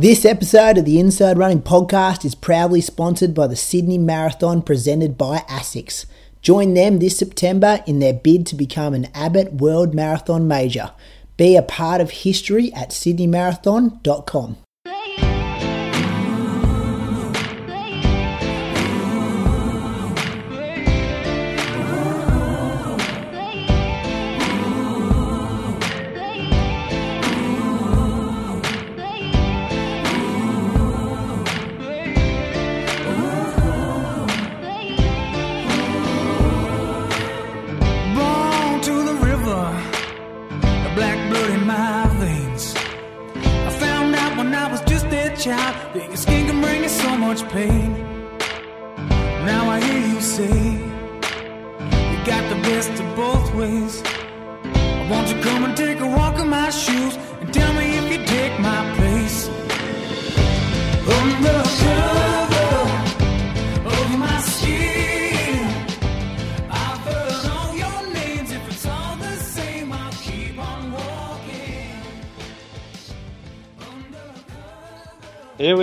This episode of the Inside Running Podcast is proudly sponsored by the Sydney Marathon presented by ASICS. Join them this September in their bid to become an Abbott World Marathon Major. Be a part of history at sydneymarathon.com.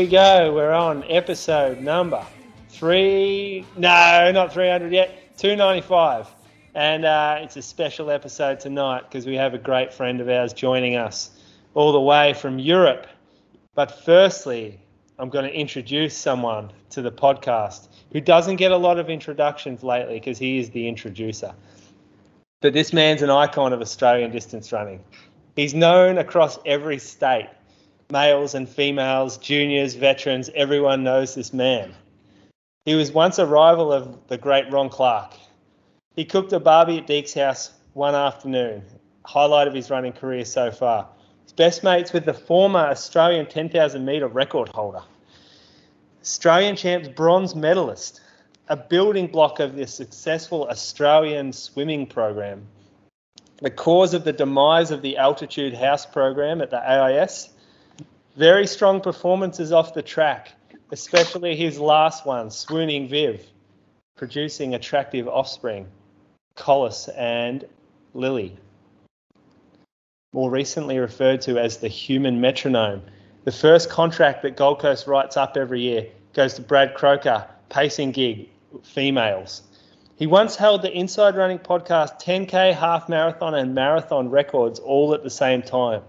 we go. We're on episode number three. No, not 300 yet. 295. And uh, it's a special episode tonight because we have a great friend of ours joining us all the way from Europe. But firstly, I'm going to introduce someone to the podcast who doesn't get a lot of introductions lately because he is the introducer. But this man's an icon of Australian distance running. He's known across every state males and females, juniors, veterans, everyone knows this man. He was once a rival of the great Ron Clarke. He cooked a barbie at Deke's house one afternoon, highlight of his running career so far. He's best mates with the former Australian 10,000 metre record holder, Australian champs bronze medalist, a building block of the successful Australian swimming program, the cause of the demise of the altitude house program at the AIS, very strong performances off the track, especially his last one, Swooning Viv, producing attractive offspring, Collis and Lily. More recently referred to as the human metronome. The first contract that Gold Coast writes up every year goes to Brad Croker, pacing gig, females. He once held the Inside Running podcast 10K half marathon and marathon records all at the same time.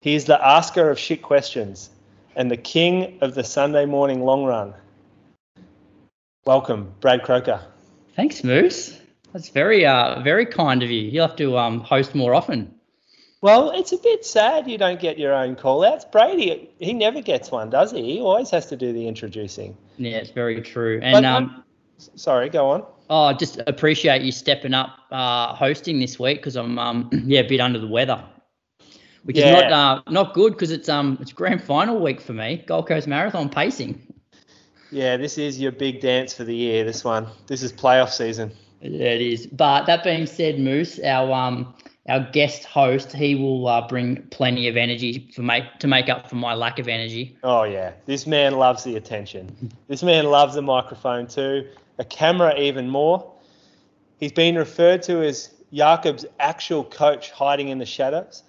He is the asker of shit questions and the king of the Sunday morning long run. Welcome, Brad Croker. Thanks, Moose. That's very, uh, very kind of you. You'll have to um, host more often. Well, it's a bit sad you don't get your own call outs. Brady, he never gets one, does he? He always has to do the introducing. Yeah, it's very true. And um, Sorry, go on. oh, I just appreciate you stepping up uh, hosting this week because I'm um, yeah a bit under the weather, which Yeah. is not uh, not good because it's um it's grand final week for me. Gold Coast Marathon pacing. Yeah, this is your big dance for the year, this one. This is playoff season. Yeah, it is. But that being said, Moose, our um our guest host, he will uh, bring plenty of energy for make to make up for my lack of energy. Oh, yeah. This man loves the attention. This man loves the microphone too, a camera even more. He's been referred to as Jakob's actual coach hiding in the shadows,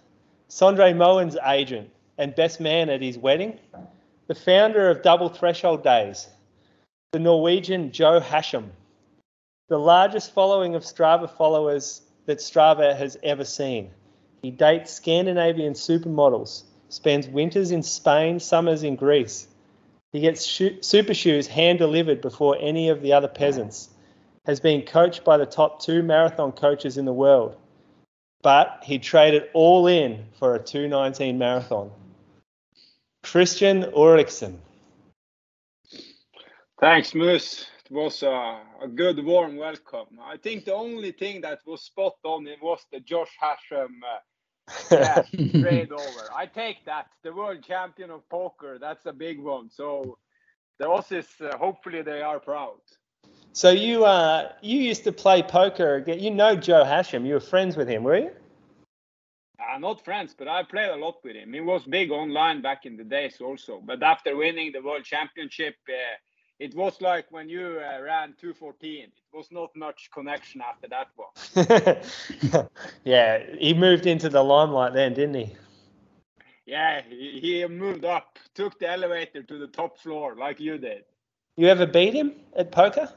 Sondre Moen's agent and best man at his wedding, the founder of Double Threshold Days, the Norwegian Joe Hachem, the largest following of Strava followers that Strava has ever seen. He dates Scandinavian supermodels, spends winters in Spain, summers in Greece. He gets super shoes hand delivered before any of the other peasants. Has been coached by the top two marathon coaches in the world. But he traded all in for a 219 marathon. Kristian Ulriksen. Thanks, Moose. It was a, a good, warm welcome. I think the only thing that was spot on it was the Josh Hachem uh, yeah, trade over. I take that. The world champion of poker, that's a big one. So the Aussies, uh, hopefully, they are proud. So you uh, you used to play poker. You know Joe Hachem. You were friends with him, were you? Uh, not friends, but I played a lot with him. He was big online back in the days also. But after winning the world championship, uh, it was like when you uh, ran 214. It was not much connection after that one. yeah, he moved into the limelight then, didn't he? yeah, he, he moved up, took the elevator to the top floor like you did. You ever beat him at poker?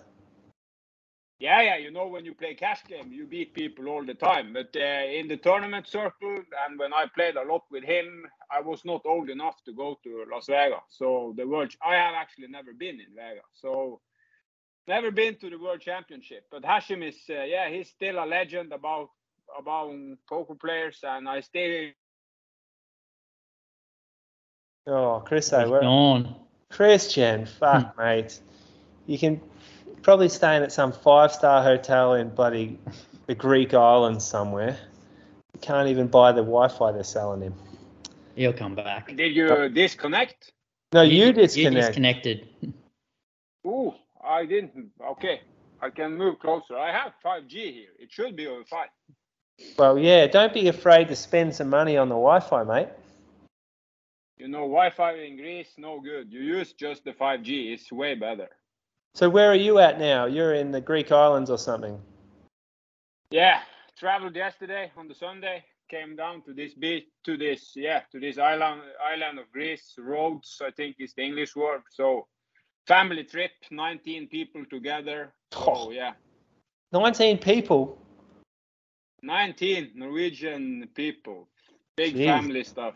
Yeah, yeah, you know when you play cash game, you beat people all the time. But uh, in the tournament circle, and when I played a lot with him, I was not old enough to go to Las Vegas. So the world, I have actually never been in Vegas. So never been to the World Championship. But Hachem is, uh, yeah, he's still a legend about about poker players, and I still. Oh, Chris, I we're gone. Kristian, fuck, mate. You can probably staying at some five star hotel in bloody the Greek islands somewhere. You can't even buy the Wi Fi they're selling him. He'll come back. Did you disconnect? No, you You disconnect. disconnected. Ooh, I didn't. Okay, I can move closer. I have 5G here. It should be over fine. Well, yeah, don't be afraid to spend some money on the Wi Fi, mate. You know, Wi-Fi in Greece, no good. You use just the 5G. It's way better. So, where are you at now? You're in the Greek islands or something? Yeah, traveled yesterday on the Sunday. Came down to this beach, to this, yeah, to this island, island of Greece. Rhodes, I think is the English word. So, family trip, 19 people together. Oh. So, yeah, 19 people. 19 Norwegian people. Big Jeez. family stuff.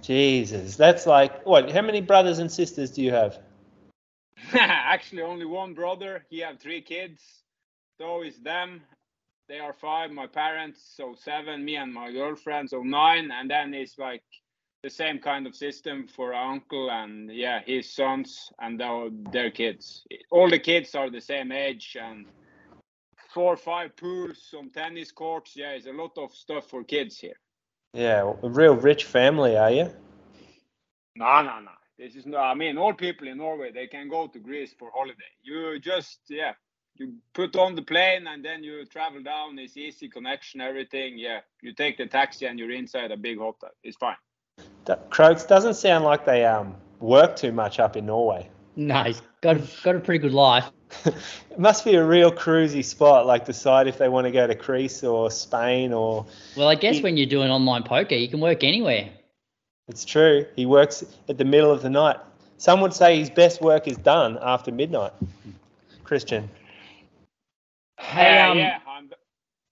Jesus, that's like, what? How many brothers and sisters do you have? Actually, only one brother. He have three kids. So is them. They are five. My parents, so seven. Me and my girlfriend, so nine. And then it's like the same kind of system for uncle and yeah, his sons and their, their kids. All the kids are the same age and four or five pools, some tennis courts. Yeah, it's a lot of stuff for kids here. Yeah, a real rich family, are you? No, no, no. This is no. I mean, all people in Norway they can go to Greece for holiday. You just yeah, you put on the plane and then you travel down. It's easy connection, everything. Yeah, you take the taxi and you're inside a big hotel. It's fine. That, Croaks doesn't sound like they um work too much up in Norway. No, he's got got a pretty good life. it must be a real cruisy spot. Like decide if they want to go to Greece or Spain or. Well, I guess when you're doing online poker, you can work anywhere. It's true. He works at the middle of the night. Some would say his best work is done after midnight. Kristian. Hey, yeah, um, yeah, I'm,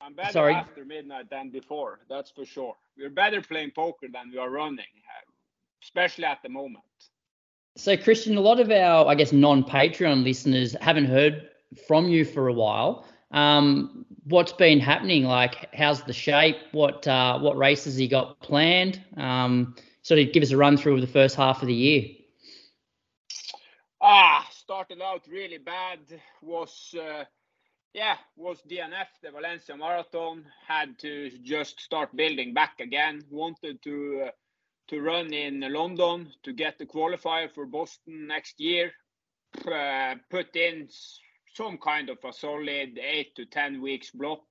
I'm better sorry. after midnight than before. That's for sure. We're better playing poker than we are running, especially at the moment. So, Kristian, a lot of our, I guess, non-Patreon listeners haven't heard from you for a while. Um, what's been happening? Like, how's the shape? What uh, what races you got planned? Um, sort of give us a run through of the first half of the year. Ah, started out really bad. Was uh, yeah, was DNF the Valencia Marathon. Had to just start building back again. Wanted to uh, to run in London to get the qualifier for Boston next year. Uh, put in some kind of a solid eight to ten weeks block.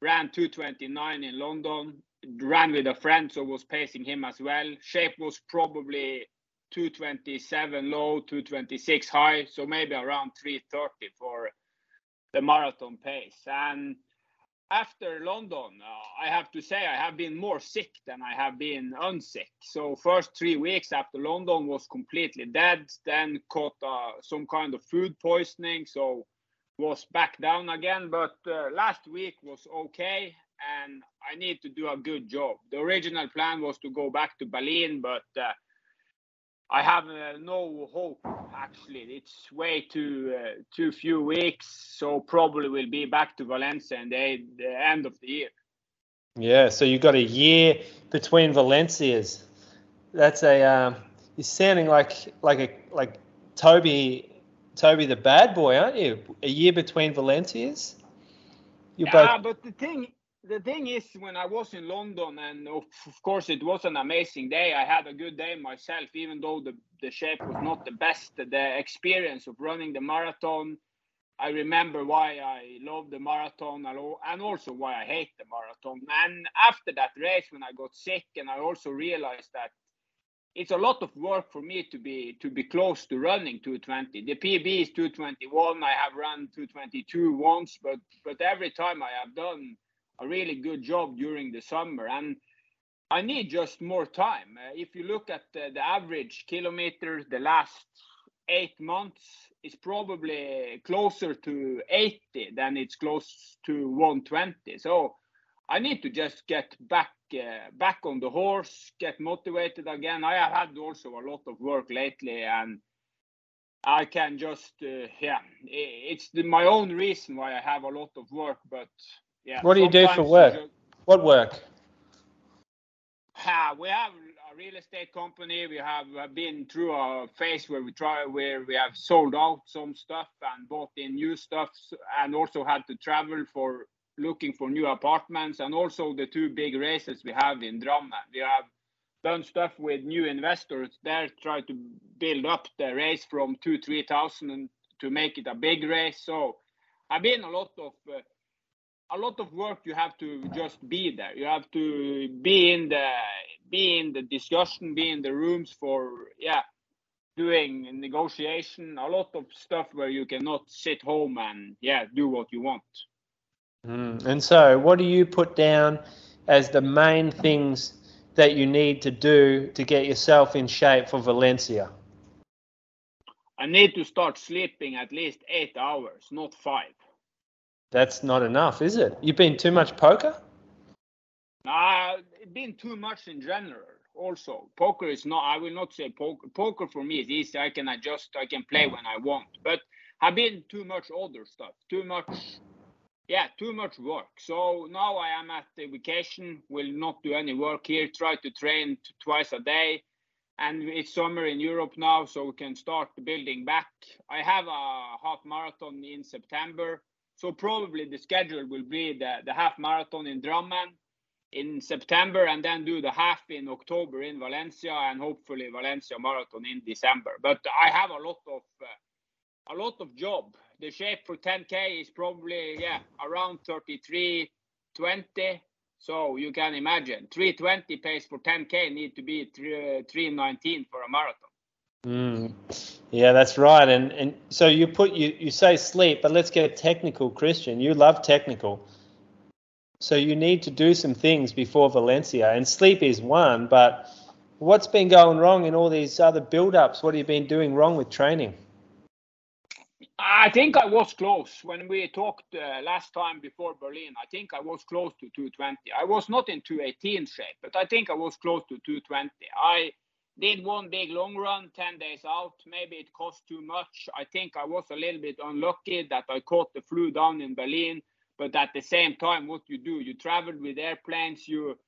Ran 229 in London. Ran with a friend, so was pacing him as well. Shape was probably 227 low, 226 high, so maybe around 330 for the marathon pace. And after London, uh, I have to say I have been more sick than I have been unsick. So first three weeks after London was completely dead. Then caught uh, some kind of food poisoning, so was back down again. But uh, last week was okay, and I need to do a good job. The original plan was to go back to Berlin, but uh, I have uh, no hope. Actually, it's way too uh, too few weeks, so probably we'll be back to Valencia in the, the end of the year. Yeah, so you've got a year between Valencias. That's a. Um, you're sounding like like a like Toby Toby the bad boy, aren't you? A year between Valencias. You're Yeah, both. but the thing the thing is, when I was in London, and of, of course it was an amazing day. I had a good day myself, even though the the shape was not the best. The experience of running the marathon. I remember why I love the marathon and al- and also why I hate the marathon. And after that race, when I got sick, and I also realized that it's a lot of work for me to be to be close to running 220. The PB is 221. I have run 222 once, but but every time I have done a really good job during the summer. And I need just more time. Uh, if you look at the, the average kilometers, the last eight months is probably closer to 80 than it's close to 120. So I need to just get back uh, back on the horse, get motivated again. I have had also a lot of work lately, and I can just uh, yeah, it's the, my own reason why I have a lot of work. But yeah, what do you do for work? What work? Uh, we have a real estate company. We have been through a phase where we try where we have sold out some stuff and bought in new stuff, and also had to travel for looking for new apartments and also the two big races we have in Drammen. We have done stuff with new investors there, try to build up the race from two, 3,000 to make it a big race. So I've been a lot of uh, a lot of work you have to just be there you have to be in the be in the discussion be in the rooms for yeah doing negotiation a lot of stuff where you cannot sit home and yeah do what you want Mm. And so, what do you put down as the main things that you need to do to get yourself in shape for Valencia? I need to start sleeping at least eight hours, not five. That's not enough, is it? You've been too much poker? Uh, been too much in general. Also, poker is not. I will not say poker. Poker for me is easy. I can adjust. I can play when I want. But I've been too much other stuff. Too much yeah, too much work. So now I am at the vacation, will not do any work here, try to train twice a day. And it's summer in Europe now, so we can start building back. I have a half marathon in September. So probably the schedule will be the, the half marathon in Drammen in September and then do the half in October in Valencia and hopefully Valencia marathon in December. But I have a lot of uh, a lot of job. The shape for 10k is probably yeah around 33 20 so you can imagine 320 pace for 10k need to be 3, 319 for a marathon mm. yeah that's right and and so you put you you say sleep but let's get technical kristian you love technical so you need to do some things before valencia and sleep is one but what's been going wrong in all these other build-ups what have you been doing wrong with training I think I was close when we talked uh, last time before Berlin. I think I was close to 220. I was not in 218 shape, but I think I was close to 220. I did one big long run 10 days out. Maybe it cost too much. I think I was a little bit unlucky that I caught the flu down in Berlin. But at the same time, what you do, you travel with airplanes, you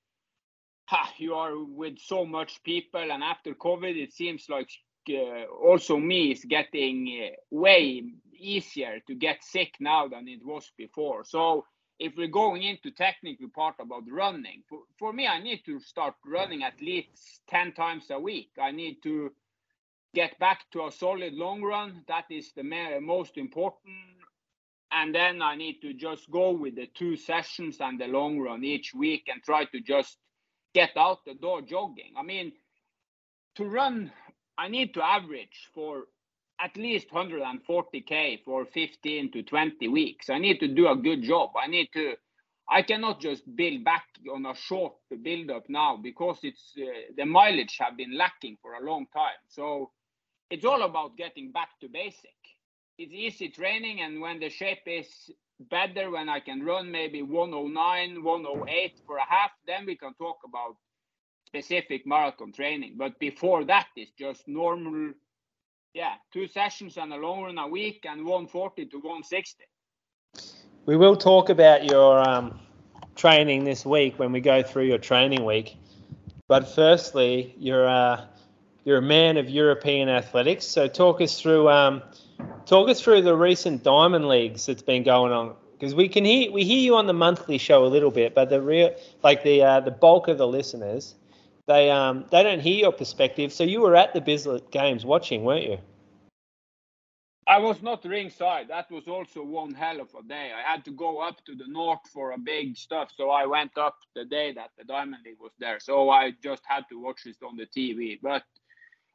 ha, you are with so much people, and after COVID, it seems like uh, also me is getting uh, way easier to get sick now than it was before. So if we're going into technical part about running, for, for me, I need to start running at least 10 times a week. I need to get back to a solid long run. That is the most important. And then I need to just go with the two sessions and the long run each week and try to just get out the door jogging. I mean, to run I need to average for at least 140k for 15 to 20 weeks. I need to do a good job. I need to. I cannot just build back on a short build up now because it's uh, the mileage have been lacking for a long time. So it's all about getting back to basic. It's easy training, and when the shape is better, when I can run maybe 109, 108 for a half, then we can talk about specific marathon training. But before that, it's just normal, yeah, two sessions and a long run a week and 140 to 160. We will talk about your um, training this week when we go through your training week. But firstly, you're a, you're a man of European athletics. So talk us through um, talk us through the recent Diamond Leagues that's been going on because we can hear we hear you on the monthly show a little bit, but the real like the uh, the bulk of the listeners they um they don't hear your perspective. So you were at the Bislett games watching, weren't you? I was not ringside. That was also one hell of a day. I had to go up to the north for a big stuff, so I went up the day that the Diamond League was there. So I just had to watch it on the TV. But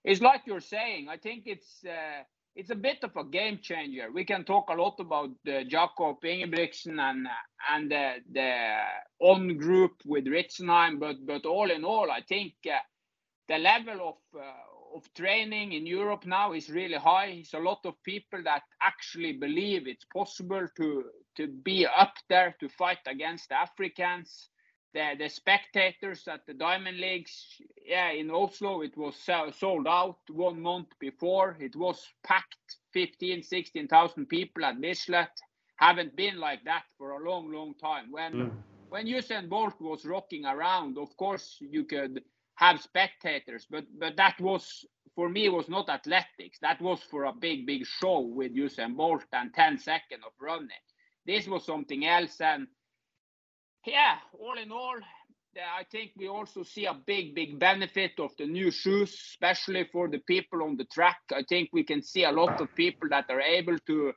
it's like you're saying. I think it's uh, it's a bit of a game changer. We can talk a lot about uh, Jakob Ingebrigtsen and and uh, the on group with Ritzenhein, but but all in all, I think uh, the level of uh, of training in Europe now is really high. It's a lot of people that actually believe it's possible to to be up there to fight against the Africans the, the spectators at the Diamond Leagues, yeah, in Oslo, it was sold out one month before. It was packed 15, 16,000 people at Bislett. Haven't been like that for a long, long time. When mm. when Usain Bolt was rocking around, of course you could have spectators, but but that was for me was not athletics. That was for a big, big show with Usain Bolt and 10 seconds of running. This was something else, and yeah, all in all, I think we also see a big, big benefit of the new shoes, especially for the people on the track. I think we can see a lot of people that are able to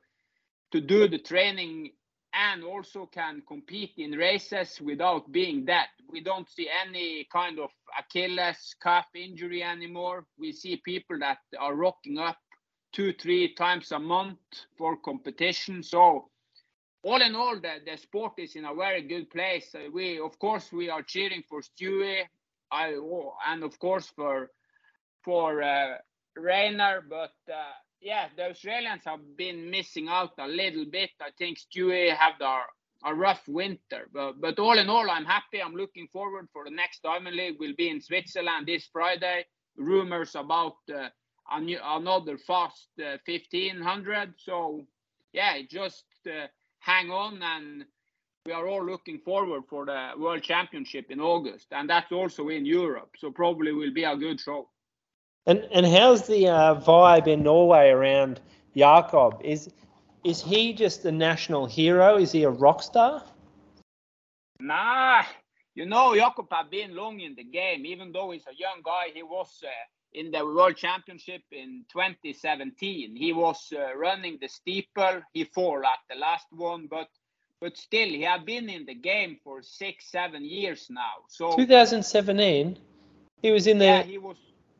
to do the training and also can compete in races without being dead. We don't see any kind of Achilles calf injury anymore. We see people that are rocking up two, three times a month for competition. So all in all, the, the sport is in a very good place. Uh, we, of course, we are cheering for Stewie, I, oh, and of course for for uh, Rainer. But uh, yeah, the Australians have been missing out a little bit. I think Stewie had a, a rough winter, but but all in all, I'm happy. I'm looking forward for the next Diamond League. Will be in Switzerland this Friday. Rumors about uh, a new, another fast 1500. Uh, so yeah, just uh, hang on and we are all looking forward for the World Championship in August, and that's also in Europe. So probably will be a good show. And and how's the uh, vibe in Norway around Jakob? Is is he just a national hero? Is he a rock star? Nah, you know Jakob have been long in the game. Even though he's a young guy, he was uh, in the World Championship in 2017. He was uh, running the steeple. He fell at the last one, but but still, he had been in the game for six, seven years now. So 2017, he was in the yeah, he was,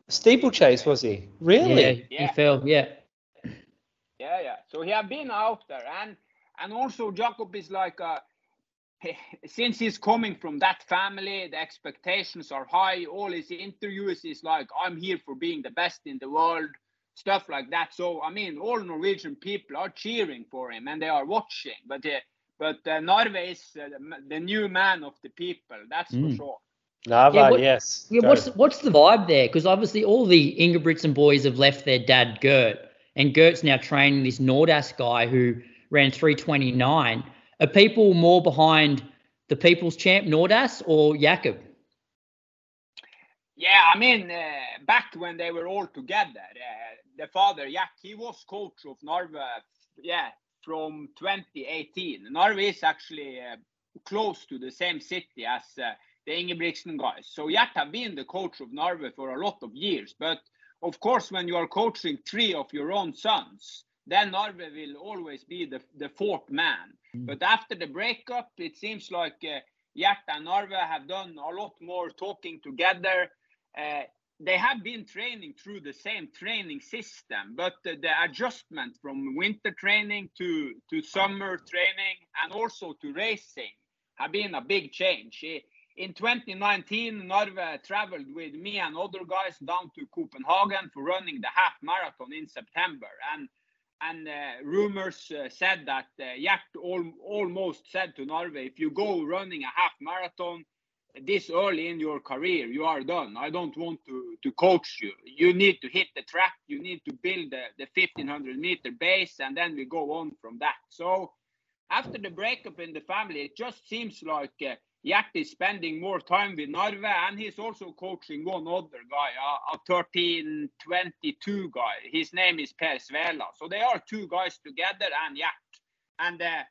steeplechase, was he? Really? Yeah, yeah, he fell. Yeah. Yeah, yeah. So he had been out there, and and also Jakob is like a since he's coming from that family, the expectations are high. All his interviews is like, I'm here for being the best in the world, stuff like that. So, I mean, all Norwegian people are cheering for him and they are watching. But uh, but uh, Narve is uh, the new man of the people, that's mm. for sure. Narve, yeah, what, yes. Yeah, what's what's the vibe there? Because obviously all the Ingebrigtsen boys have left their dad Gjert, and Gjert's now training this Nordas guy who ran 329 are people more behind the people's champ Nordas or Jakob? Yeah, I mean, uh, back when they were all together, uh, the father, Gjert, he was coach of Narve, yeah, from 2018. Narve is actually uh, close to the same city as uh, the Ingebrigtsen guys. So Gjert have been the coach of Narve for a lot of years. But of course, when you are coaching three of your own sons, then Narve will always be the, the fourth man. Mm. But after the breakup, it seems like uh, and Narve have done a lot more talking together. Uh, they have been training through the same training system, but the, the adjustment from winter training to, to summer training and also to racing have been a big change. In 2019, Narve traveled with me and other guys down to Copenhagen for running the half marathon in September. And and uh, rumors uh, said that uh, al- almost said to Narve, if you go running a half marathon this early in your career, you are done. I don't want to, to coach you. You need to hit the track. You need to build the, the 1500 meter base, and then we go on from that. So after the breakup in the family, it just seems like uh, is spending more time with Narve, and he's also coaching one other guy, a, a 13 22 guy. His name is Per Svela. So they are two guys together, and Gjert. And the uh,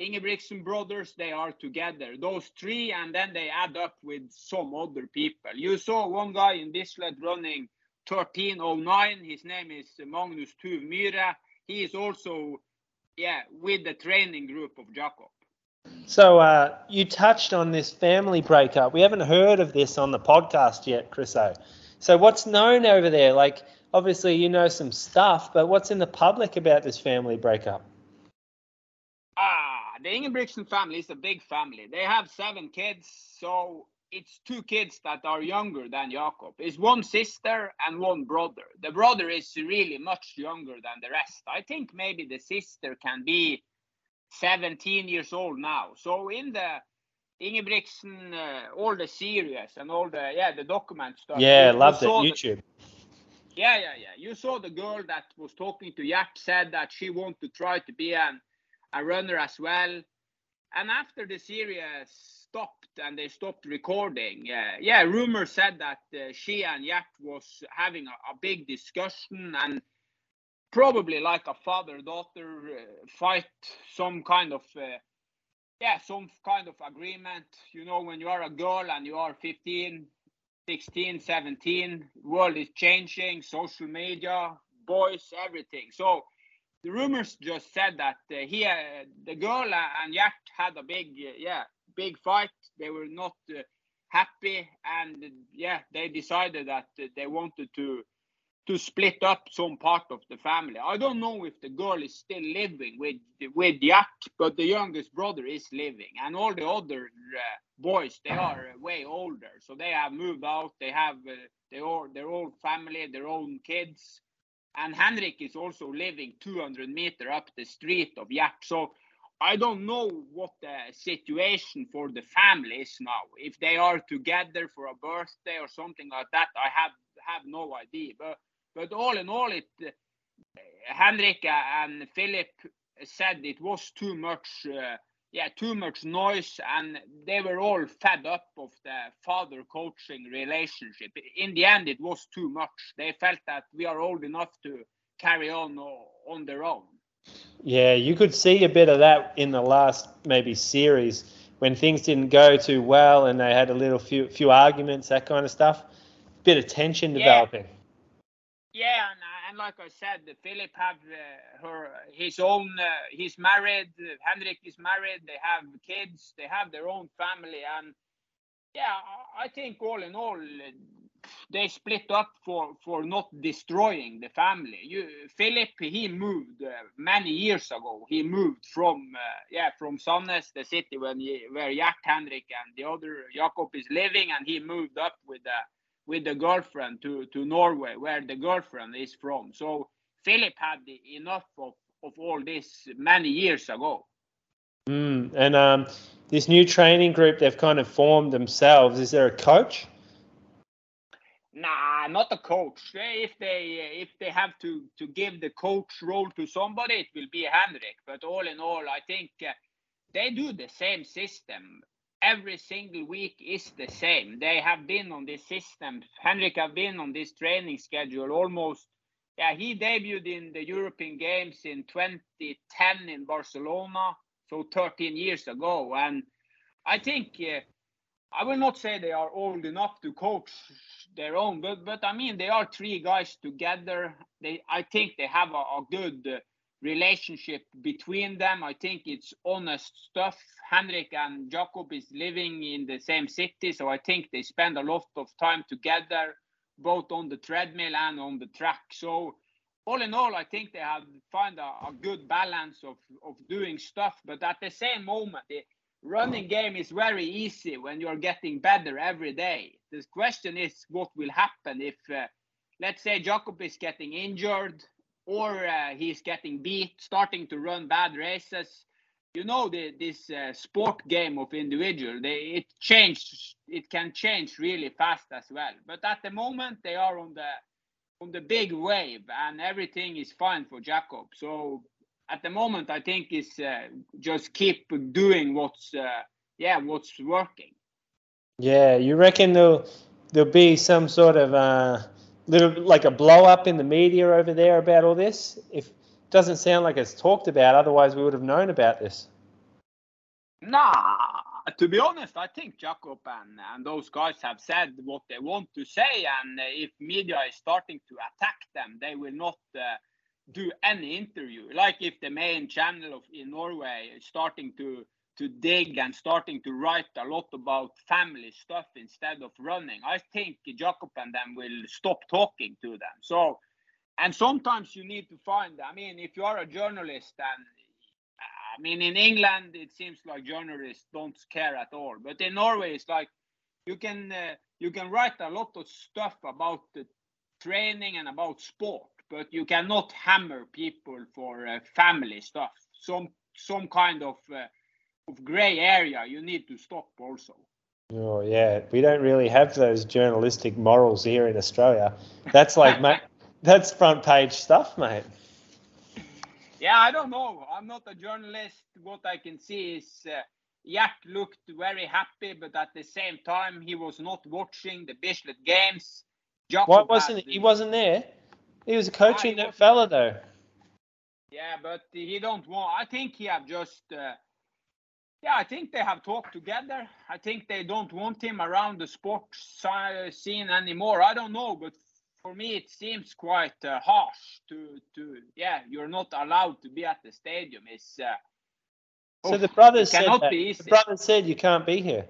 Ingebrigtsen brothers, they are together. Those three, and then they add up with some other people. You saw one guy in Bislett running 1309. His name is Magnus Tuv Myhre. He is also, yeah, with the training group of Jakob. So uh, you touched on this family breakup. We haven't heard of this on the podcast yet, Chriso. So what's known over there? Like, obviously you know some stuff, but what's in the public about this family breakup? Ah, the Ingebrigtsen family is a big family. They have seven kids, so it's two kids that are younger than Jakob. It's one sister and one brother. The brother is really much younger than the rest. I think maybe the sister can be 17 years old now. So in the Ingebrigtsen, uh, all the series and all the yeah the document stuff. Yeah, you- loved it. you the- YouTube. yeah, yeah, yeah. You saw the girl that was talking to Gjert said that she wanted to try to be an, a runner as well. And after the series stopped and they stopped recording, uh, yeah, rumors said that uh, she and Gjert was having a, a big discussion and probably like a father-daughter uh, fight, some kind of uh, yeah, some kind of agreement. You know, when you are a girl and you are 15, 16, 17, world is changing, social media, boys, everything. So the rumors just said that uh, he, uh, the girl and Gjert had a big, uh, yeah, big fight. They were not uh, happy, and yeah, they decided that they wanted to to split up some part of the family. I don't know if the girl is still living with with Gjert, but the youngest brother is living, and all the other uh, boys they are uh, way older, so they have moved out. They have uh, their own, their own family, their own kids, and Henrik is also living 200 meter up the street of Gjert. So I don't know what the situation for the family is now. If they are together for a birthday or something like that, I have have no idea. But but all in all, it uh, Henrik and Filip said it was too much, uh, yeah, too much noise, and they were all fed up of the father coaching relationship. In the end, it was too much. They felt that we are old enough to carry on on their own. Yeah, you could see a bit of that in the last maybe series when things didn't go too well and they had a little few few arguments, that kind of stuff. Bit of tension Yeah. developing. Yeah, and, uh, and like I said, Filip have uh, her his own. Uh, he's married. Uh, Henrik is married. They have kids. They have their own family, and yeah, I- think all in all, uh, they split up for for not destroying the family. You, Filip, he moved uh, many years ago. He moved from uh, yeah from Sandnes, the city when he, where Gjert Henrik and the other Jakob is living, and he moved up with the with the girlfriend to, to Norway, where the girlfriend is from. So Philip had enough of, of all this many years ago. Mm. And um, this new training group they've kind of formed themselves. Is there a coach? Nah, not a coach. If they if they have to to give the coach role to somebody, it will be Henrik. But all in all, I think uh, they do the same system. Every single week is the same. They have been on this system. Henrik have been on this training schedule almost. Yeah, he debuted in the European Games in 2010 in Barcelona, so 13 years ago. And I think uh, I will not say they are old enough to coach their own, but but I mean they are three guys together. They I think they have a, a good uh, relationship between them. I think it's honest stuff. Henrik and Jakob is living in the same city, so I think they spend a lot of time together, both on the treadmill and on the track. So all in all, I think they have found a, a good balance of of doing stuff, but at the same moment. The, running game is very easy when you're getting better every day. The question is what will happen if, uh, let's say, Jakob is getting injured or uh, he's getting beat, starting to run bad races. You know, the, this uh, sport game of individual, they, it changed. It can change really fast as well. But at the moment, they are on the on the big wave, and everything is fine for Jakob. So at the moment, I think is uh, just keep doing what's uh, yeah what's working. Yeah, you reckon there'll there'll be some sort of uh, little like a blow up in the media over there about all this? If doesn't sound like it's talked about, otherwise we would have known about this. Nah, to be honest, I think Jakob and, and those guys have said what they want to say, and if media is starting to attack them, they will not uh, do any interview. Like if the main channel of in Norway is starting to to dig and starting to write a lot about family stuff instead of running, I think Jakob and them will stop talking to them. So and sometimes you need to find. I mean, if you are a journalist, and I mean, in England it seems like journalists don't care at all, but in Norway it's like you can uh, you can write a lot of stuff about the training and about sport, but you cannot hammer people for uh, family stuff. Some some kind of uh, of gray area you need to stop also. Oh yeah, we don't really have those journalistic morals here in Australia. That's like, mate, that's front page stuff, mate. Yeah, I don't know. I'm not a journalist. What I can see is uh, Gjert looked very happy, but at the same time he was not watching the Bislett games. Jakob Why wasn't the- he wasn't there? He was coaching he that fella though. Yeah, but he don't want. I think he have just. Uh, yeah, I think they have talked together. I think they don't want him around the sports scene anymore. I don't know, but for me it seems quite uh, harsh to to. Yeah, you're not allowed to be at the stadium. It's. Uh, So oof, the brothers said that. The brothers said you can't be here.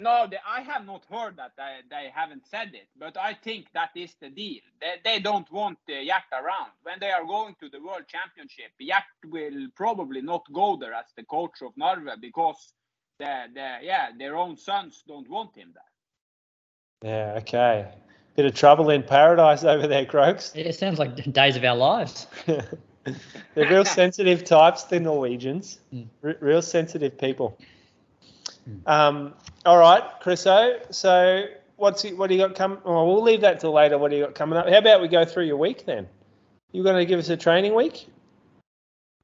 No, they, I have not heard that. They, they haven't said it, but I think that is the deal. They, they don't want uh, Gjert around. When they are going to the World Championship, Gjert will probably not go there as the coach of Norway because the, the, yeah, their own sons don't want him there. Yeah, okay. Bit of trouble in paradise over there, Croaks. It sounds like days of our lives. They're real sensitive types, the Norwegians. Mm. R- real sensitive people. Um, all right, Chriso. So, what's what do you got coming? Oh, we'll leave that till later. What do you got coming up? How about we go through your week then? You going to give us a training week?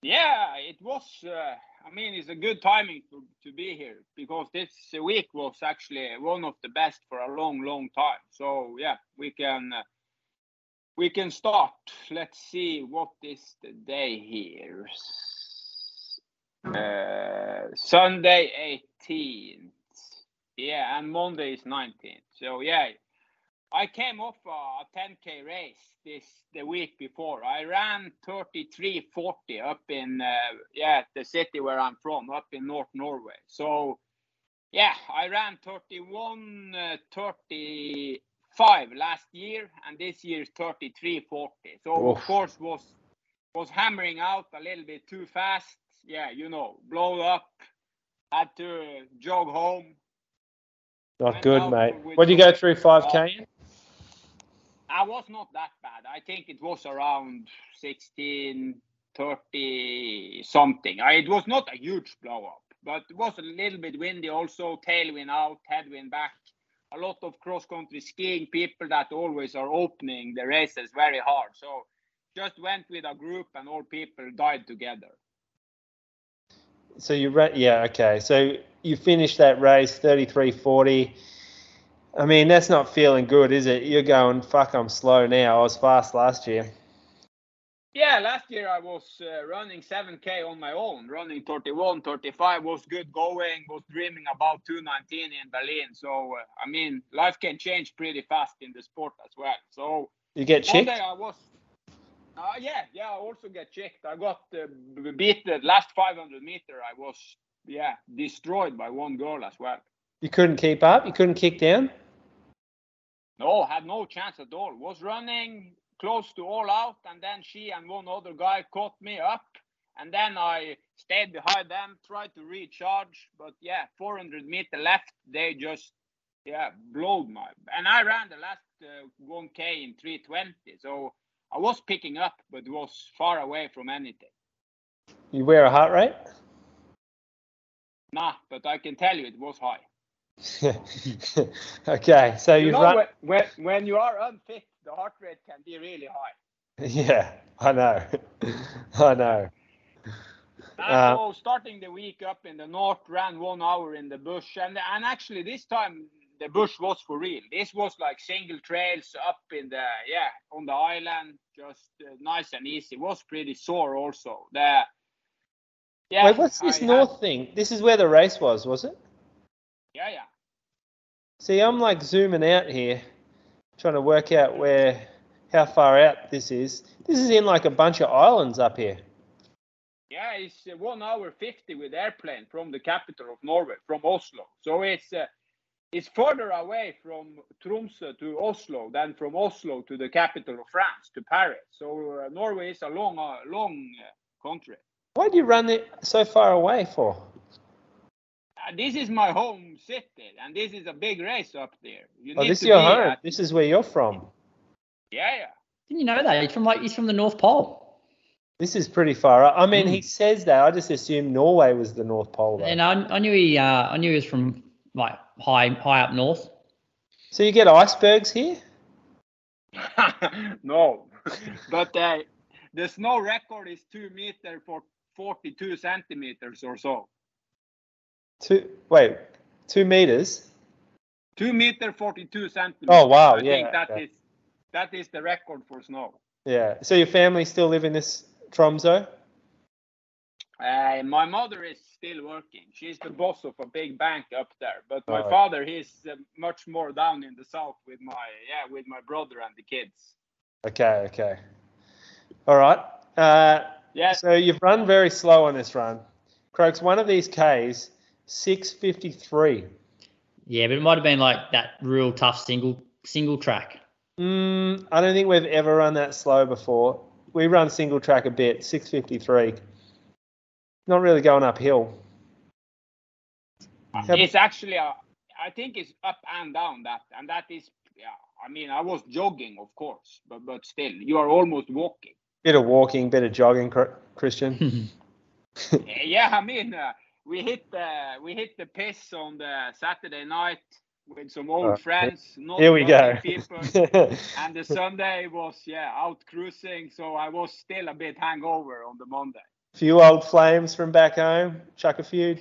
Yeah, it was. Uh, I mean, it's a good timing to, to be here because this week was actually one of the best for a long, long time. So yeah, we can uh, we can start. Let's see what is the day here. Uh, Sunday 18th. Yeah, and Monday is 19th. So yeah, I came off a 10k race this the week before. I ran 33:40 up in uh, yeah the city where I'm from, up in North Norway. So yeah, I ran 31 uh, 35 last year, and this year 33:40. So Oof. of course was was hammering out a little bit too fast. Yeah, you know, blow up. Had to jog home. Oh, not Went good, mate. What did you go through 5k? in? I was not that bad. I think it was around 16, 30 something. I, it was not a huge blow up, but it was a little bit windy also, tailwind out, headwind back. A lot of cross country skiing people that always are opening the races very hard. So just went with a group and all people died together. So you ran, yeah, okay. So you finished that race 33:40. I mean, that's not feeling good, is it? You're going, fuck, I'm slow now. I was fast last year. Yeah, last year I was uh, running 7K on my own, running 31, 35, was good going, was dreaming about 219 in Berlin. So, uh, I mean, life can change pretty fast in the sport as well. So, You get one chicked? day I was, uh, yeah, yeah, I also get checked. I got uh, beat the last 500 meter. I was, yeah, destroyed by one girl as well. You couldn't keep up? You couldn't kick down? No, had no chance at all. Was running close to all out, and then she and one other guy caught me up. And then I stayed behind them, tried to recharge. But yeah, 400 meter left, they just, yeah, blowed my. And I ran the last uh, 1K in 320. So I was picking up, but was far away from anything. You wear a heart rate? Nah, but I can tell you it was high. okay, so You you've know, run. when, when, when you are unfit, the heart rate can be really high. Yeah, I know. I know. Uh, so starting the week up in the north, ran one hour in the bush, and and actually this time the bush was for real. This was like single trails up in the yeah on the island, just uh, nice and easy. Was pretty sore also. The yeah. Wait, what's this I north had- thing? This is where the race was, was it? yeah, yeah. See, I'm like zooming out here, trying to work out where, how far out this is. This is in like a bunch of islands up here. Yeah, it's uh, one hour fifty with airplane from the capital of Norway, from Oslo. So it's uh, it's further away from Tromsø to Oslo than from Oslo to the capital of France, to Paris. So uh, Norway is a long, uh, long uh, country. Why do you run it so far away for? Uh, this is my home city, and this is a big race up there. You Oh, need this is your home. at- This is where you're from. yeah, yeah. Didn't you know that? He's from like he's from the North Pole. This is pretty far up. I mean, Mm. he says that. I just assumed Norway was the North Pole. Though. And I, I knew he uh, I knew he was from like high high up north. So you get icebergs here? no, but uh, the snow record is two meter for 42 centimeters or so. Two. Wait, two meters. Two meter 42 centimeters. Oh, wow, I think yeah, that yeah. is that is the record for snow. Yeah. So your family still live in this Tromso? Uh, my mother is still working. She's the boss of a big bank up there. But my Oh. father, he's uh, much more down in the south with my yeah with my brother and the kids. Okay. Okay. All right. Uh, Yeah, So you've run very slow on this run. Croaks, one of these Ks, 653. Yeah, but it might have been like that real tough single single track. Mm, I don't think we've ever run that slow before. We run single track a bit, 653. Not really going uphill. Yep. it's actually a, I think it's up and down that, and that is yeah. I mean, I was jogging, of course, but but still, you are almost walking. Bit of walking, bit of jogging, Kristian. Uh, yeah, I mean, uh, we hit the we hit the piss on the Saturday night with some old Oh, friends. Not Here we go. People. and the Sunday was yeah out cruising, so I was still a bit hangover on the Monday. Few old flames from back home. Chuck a few.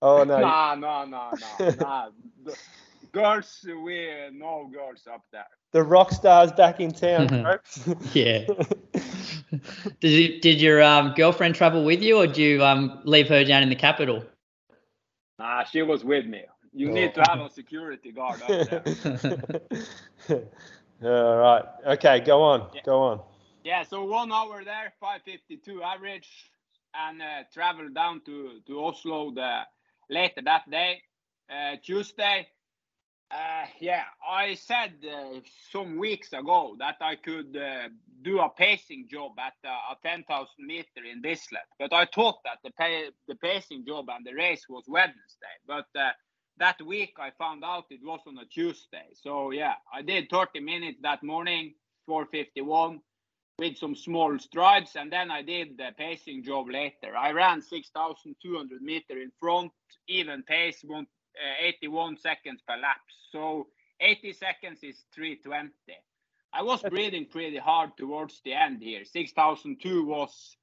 Oh no. Nah, no, no, no, nah. The girls, we no girls up there. The rock stars back in town, Croaks. Yeah. did you, did your um, girlfriend travel with you, or did you um, leave her down in the capital? Nah, she was with me. You need to have a security guard up there. All right. Okay, go on. Yeah. Go on. Yeah, so one hour there, 552 average, and uh, travel down to, to Oslo the later that day, uh, Tuesday. Uh, yeah, I said uh, some weeks ago that I could uh, do a pacing job at uh, a 10,000 meter in Bislett, but I thought that the pay, the pacing job and the race was Wednesday. But that week I found out it was on a Tuesday. So yeah, I did 30 minutes that morning, 451 with some small strides, and then I did the pacing job later. I ran 6,200 meter in front, even pace, one, uh, 81 seconds per lap. So 80 seconds is 320. I was breathing pretty hard towards the end here. 6,002 was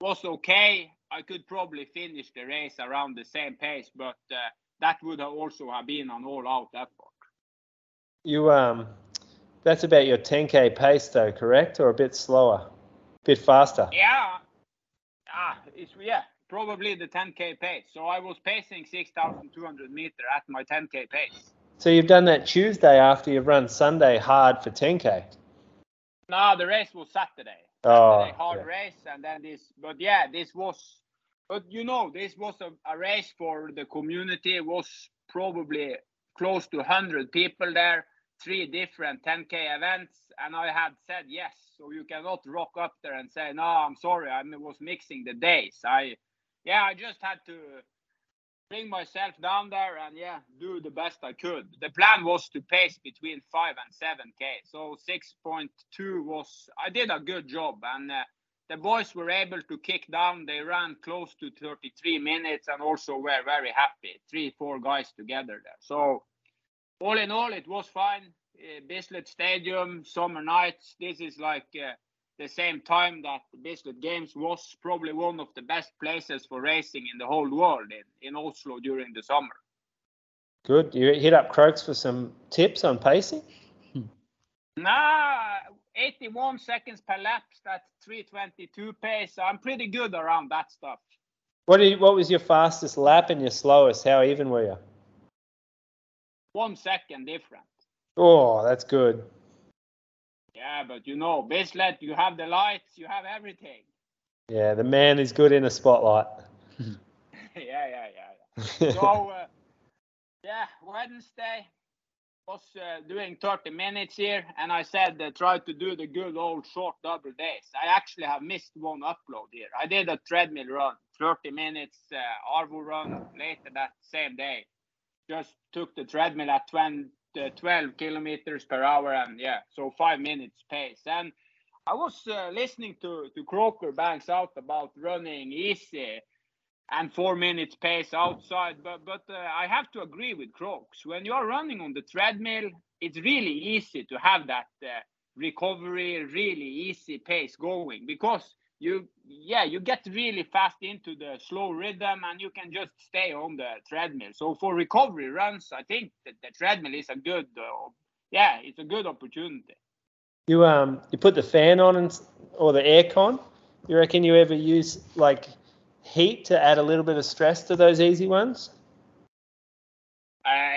was okay. I could probably finish the race around the same pace, but uh, that would have also have been an all-out effort. You um, that's about your 10k pace though, correct? Or a bit slower, a bit faster. Yeah. Ah, it's yeah, probably the 10k pace. So I was pacing 6,200 meter at my 10k pace. So you've done that Tuesday after you've run Sunday hard for 10k. No, the race was Saturday. Oh, Saturday hard yeah. race, and then this. But yeah, this was. But you know, this was a, a race for the community. It was probably close to 100 people there, three different 10k events, and I had said yes. So you cannot rock up there and say no. I'm sorry, I was mixing the days. I, yeah, I just had to bring myself down there and yeah, do the best I could. The plan was to pace between five and seven k. So 6.2 was I did a good job, and uh, the boys were able to kick down. They ran close to 33 minutes and also were very happy. Three, four guys together there. So all in all, it was fine. Uh, Bislett Stadium, summer nights. This is like. Uh, the same time that the Bislett Games was probably one of the best places for racing in the whole world in, in Oslo during the summer. Good. You hit up Croaks for some tips on pacing. Nah, 81 seconds per lap, that's 322 pace. So I'm pretty good around that stuff. What you, What was your fastest lap and your slowest? How even were you? One second different. Oh, that's good. Yeah, but you know, Bislett, you have the lights, you have everything. Yeah, the man is good in a spotlight. yeah, yeah, yeah. yeah. So, uh, Yeah, Wednesday was uh, doing 30 minutes here, and I said uh, try to do the good old short double days. I actually have missed one upload here. I did a treadmill run, 30 minutes, uh, Arvo run later that same day. Just took the treadmill at 20, uh, 12 kilometers per hour, and yeah, so five minutes pace. And I was uh, listening to to Croker Banks out about running easy and four minutes pace outside. But but uh, I have to agree with Croaks. When you are running on the treadmill, it's really easy to have that uh, recovery, really easy pace going because you yeah you get really fast into the slow rhythm and you can just stay on the treadmill. So for recovery runs, I think that the treadmill is a good uh, yeah it's a good opportunity. You um you put the fan on and or the aircon. You reckon you ever use like heat to add a little bit of stress to those easy ones?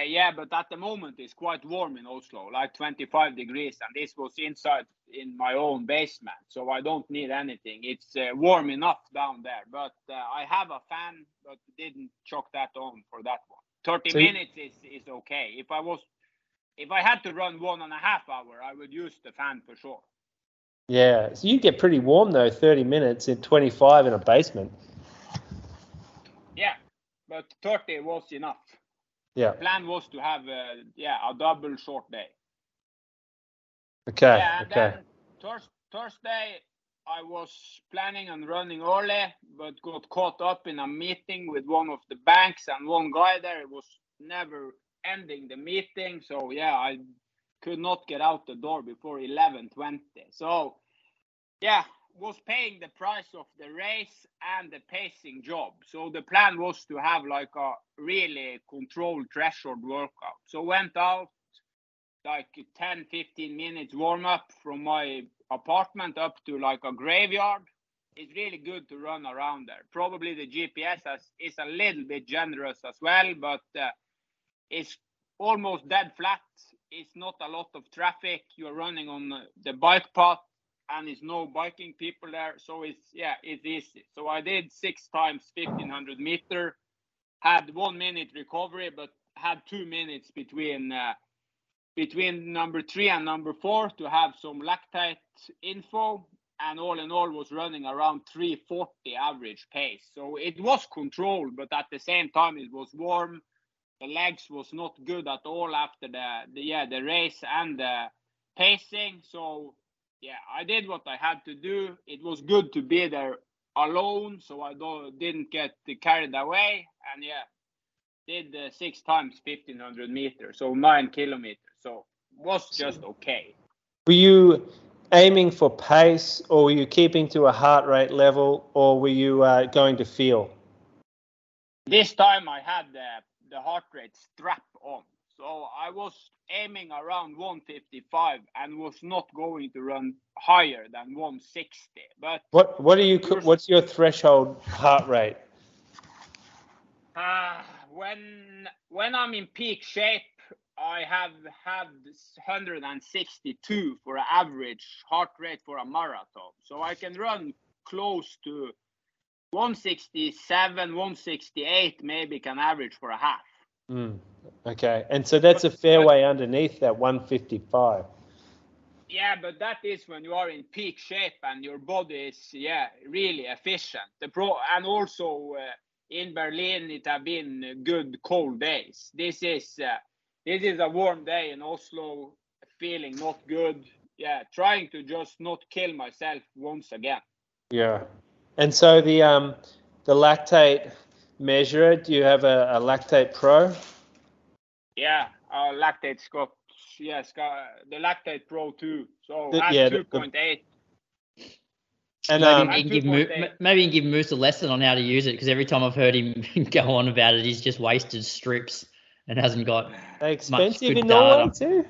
Uh, yeah, but at the moment it's quite warm in Oslo, like 25 degrees, and this was inside in my own basement, so I don't need anything. It's uh, warm enough down there, but uh, I have a fan, but didn't chuck that on for that one. 30 so minutes is, is okay. If I was, if I had to run one and a half hour, I would use the fan for sure. Yeah, so you get pretty warm though, 30 minutes in 25 in a basement Yeah, but 30 was enough. Yeah. The plan was to have uh, yeah a double short day. Okay. Yeah, and okay. then thurs- Thursday I was planning on running early, but got caught up in a meeting with one of the banks and one guy there. It was never ending the meeting, so yeah, I could not get out the door before 11:20. So yeah, was paying the price of the race and the pacing job. So the plan was to have like a really controlled threshold workout. So went out like 10 15 minutes warm up from my apartment up to like a graveyard. It's really good to run around there. Probably the GPS has, is a little bit generous as well, but uh, it's almost dead flat. It's not a lot of traffic. You're running on the bike path and it's no biking people there. So it's yeah, it's easy. So I did six times 1500 meter, had one minute recovery, but had two minutes between uh, between number three and number four to have some lactate info. And all in all, was running around 340 average pace. So it was controlled, but at the same time, it was warm. The legs was not good at all after the, the yeah the race and the pacing. So yeah, I did what I had to do. It was good to be there alone, so I don't, didn't get carried away. And yeah, did uh, six times 1500 meters, so nine kilometers. So was just okay. Were you aiming for pace, or were you keeping to a heart rate level, or were you uh, going to feel? This time I had the, the heart rate strap on. So I was aiming around 155 and was not going to run higher than 160. But what what are you? What's your threshold heart rate? Uh, when when I'm in peak shape, I have had 162 for an average heart rate for a marathon. So I can run close to 167, 168, maybe can average for a half. Mm, okay, and so that's a fair way underneath that 155. Yeah, but that is when you are in peak shape and your body is yeah really efficient. The pro and also uh, in Berlin it have been good cold days. This is uh, this is a warm day in Oslo, feeling not good. Yeah, trying to just not kill myself once again. Yeah, and so the um the lactate measure it? Do you have a, a Lactate Pro? Yeah, uh, Lactate Scout. Yes, the Lactate Pro too. So the, yeah, 2.8. And maybe, um, you give Mo- maybe you can give Moose a lesson on how to use it because every time I've heard him go on about it, he's just wasted strips and hasn't got expensive in Norway too.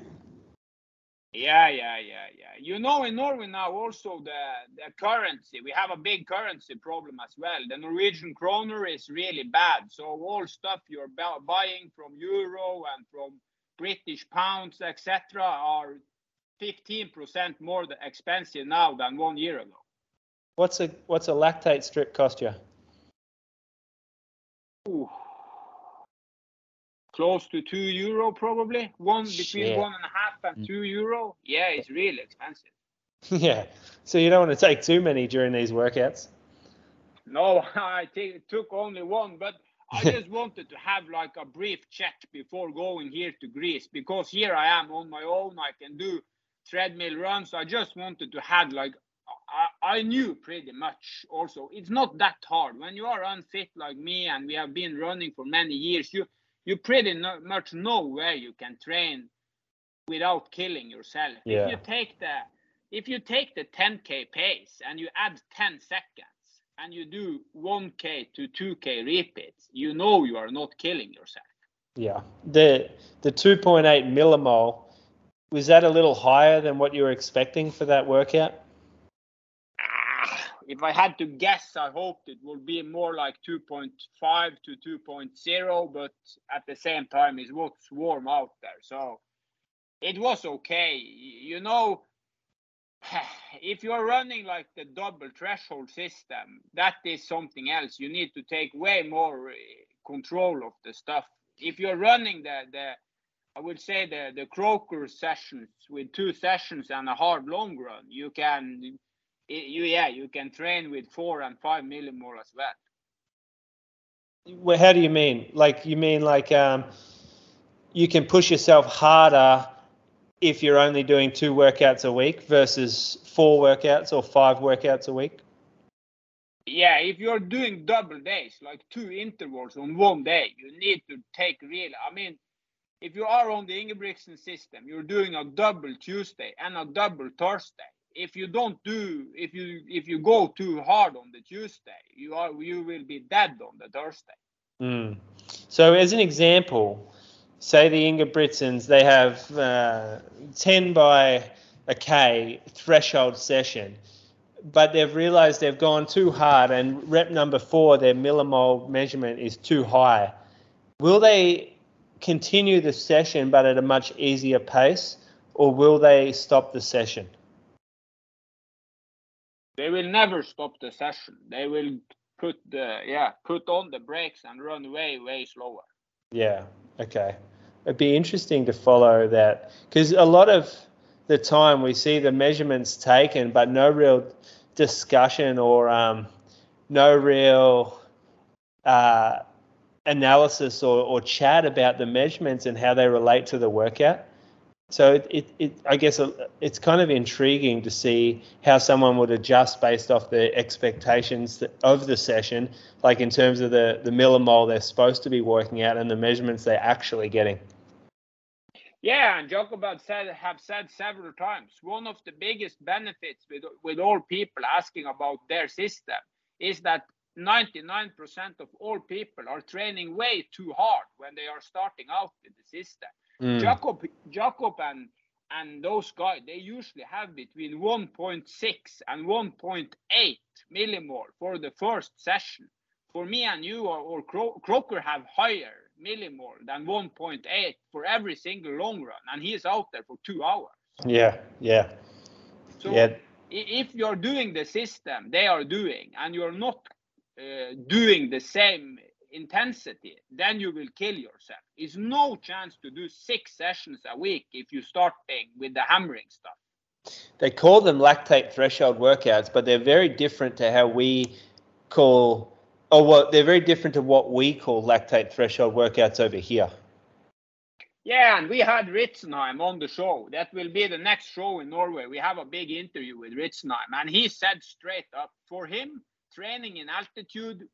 Yeah, yeah, yeah, yeah. You know, in Norway now also the the currency. We have a big currency problem as well. The Norwegian kroner is really bad. So all stuff you're buying from euro and from British pounds, etc., are 15% more expensive now than one year ago. What's a what's a lactate strip cost you? Ooh. close to two euro probably. One between one and a half and mm. two euro. Yeah, it's really expensive. yeah. So you don't want to take too many during these workouts. No, I took only one, but I just wanted to have like a brief check before going here to Greece because here I am on my own. I can do treadmill runs. I just wanted to have like I, I knew pretty much also it's not that hard when you are unfit like me and we have been running for many years. You you pretty no, much know where you can train without killing yourself. Yeah. If you take the if you take the 10k pace and you add 10 seconds and you do 1k to 2k repeats, you know you are not killing yourself. Yeah. The the 2.8 millimole was that a little higher than what you were expecting for that workout? Ah, if I had to guess, I hoped it would be more like 2.5 to 2.0, but at the same time, it's what's warm out there. So it was okay. You know, if you're running like the double threshold system, that is something else. You need to take way more uh, control of the stuff. If you're running the, the I would say the the Croker sessions with two sessions and a hard long run, you can you yeah you can train with four and five millimole as well. Well, how do you mean? Like you mean like um, you can push yourself harder if you're only doing two workouts a week versus four workouts or five workouts a week? Yeah, if you're doing double days, like two intervals on one day, you need to take real. I mean, if you are on the Ingebrigtsen system, you're doing a double Tuesday and a double Thursday. If you don't do, if you if you go too hard on the Tuesday, you are you will be dead on the Thursday. Mm. So, as an example, say the Ingebrigtsens, they have uh, 10 by a K threshold session, but they've realized they've gone too hard, and rep number four, their millimole measurement is too high. Will they continue the session but at a much easier pace, or will they stop the session? They will never stop the session. They will put the yeah put on the brakes and run way way slower. Yeah. Okay. It'd be interesting to follow that because a lot of the time we see the measurements taken, but no real discussion or um, no real uh, analysis or, or chat about the measurements and how they relate to the workout. So it, it, it, I guess uh, it's kind of intriguing to see how someone would adjust based off the expectations of the session, like in terms of the, the millimole they're supposed to be working out and the measurements they're actually getting. Yeah, and have said have said several times one of the biggest benefits with with all people asking about their system is that 99% of all people are training way too hard when they are starting out with the system. Mm. Jakob, Jakob, and and those guys they usually have between 1.6 and 1.8 millimole for the first session. For me and you or, or Cro- Croker have higher millimole than 1.8 for every single long run, and he is out there for two hours. Yeah, yeah, So yeah. if you're doing the system they are doing and you're not uh, doing the same intensity, then you will kill yourself. It's no chance to do six sessions a week if you start with the hammering stuff. They call them lactate threshold workouts, but they're very different to how we call, oh, or what they're very different to what we call lactate threshold workouts over here. Yeah, and we had Ritzenhein on the show. That will be the next show in Norway. We have a big interview with Ritzenhein, and he said straight up for him, training in altitude,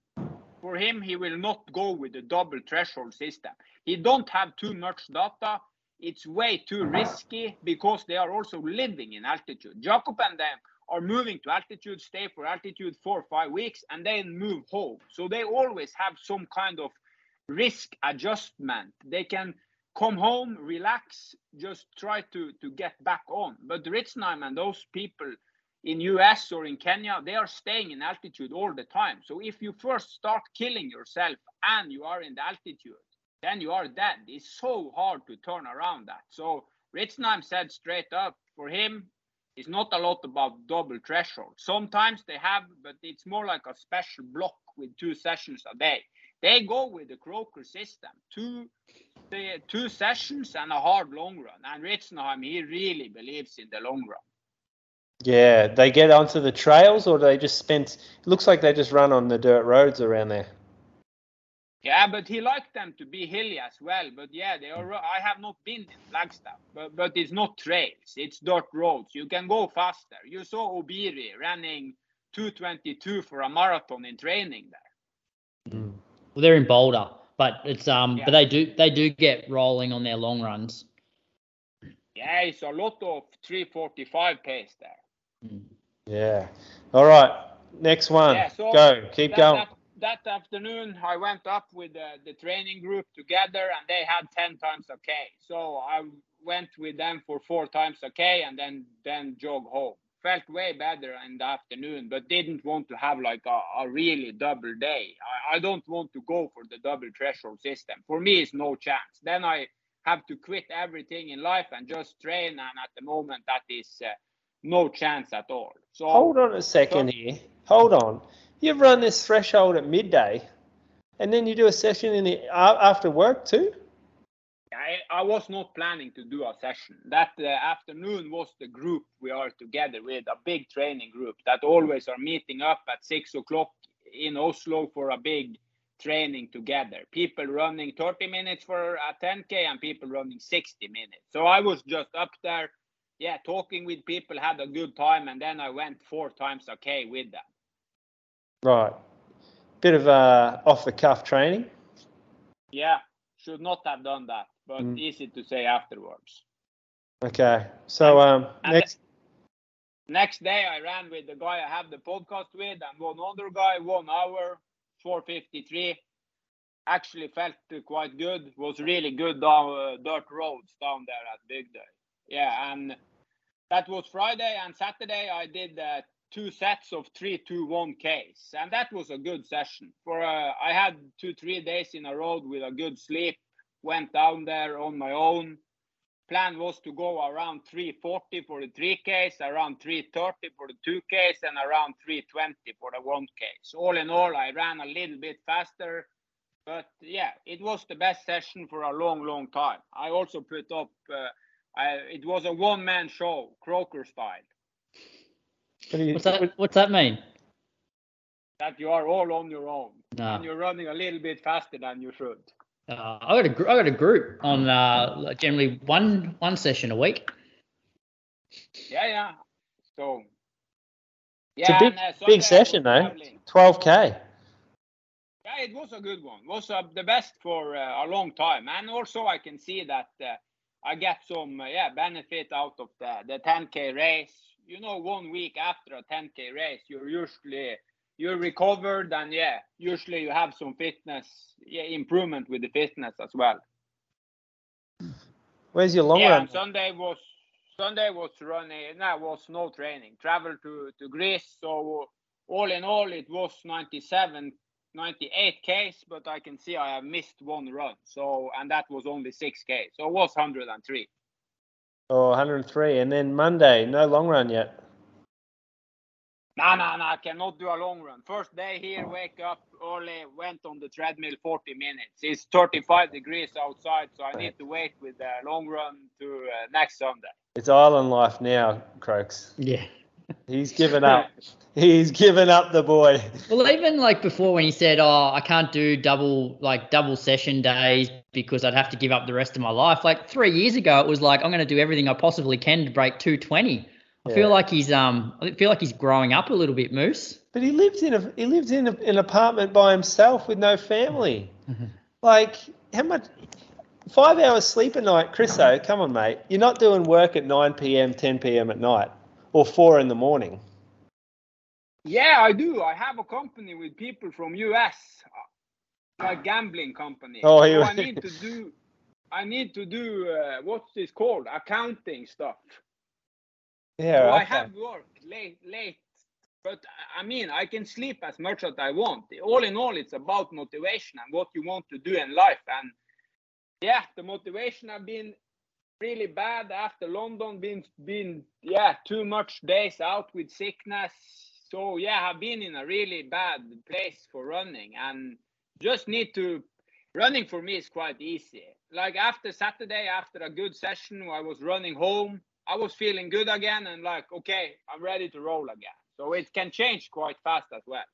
for him, he will not go with the double threshold system. He don't have too much data. It's way too risky because they are also living in altitude. Jakob and them are moving to altitude, stay for altitude four or five weeks, and then move home. So they always have some kind of risk adjustment. They can come home, relax, just try to, to get back on. But Ritzenhein and those people in US or in Kenya, they are staying in altitude all the time. So if you first start killing yourself and you are in the altitude, then you are dead. It's so hard to turn around that. So Ritzenhein said straight up for him, it's not a lot about double threshold. Sometimes they have, but it's more like a special block with two sessions a day. they go with the Croker system. Two two sessions and a hard long run. And Ritzenhein, he really believes in the long run. Yeah, they get onto the trails, or they just spend. It looks like they just run on the dirt roads around there. Yeah, but he liked them to be hilly as well. But yeah, they are. I have not been in Flagstaff, but but it's not trails. It's dirt roads. You can go faster. You saw Obiri running 222 for a marathon in training there. Well, they're in Boulder, but it's um, Yeah. but they do they do get rolling on their long runs. Yeah, it's a lot of 345 pace there. Yeah. All right. Next one. Yeah, so Go. Keep that, going. That, that afternoon, I went up with the, the training group together, and they had 10 times a K. So I went with them for four times a K, and then then jog home. Felt way better in the afternoon, but didn't want to have like a, a really double day. I, I don't want to go for the double threshold system. For me, it's no chance. Then I have to quit everything in life and just train, and at the moment, that is uh, no chance at all. So Hold on a second here. Hold on. You run this threshold at midday, and then you do a session in the after work too. I, I was not planning to do a session. That uh, afternoon was the group we are together with, a big training group that always are meeting up at six o'clock in Oslo for a big training together. People running 30 minutes for a 10K and people running 60 minutes. So I was just up there, yeah, talking with people, had a good time, and then I went four times okay with them. Right. Bit of uh, off the cuff training. Yeah, should not have done that, but Mm. easy to say afterwards. Okay. So um, and next. Next day, I ran with the guy I have the podcast with, and one other guy, one hour, 453. Actually felt quite good. Was really good down uh, dirt roads down there at Bygdøy. Yeah, and that was Friday and Saturday. I did uh, two sets of three, two, one Ks, and that was a good session. For uh, I had two, three days in a row with a good sleep. Went down there on my own plan was to go around 340 for the 3Ks, around 330 for the 2Ks, and around 320 for the 1Ks. All in all, I ran a little bit faster, but yeah, it was the best session for a long, long time. I also put up, uh, I, it was a one man show, Croker style, What do you, What's that? What's that mean? that you are all on your own. No. And you're running a little bit faster than you should. Uh, I got a gr- I got a group on uh, generally one one session a week. Yeah, yeah. So, yeah, It's a big, and, uh, big session though. 12k. Yeah, it was a good one. was uh, the best for uh, a long time, and also I can see that uh, I get some uh, yeah benefit out of the the 10k race. You know, one week after a 10k race, you're usually you're recovered, and yeah, usually you have some fitness yeah improvement with the fitness as well. Where's your long yeah, run? Sunday was Sunday was running. No, was no training. Travel to to Greece. So all in all, it was 97, 98 Ks. But I can see I have missed one run. So and that was only six K. So it was 103. Oh, 103. And then Monday, no long run yet. No, no, no, I cannot do a long run. First day here, wake up early, went on the treadmill 40 minutes. It's 35 degrees outside, so I need to wait with the long run to uh, next Sunday. It's island life now, Croaks. Yeah. He's given up. He's given up the boy. Well, even like before when he said, "Oh, I can't do double like double session days because I'd have to give up the rest of my life." Like three years ago, it was like I'm going to do everything I possibly can to break 220. I Yeah. feel like he's um I feel like he's growing up a little bit, Moose. But he lives in a he lives in a, an apartment by himself with no family. Like how much? Five hours sleep a night, Chriso. Come on, mate. You're not doing work at 9 p.m., 10 p.m. at night, or four in the morning. Yeah, I do. I have a company with people from US, uh, like gambling company. Oh, so I need to do, I need to do uh, what's this called? Accounting stuff. Yeah, so I have work late, late. But I mean, I can sleep as much as I want. All in all, it's about motivation and what you want to do in life. And yeah, the motivation I've been really bad after London. Been been yeah, too much days out with sickness. So yeah, I've been in a really bad place for running. And just need to running for me is quite easy. Like after Saturday, after a good session, I was running home. I was feeling good again, and like, okay, I'm ready to roll again. So it can change quite fast as well.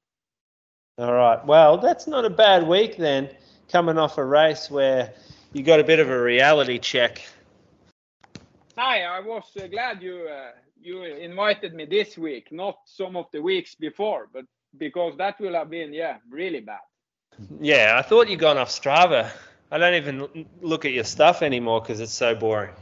All right. Well, that's not a bad week then, coming off a race where you got a bit of a reality check. Hi, I was uh, glad you uh, you invited me this week, not some of the weeks before, but because that will have been yeah really bad. Yeah, I thought you'd gone off Strava. I don't even look at your stuff anymore because it's so boring.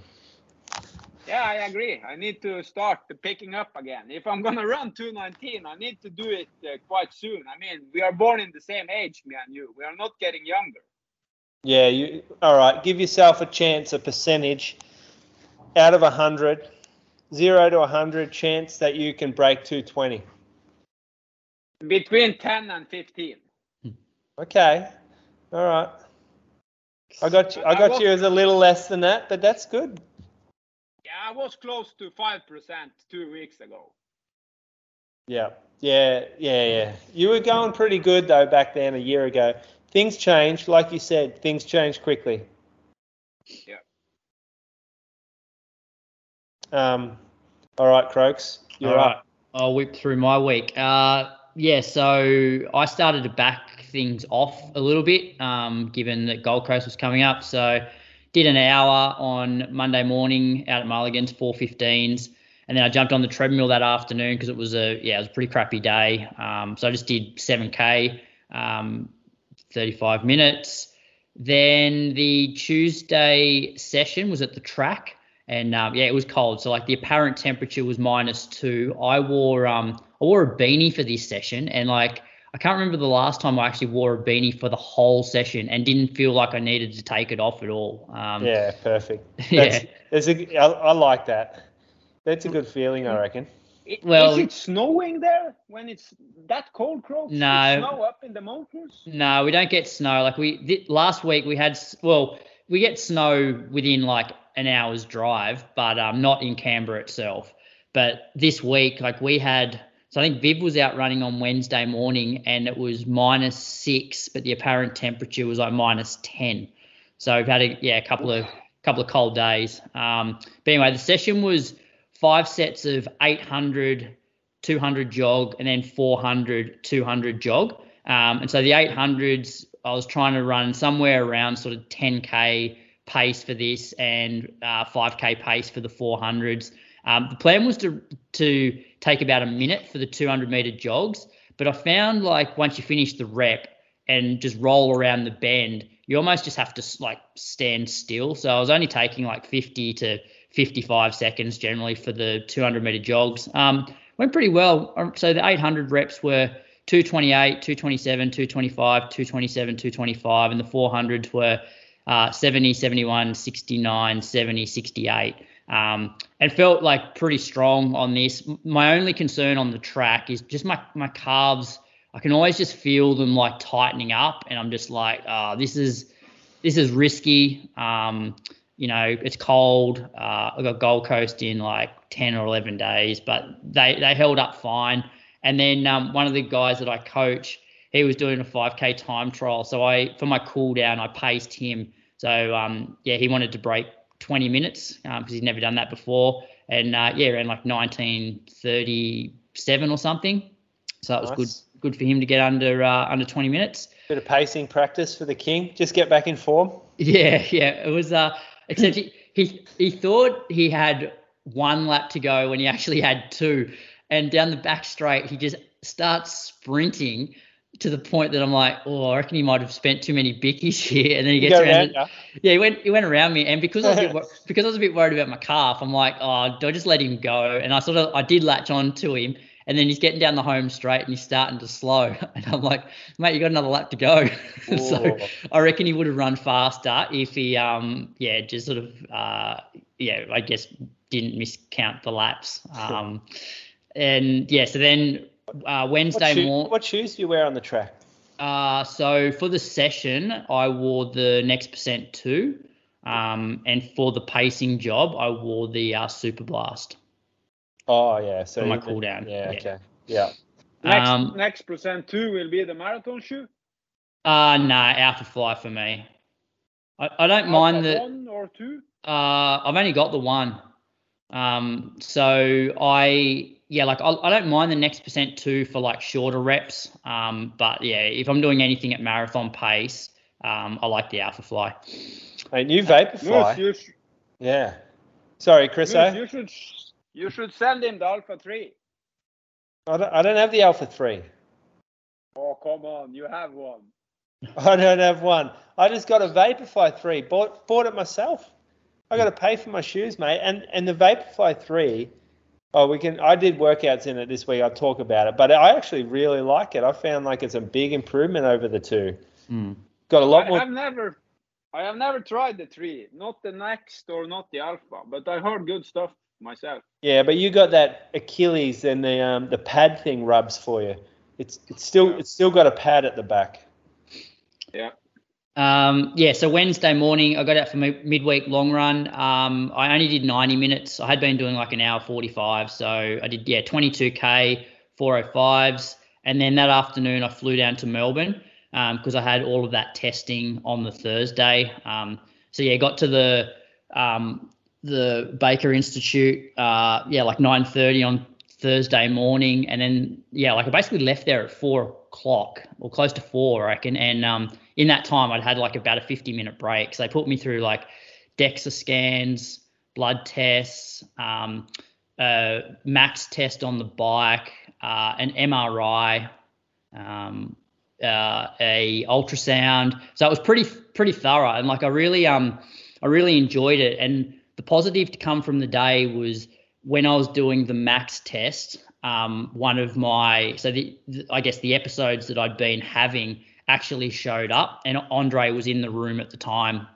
Yeah, I agree. I need to start picking up again. If I'm gonna run 219, I need to do it uh, quite soon. I mean, we are born in the same age, me and you. We are not getting younger. Yeah, you all right, give yourself a chance, a percentage out of 100, 0 to 100 chance that you can break 220. Between 10 and 15. Okay. All right. I got you, I got you as a little less than that, but that's good. Yeah, I was close to 5% two weeks ago. Yeah. Yeah, yeah, yeah. You were going pretty good though back then a year ago. Things changed, like you said, things change quickly. Yeah. Um, all right, Croaks, you're All right. up. I'll whip through my week. Uh, yeah, so I started to back things off a little bit, um, given that Gold Coast was coming up. So did an hour on Monday morning out at Mulligan's, 415s. And then I jumped on the treadmill that afternoon because it was a yeah, it was a pretty crappy day. Um, so I just did 7k, um, 35 minutes. Then the Tuesday session was at the track, and um, yeah, it was cold. So like the apparent temperature was minus two. I wore um I wore a beanie for this session, and like I can't remember the last time I actually wore a beanie for the whole session and didn't feel like I needed to take it off at all. Um, Yeah, perfect. Yeah. That's, there's a, I, I like that. That's a good feeling, I reckon. I- Well- is it snowing there when it's that cold, Croaks? No. Snow up in the mountains? No, we don't get snow. Like we th- last week we had well, we get snow within like an hour's drive, but um not in Canberra itself. But this week, like we had so I think Viv was out running on Wednesday morning and it was minus six, but the apparent temperature was like minus ten. So we've had a yeah, a couple of couple of cold days. Um but anyway, the session was five sets of 800 200 jog and then 400 200 jog um, and so the 800s i was trying to run somewhere around sort of 10k pace for this and uh, 5k pace for the 400s um, the plan was to to take about a minute for the 200 meter jogs but i found like once you finish the rep and just roll around the bend you almost just have to like stand still so i was only taking like 50 to 55 seconds generally for the 200 meter jogs. Um, went pretty well. Um, So the 800 reps were 228, 227, 225, 227, 225, and the 400s were uh, 70, 71, 69, 70, 68. Um, and felt like pretty strong on this. My only concern on the track is just my, my calves. I can always just feel them like tightening up, and I'm just like, oh, this is this is risky. Um, you know, it's cold. Uh, I got Gold Coast in like 10 or 11 days, but they, they held up fine. And then um, one of the guys that I coach, he was doing a 5K time trial. So I, for my cool down, I paced him. So um, yeah, he wanted to break 20 minutes because he's never done that before. And uh, yeah, around like 1937 or something. So that was good good for him to get under uh, under 20 minutes. Bit of pacing practice for the king. Just get back in form. Yeah, yeah. It was uh except he, he he thought he had one lap to go when he actually had two. And down the back straight, he just starts sprinting to the point that I'm like, oh, I reckon he might have spent too many bickies here. And then he gets around. around it- yeah, he went he went around me, and because I was a bit, because I was a bit worried about my calf, I'm like, oh, do I just let him go? And I sort of I did latch on to him, and then he's getting down the home straight, and he's starting to slow, and I'm like, mate, you got another lap to go. so I reckon he would have run faster if he um yeah just sort of uh yeah I guess didn't miscount the laps um and yeah so then uh, What, Wednesday shoe- morning. what shoes do you wear on the track? Uh, so for the session, I wore the Next Percent 2. Um, and for the pacing job, I wore the uh, Super Blast. Oh yeah, so For my cool down, Yeah, yeah. okay, yeah. Next, Um, next percent two will be the marathon shoe. Uh no, Alpha Fly for me. I, I don't mind Alpha the. one or two. Uh, I've only got the one. Um, so I yeah, like I, I don't mind the next percent two for like shorter reps. Um, but yeah, if I'm doing anything at marathon pace, um, I like the Alpha Fly. Hey, new Moose, Vaporfly. you, sh- Yeah. Sorry, Chris. Moose, you should you should send him the Alpha three. I don't, I don't have the Alpha 3. Oh come on, you have one. I don't have one. I just got a Vaporfly 3. Bought bought it myself. I got to pay for my shoes, mate. And and the Vaporfly 3, oh, we can. I did workouts in it this week. I'll talk about it, but I actually really like it. I found like it's a big improvement over the two. Got a lot I more. have never, I have never tried the three, not the next or not the Alpha, but I heard good stuff myself. Yeah, but you got that Achilles and the um, the pad thing rubs for you. It's it's still Yeah. it's still got a pad at the back. Yeah. Um, yeah, so Wednesday morning, I got out for my midweek long run. Um, I only did 90 minutes. I had been doing like an hour 45. So I did, yeah, 22K, 405s. And then that afternoon, I flew down to Melbourne because I had all of that testing on the Thursday. Um, so yeah, got to the um, the Baker Institute, uh, yeah, like 9:30 on Thursday morning, and then yeah, like I basically left there at four o'clock or close to four, I reckon. And um, in that time, I'd had like about a 50 minute break. So they put me through like DEXA scans, blood tests, um, uh, max test on the bike, uh, an MRI, um, uh, a ultrasound. So it was pretty pretty thorough, and like I really um I really enjoyed it. And the positive to come from the day was when I was doing the max test. Um, one of my so the, the I guess the episodes that I'd been having actually showed up, and Andre was in the room at the time.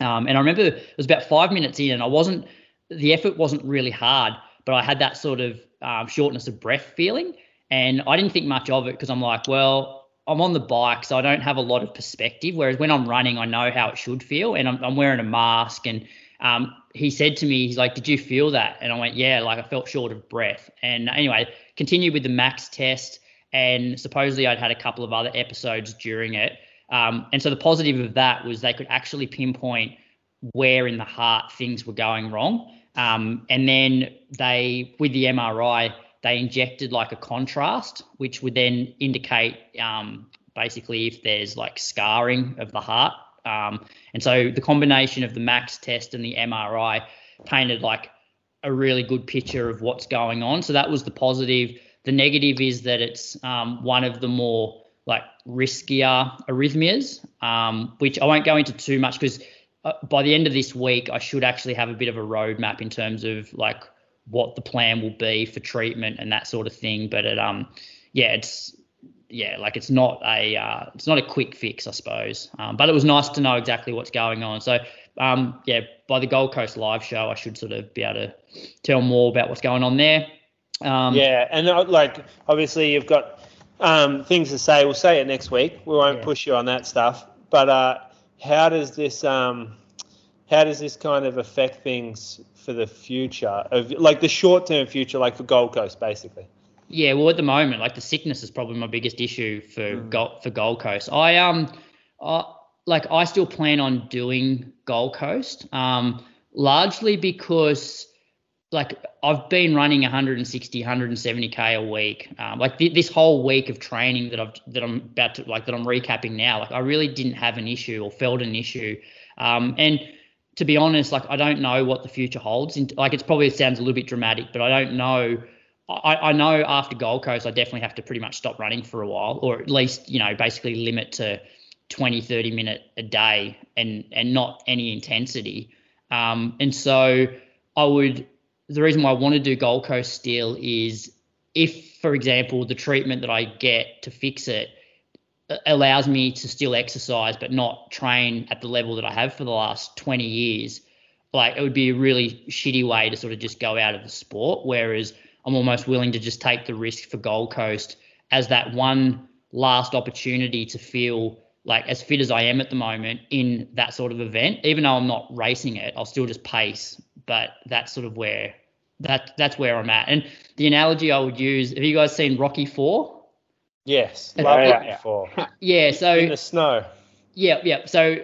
Um, and I remember it was about five minutes in, and I wasn't the effort wasn't really hard, but I had that sort of um, shortness of breath feeling, and I didn't think much of it because I'm like, well, I'm on the bike, so I don't have a lot of perspective. Whereas when I'm running, I know how it should feel, and I'm, I'm wearing a mask. And um, he said to me, he's like, "Did you feel that?" And I went, "Yeah." Like I felt short of breath. And anyway, continued with the max test, and supposedly I'd had a couple of other episodes during it. Um, and so the positive of that was they could actually pinpoint where in the heart things were going wrong. Um, and then they, with the MRI, they injected like a contrast, which would then indicate um, basically if there's like scarring of the heart. Um, and so the combination of the max test and the MRI painted like a really good picture of what's going on. So that was the positive. The negative is that it's um, one of the more like riskier arrhythmias, um, which I won't go into too much because uh, by the end of this week, I should actually have a bit of a roadmap in terms of like what the plan will be for treatment and that sort of thing. But it, um, yeah, it's yeah, like it's not a uh, it's not a quick fix, I suppose. Um, but it was nice to know exactly what's going on. So um, yeah, by the Gold Coast live show, I should sort of be able to tell more about what's going on there. Um, Yeah, and uh, like obviously you've got um, things to say. We'll say it next week. We won't Yeah. push you on that stuff. But uh, how does this um, how does this kind of affect things for the future of like the short term future, like for Gold Coast, basically? Yeah, well, at the moment, like the sickness is probably my biggest issue for Gold for Gold Coast. I um, uh, like I still plan on doing Gold Coast, um, largely because like I've been running 160, 170k a week. Um, like th- this whole week of training that I've that I'm about to like that I'm recapping now. Like I really didn't have an issue or felt an issue, um, and to be honest, like I don't know what the future holds. And like it's probably it sounds a little bit dramatic, but I don't know. I, I know after Gold Coast, I definitely have to pretty much stop running for a while, or at least you know basically limit to 20, 30 minute a day and and not any intensity. Um, and so I would the reason why I want to do Gold Coast still is if, for example, the treatment that I get to fix it allows me to still exercise but not train at the level that I have for the last 20 years, like it would be a really shitty way to sort of just go out of the sport. Whereas I'm almost willing to just take the risk for Gold Coast as that one last opportunity to feel like as fit as I am at the moment in that sort of event. Even though I'm not racing it, I'll still just pace. But that's sort of where that that's where I'm at. And the analogy I would use: Have you guys seen Rocky Four? Yes, Yeah, loved yeah, it yeah. Yeah, so In the snow. Yeah, yeah. So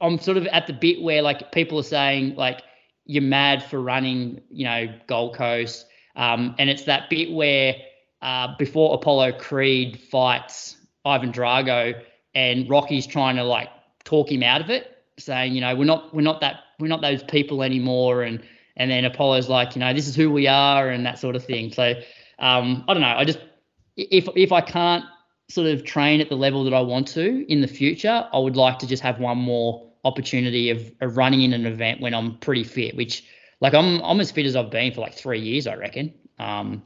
I'm sort of at the bit where like people are saying like you're mad for running, you know, Gold Coast, um, and it's that bit where uh, before Apollo Creed fights Ivan Drago, and Rocky's trying to like talk him out of it, saying, you know, we're not we're not that we're not those people anymore, and and then Apollo's like, you know, this is who we are, and that sort of thing. So um, I don't know. I just if if I can't sort of train at the level that I want to in the future, I would like to just have one more opportunity of, of running in an event when I'm pretty fit, which like I'm I'm as fit as I've been for like three years, I reckon. Um,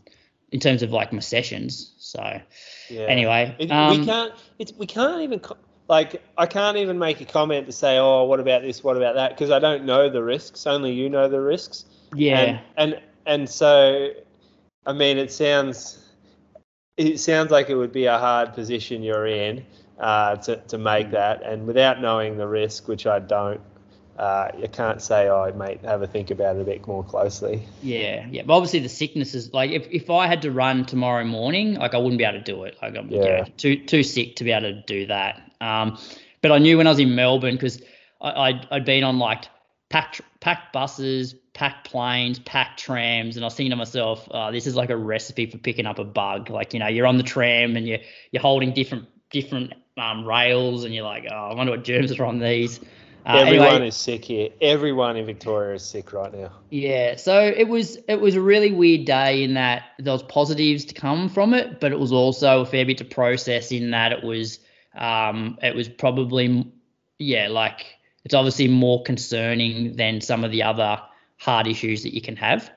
in terms of like my sessions. So Yeah. anyway, um, we can't. It's we can't even like I can't even make a comment to say, oh, what about this? What about that? Because I don't know the risks. Only you know the risks. yeah, And and and so, I mean, it sounds it sounds like it would be a hard position you're in uh, to to make that, and without knowing the risk, which I don't. Uh, you can't say, "Oh, mate, have a think about it a bit more closely." yeah, yeah. But obviously the sickness is like if, if I had to run tomorrow morning, like I wouldn't be able to do it. Like I'm Yeah. yeah, too too sick to be able to do that. Um, but I knew when I was in Melbourne because I'd, I'd been on like packed packed buses, packed planes, packed trams, and I was thinking to myself, oh, this is like a recipe for picking up a bug. Like you know, you're on the tram and you're you're holding different different um, rails, and you're like, oh, I wonder what germs are on these. Uh, Everyone anyway, is sick here. Everyone in Victoria is sick right now. yeah, so it was it was a really weird day in that there was positives to come from it, but it was also a fair bit to process in that it was um it was probably yeah like it's obviously more concerning than some of the other hard issues that you can have.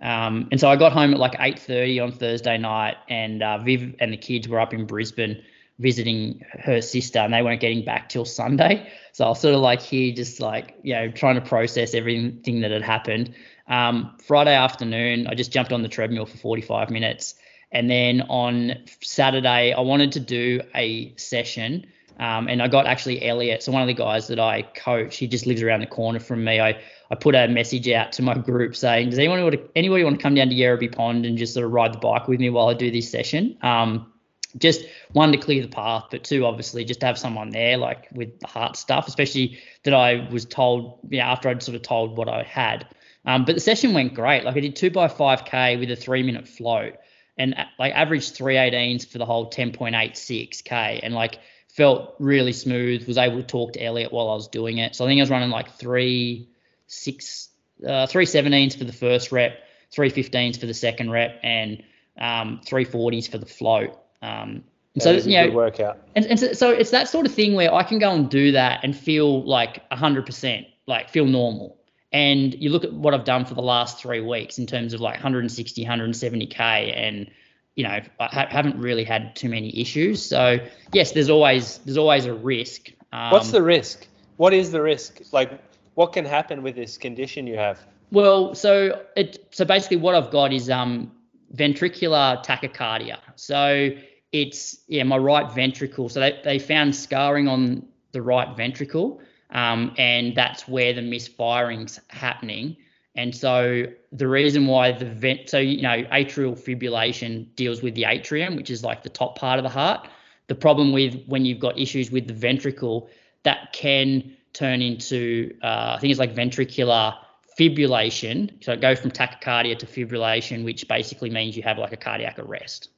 Um, and so I got home at like 8:30 on Thursday night, and uh, Viv and the kids were up in Brisbane visiting her sister, and they weren't getting back till Sunday. So I was sort of like here, just like you know, trying to process everything that had happened. Um, Friday afternoon, I just jumped on the treadmill for 45 minutes, and then on Saturday, I wanted to do a session. Um, and I got actually Elliot, so one of the guys that I coach, he just lives around the corner from me. I, I put a message out to my group saying, does anyone want to, anybody want to come down to Yerrabee Pond and just sort of ride the bike with me while I do this session? Um, just one to clear the path, but two, obviously, just to have someone there, like with the heart stuff, especially that I was told, yeah, after I'd sort of told what I had. Um, but the session went great. Like I did two by 5K with a three minute float and uh, like averaged 318s for the whole 10.86K and like felt really smooth, was able to talk to Elliot while I was doing it. So I think I was running like three, six, uh, 317s for the first rep, 315s for the second rep, and um, 340s for the float. Um, and so, That a you know, workout. and, and so, so it's that sort of thing where I can go and do that and feel like 100%, like feel normal. And you look at what I've done for the last three weeks in terms of like 160, 170K, and, you know, I ha- haven't really had too many issues. So, yes, there's always there's always a risk. Um, What's the risk? What is the risk? Like, what can happen with this condition you have? Well, so it so basically what I've got is um ventricular tachycardia. So it's yeah my right ventricle. So they, they found scarring on the right ventricle, um, and that's where the misfiring's happening. And so the reason why the vent so you know atrial fibrillation deals with the atrium, which is like the top part of the heart. The problem with when you've got issues with the ventricle, that can turn into uh, I think it's like ventricular fibrillation. So it goes from tachycardia to fibrillation, which basically means you have like a cardiac arrest.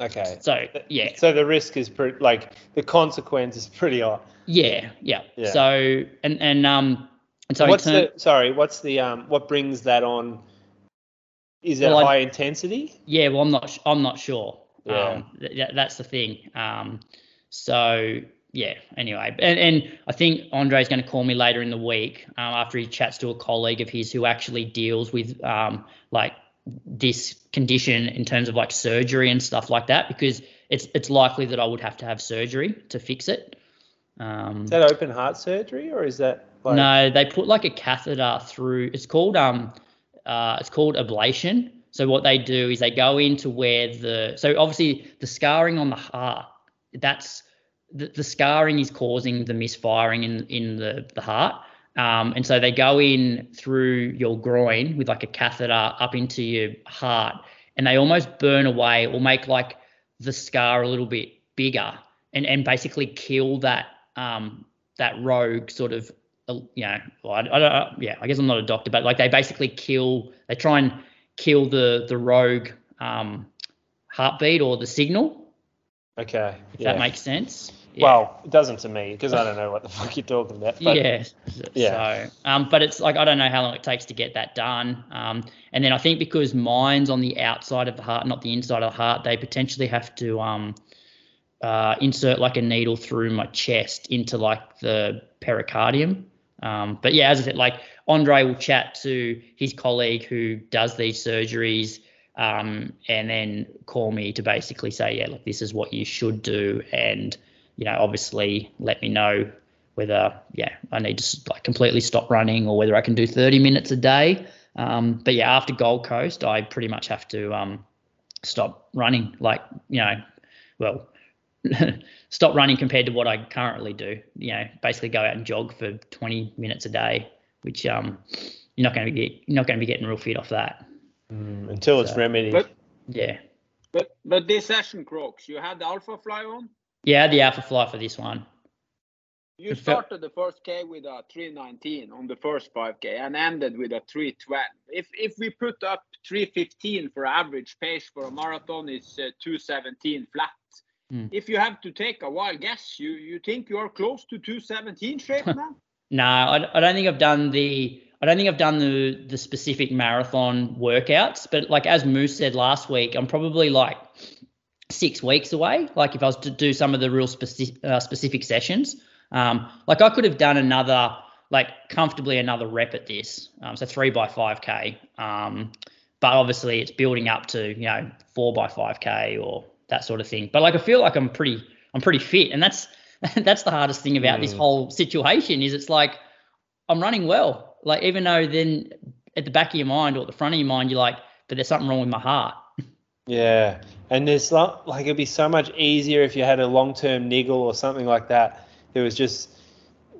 Okay. So yeah, So the risk is pretty, like, the consequence is pretty high. yeah, yeah. Yeah. So and and um and so what's the, sorry, what's the, um, what brings that on? Is it Well, I- high intensity? yeah, well I'm not I'm not sure. Yeah. Um, th- that's the thing. Um, so yeah. Anyway, and and I think Andre's going to call me later in the week um, after he chats to a colleague of his who actually deals with um like this condition in terms of like surgery and stuff like that because it's it's likely that I would have to have surgery to fix it. Um, Is that open heart surgery or is that like, no, they put like a catheter through. It's called um, uh, it's called ablation. So what they do is they go into where the so obviously the scarring on the heart. That's the, the scarring is causing the misfiring in in the the heart. Um, and so they go in through your groin with like a catheter up into your heart, and they almost burn away or make like the scar a little bit bigger and and basically kill that um that rogue sort of uh, you know well, I, I don't yeah I guess I'm not a doctor but like they basically kill they try and kill the the rogue um heartbeat or the signal Okay. if yeah. that makes sense. Yeah. Well, it doesn't to me because I don't know what the fuck you're talking about. But yeah. yeah. So, um, but it's like I don't know how long it takes to get that done. Um, and then I think because mine's on the outside of the heart, not the inside of the heart, they potentially have to um, uh, insert like a needle through my chest into like the pericardium. Um, but yeah, as I said, like Andre will chat to his colleague who does these surgeries. Um, and then call me to basically say, yeah, look, this is what you should do, and you know, obviously let me know whether yeah I need to like completely stop running or whether I can do 30 minutes a day. Um, but yeah, after Gold Coast, I pretty much have to um, stop running. Like you know, well, stop running compared to what I currently do. You know, basically go out and jog for 20 minutes a day, which um, you're not going to get you're not going to be getting real fit off that. Mm, until it's remedied. But Yeah, but but this session, Croaks, you had the Alpha Fly on. Yeah, the Alpha Fly for this one. You started the first K with a 319 on the first 5K and ended with a 312. If if we put up 315 for average pace for a marathon, it's uh, 217 flat. Hmm. If you have to take a wild guess, you you think you are close to 217 shape now? No, I, I don't think I've done the I don't think I've done the the specific marathon workouts, but like as Moose said last week, I'm probably like six weeks away. Like if I was to do some of the real specific uh, specific sessions, um, like I could have done another like comfortably another rep at this, um, so three by five k. Um, but obviously it's building up to you know four by five k or that sort of thing. But like I feel like I'm pretty I'm pretty fit, and that's that's the hardest thing about this Mm. whole situation is it's like I'm running well. Like even though then at the back of your mind or at the front of your mind you're like, but there's something wrong with my heart. Yeah, and there's lo- like it'd be so much easier if you had a long-term niggle or something like that. It was just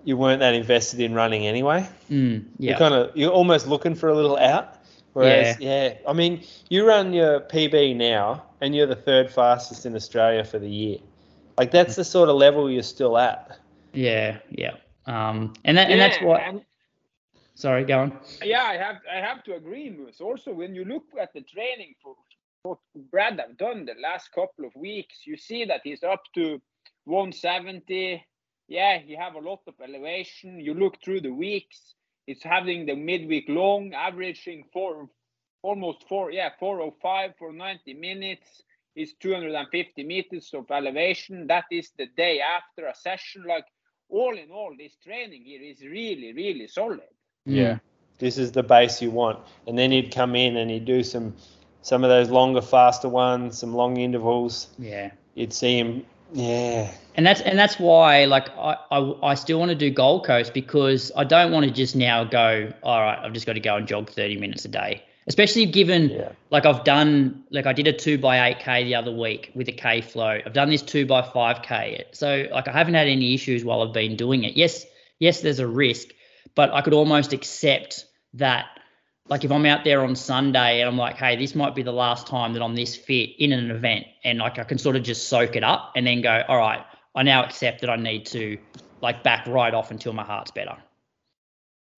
you weren't that invested in running anyway. Mm, yeah. You're kind of you're almost looking for a little out. Whereas, yeah. I mean, you run your PB now, and you're the third fastest in Australia for the year. Like that's the sort of level you're still at. Yeah, yeah. Um, and that and that's Yeah, what. and- Sorry, go on. yeah, I have I have to agree, Moose. Also, when you look at the training for what Brad have done the last couple of weeks, you see that he's up to 170. Yeah, he have a lot of elevation. You look through the weeks, it's having the midweek long, averaging four, almost four, yeah, 405 for 90 minutes. Is 250 meters of elevation. That is the day after a session. Like all in all, this training here is really, really solid. Yeah. This is the base you want, and then you'd come in and you'd do some some of those longer, faster ones, some long intervals. Yeah. You'd see him. Yeah. And that's and that's why like I, I I still want to do Gold Coast because I don't want to just now go all right I've just got to go and jog 30 minutes a day especially given Yeah. like I've done like I did a two by eight k the other week with a k flow I've done this two by five k so like I haven't had any issues while I've been doing it yes yes there's a risk but I could almost accept that like if I'm out there on Sunday and I'm like, hey, this might be the last time that I'm this fit in an event, and like I can sort of just soak it up and then go, all right, I now accept that I need to like back right off until my heart's better.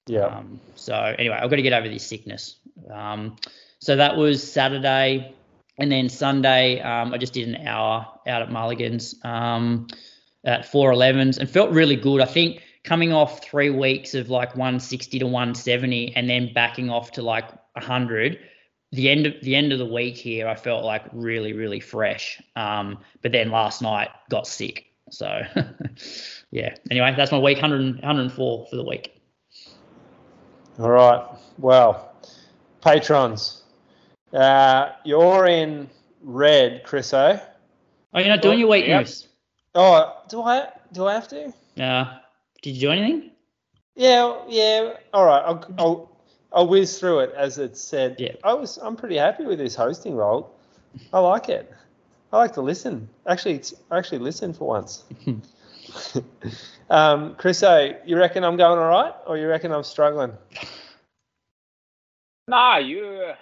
Yeah. Um, so anyway, I've got to get over this sickness. Um, so that was Saturday, and then Sunday, um, I just did an hour out at Mulligan's um, at 411s and felt really good. I think coming off three weeks of like 160 to 170, and then backing off to like 100. The end of the end of the week here, I felt like really, really fresh. Um, but then last night got sick. So yeah. Anyway, that's my week 100, 104 for the week. All right. Well, patrons, uh, you're in red, Chriso. Oh, you're not doing your week Yep. moves? Oh, do I? Do I have to? Uh, did you do anything? Yeah. Yeah. All right. I'll. I'll I'll whiz through it as it said. Yeah. I was. I'm pretty happy with this hosting role. I like it. I like to listen. Actually, it's, I actually listen for once. um, Chriso, you reckon I'm going all right, or you reckon I'm struggling? Nah, you.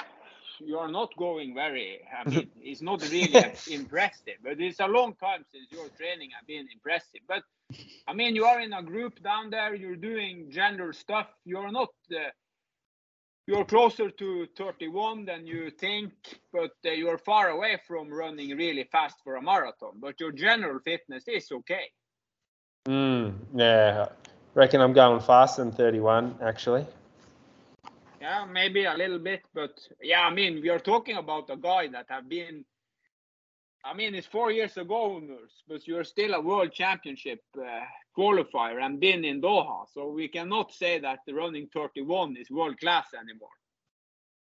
You're not going very. I mean, it's not really impressive, but it's a long time since your training have been impressive. But I mean, you are in a group down there. You're doing general stuff. You're not. Uh, you're closer to 31 than you think, but uh, you're far away from running really fast for a marathon. But your general fitness is okay. Mm, yeah, reckon I'm going faster than 31 actually. Yeah, maybe a little bit, but yeah, I mean, we are talking about a guy that have been. I mean, it's four years ago, but you're still a world championship uh, qualifier and been in Doha, so we cannot say that the running 31 is world class anymore.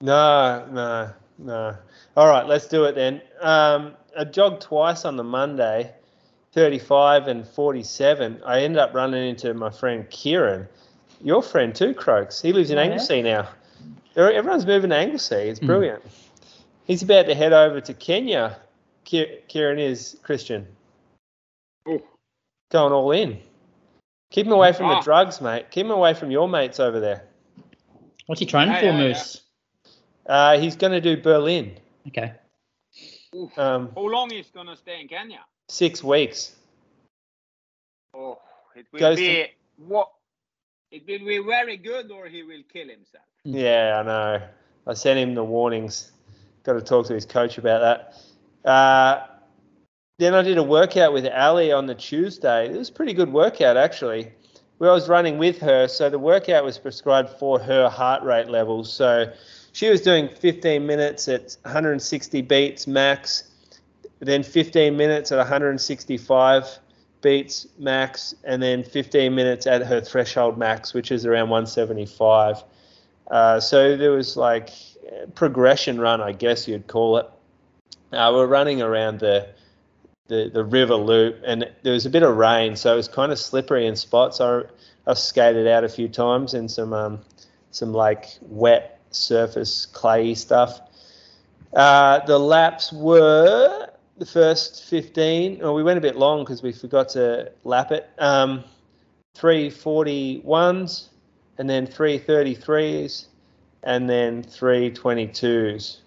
No, no, no. All right, let's do it then. Um, I jogged twice on the Monday, 35 and 47. I ended up running into my friend Kieran, your friend too, Croaks. He lives in Oh, yeah? Anglesey now. Everyone's moving to Anglesey. It's brilliant. He's about to head over to Kenya. Kieran is Kristian, Oh, going all in. Keep him away from the Ah. drugs, mate. Keep him away from your mates over there. What's he training Yeah, for, yeah, yeah. Moose? Uh, he's going to do Berlin. Okay. Um, How long is he gonna stay in Kenya? six weeks. Oh, it will Goes be what? It will be very good, or he will kill himself. Yeah, I know. I sent him the warnings. Got to talk to his coach about that. Uh, then I did a workout with Ali on the Tuesday. It was a pretty good workout, actually. Where I was running with her, so the workout was prescribed for her heart rate levels. So she was doing 15 minutes at 160 beats max, then 15 minutes at 165 beats max, and then 15 minutes at her threshold max, which is around 175. Uh, so there was like progression run, I guess you'd call it. Uh, we're running around the, the the river loop, and there was a bit of rain, so it was kind of slippery in spots. I, I skated out a few times in some um, some like wet surface clayy stuff. Uh, the laps were the first 15. Or we went a bit long because we forgot to lap it. Um, 341s, and then 333s, and then 322s.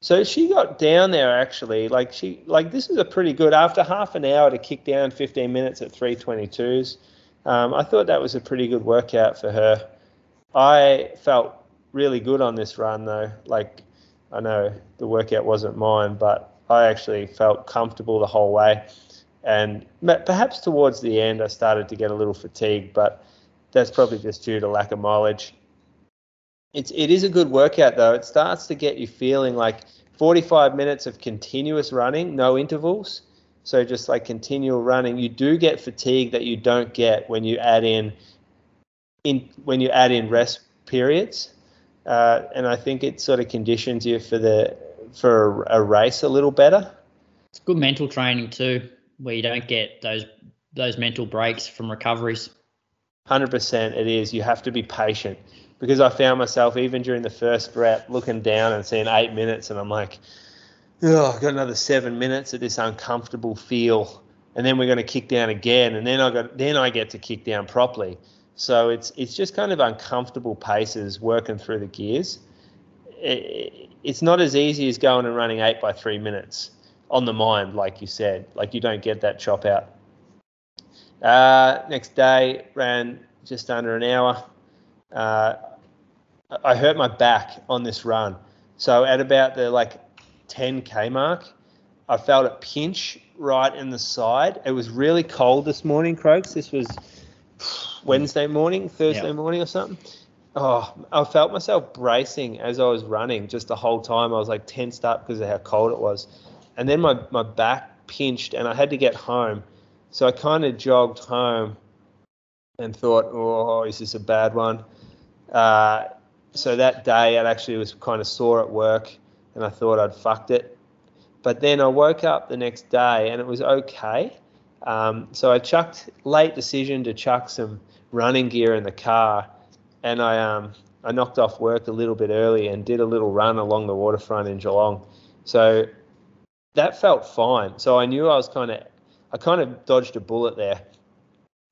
So she got down there actually. Like she, like this is a pretty good after half an hour to kick down 15 minutes at 322s. Um, I thought that was a pretty good workout for her. I felt really good on this run though. Like I know the workout wasn't mine, but I actually felt comfortable the whole way. And perhaps towards the end, I started to get a little fatigued, but that's probably just due to lack of mileage. It's it is a good workout though. It starts to get you feeling like 45 minutes of continuous running, no intervals. So just like continual running, you do get fatigue that you don't get when you add in in when you add in rest periods. Uh, and I think it sort of conditions you for the for a race a little better. It's good mental training too, where you don't get those those mental breaks from recoveries. Hundred percent, it is. You have to be patient because I found myself even during the first rep looking down and seeing eight minutes, and I'm like, oh, I've got another seven minutes of this uncomfortable feel, and then we're going to kick down again, and then I got then I get to kick down properly. So it's it's just kind of uncomfortable paces working through the gears. It, it's not as easy as going and running eight by three minutes on the mind, like you said. Like you don't get that chop out. Uh, next day, ran just under an hour. Uh, I hurt my back on this run. So at about the like 10k mark, I felt a pinch right in the side. It was really cold this morning, Croaks. This was Wednesday morning, Thursday Yeah. morning or something. Oh, I felt myself bracing as I was running just the whole time. I was like tensed up because of how cold it was. And then my, my back pinched and I had to get home. So I kind of jogged home and thought, oh, is this a bad one? Uh, so that day, I actually was kind of sore at work, and I thought I'd fucked it. But then I woke up the next day, and it was okay. Um, so I chucked late decision to chuck some running gear in the car, and I um, I knocked off work a little bit early and did a little run along the waterfront in Geelong. So that felt fine. So I knew I was kind of I kind of dodged a bullet there.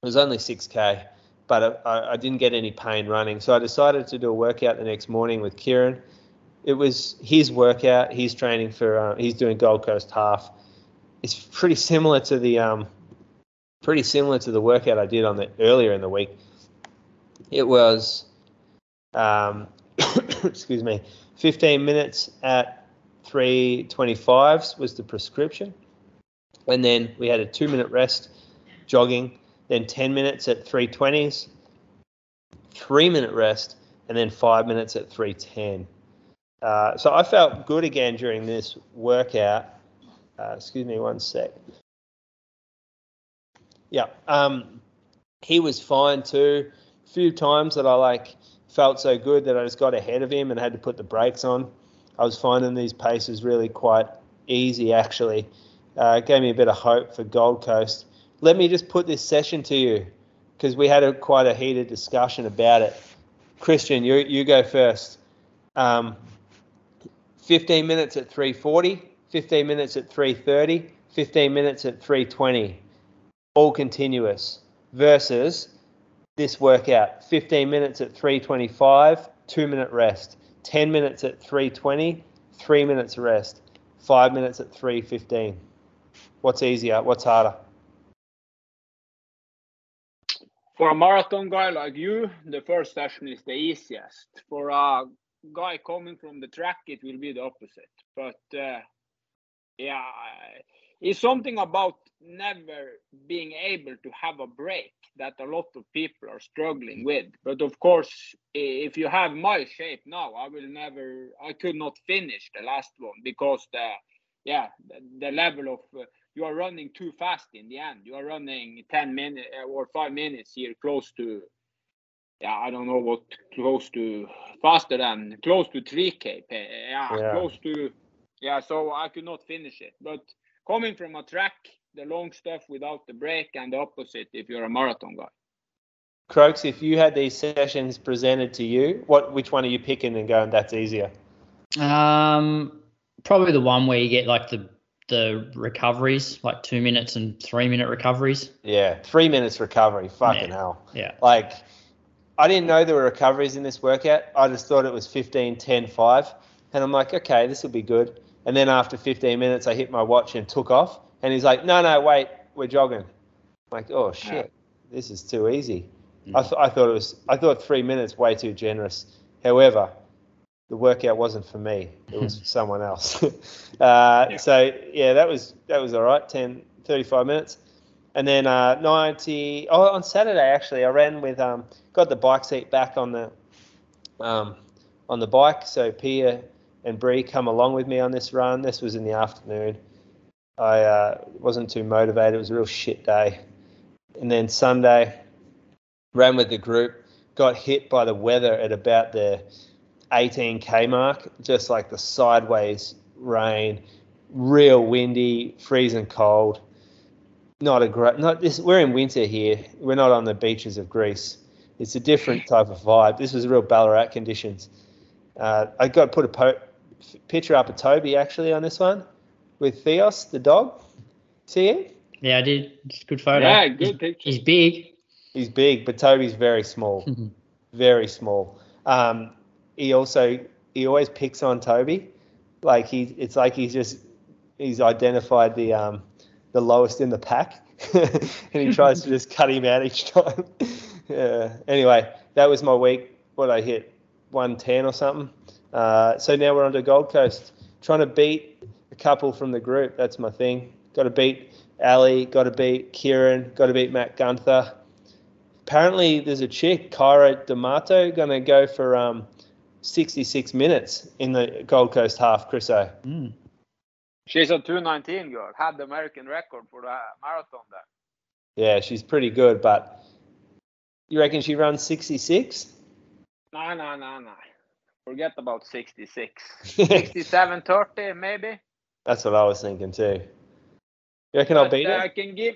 It was only 6k, but I, I didn't get any pain running. So I decided to do a workout the next morning with Kieran. it was his workout. He's training for. Uh, he's doing Gold Coast half. It's pretty similar to the um, pretty similar to the workout I did on the earlier in the week. It was, um, excuse me, 15 minutes at 325s was the prescription, and then we had a two minute rest, jogging, then 10 minutes at 320s, three minute rest, and then five minutes at 310. Uh, so I felt good again during this workout. Uh, excuse me one sec. Yeah, um, he was fine too. Few times that I like felt so good that I just got ahead of him and had to put the brakes on. I was finding these paces really quite easy actually. Uh, gave me a bit of hope for Gold Coast. Let me just put this session to you because we had a, quite a heated discussion about it. Kristian, you you go first. Um, 15 minutes at 340, 15 minutes at 330, 15 minutes at 320, all continuous, versus this workout 15 minutes at 325, two minute rest, 10 minutes at 320, three minutes rest, five minutes at 315. What's easier? What's harder? For a marathon guy like you, the first session is the easiest. For a guy coming from the track, it will be the opposite. But uh, yeah, it's something about never being able to have a break that a lot of people are struggling with. But of course, if you have my shape now, I will never, I could not finish the last one because the, yeah, the, the level of uh, you are running too fast in the end. You are running 10 minutes or five minutes here, close to yeah, I don't know what close to faster than close to 3k. Yeah, yeah, close to yeah. So I could not finish it. But coming from a track, the long stuff without the break, and the opposite if you're a marathon guy. Croaks, if you had these sessions presented to you, what which one are you picking and going? That's easier. Um, probably the one where you get like the the recoveries, like two minutes and three minute recoveries. Yeah, three minutes recovery. Fucking yeah. hell. Yeah. Like I didn't know there were recoveries in this workout. I just thought it was 15, 10, 5. And I'm like, okay, this will be good. And then after 15 minutes, I hit my watch and took off. And he's like, no, no, wait, we're jogging. I'm like, oh shit, this is too easy. Mm. I, th- I thought it was, I thought three minutes way too generous. However, the workout wasn't for me. It was for someone else. uh, yeah. So yeah, that was that was all right. 10, 35 minutes, and then uh, 90. Oh, on Saturday actually, I ran with um, got the bike seat back on the um, on the bike. So Pia and Bree come along with me on this run. This was in the afternoon. I uh, wasn't too motivated. It was a real shit day. And then Sunday, ran with the group. Got hit by the weather at about the 18k mark, just like the sideways rain, real windy, freezing cold. Not a great. Not this. We're in winter here. We're not on the beaches of Greece it's a different type of vibe. This was real Ballarat conditions. Uh, I got put a po- picture up of Toby actually on this one with Theos, the dog. See him? Yeah, I did. It's a good photo. Yeah, good he's, picture. He's big. He's big, but Toby's very small. very small. Um, he also he always picks on Toby. Like he, it's like he's just he's identified the um, the lowest in the pack, and he tries to just cut him out each time yeah. Anyway, that was my week. What I hit 110 or something. Uh, so now we're on to Gold Coast, trying to beat a couple from the group. That's my thing. Got to beat Ali. Got to beat Kieran. Got to beat Matt Gunther. Apparently, there's a chick, Keira D'Amato, going to go for um, 66 minutes in the Gold Coast half, Chriso. Mm. She's a 219 girl. Had the American record for the marathon there. Yeah, she's pretty good, but you reckon she runs 66? No, no, no, no. Forget about 66. 67, 30, maybe. That's what I was thinking too. You reckon but, I'll beat uh, her? I can give.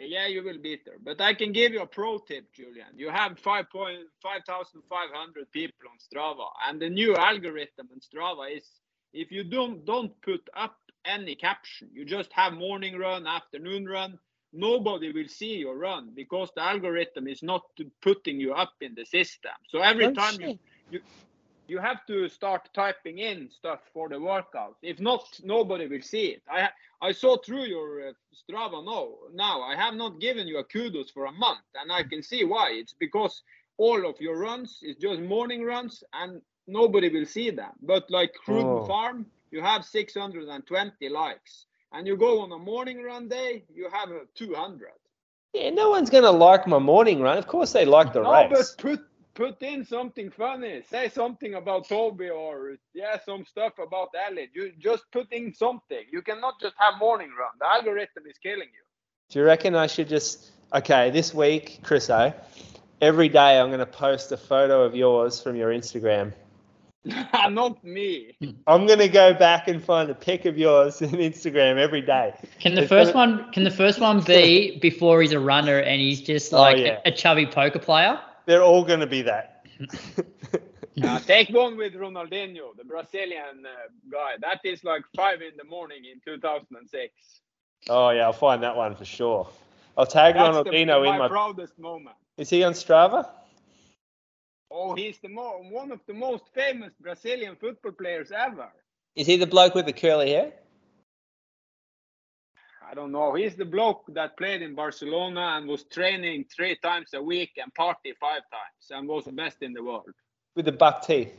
Yeah, you will beat her. But I can give you a pro tip, Julian. You have 5,500 people on Strava, and the new algorithm on Strava is if you don't don't put up any caption, you just have morning run, afternoon run, nobody will see your run because the algorithm is not putting you up in the system. So every oh, time you, you, You have to start typing in stuff for the workouts. If not, nobody will see it. I I saw through your uh, Strava now. Now I have not given you a kudos for a month, and I can see why. It's because all of your runs is just morning runs, and nobody will see them. But like Cruden Oh. Farm, you have 620 likes, and you go on a morning run day, you have uh, 200. Yeah, no one's going to like my morning run. Of course, they like the No, race. but put put in something funny. Say something about Toby or yeah, some stuff about Elliot. You just put in something. You cannot just have morning run. The algorithm is killing you. Do you reckon I should just okay this week, Chris? O, every day I'm going to post a photo of yours from your Instagram. Not me. I'm going to go back and find a pic of yours in Instagram every day. Can the It's first gonna- one? Can the first one be before he's a runner and he's just Oh, like yeah. a, a chubby poker player? They're all going to be that. Uh, take one with Ronaldinho, the Brazilian uh, guy. That is like five in the morning in 2006. oh yeah, I'll find that one for sure. I'll tag That's the, Ronaldinho my in my. proudest moment. Is he on Strava? Oh, he's the mo- one of the most famous Brazilian football players ever. Is he the bloke with the curly hair? I don't know. He's the bloke that played in Barcelona and was training three times a week and party five times and was the best in the world. With the buck teeth.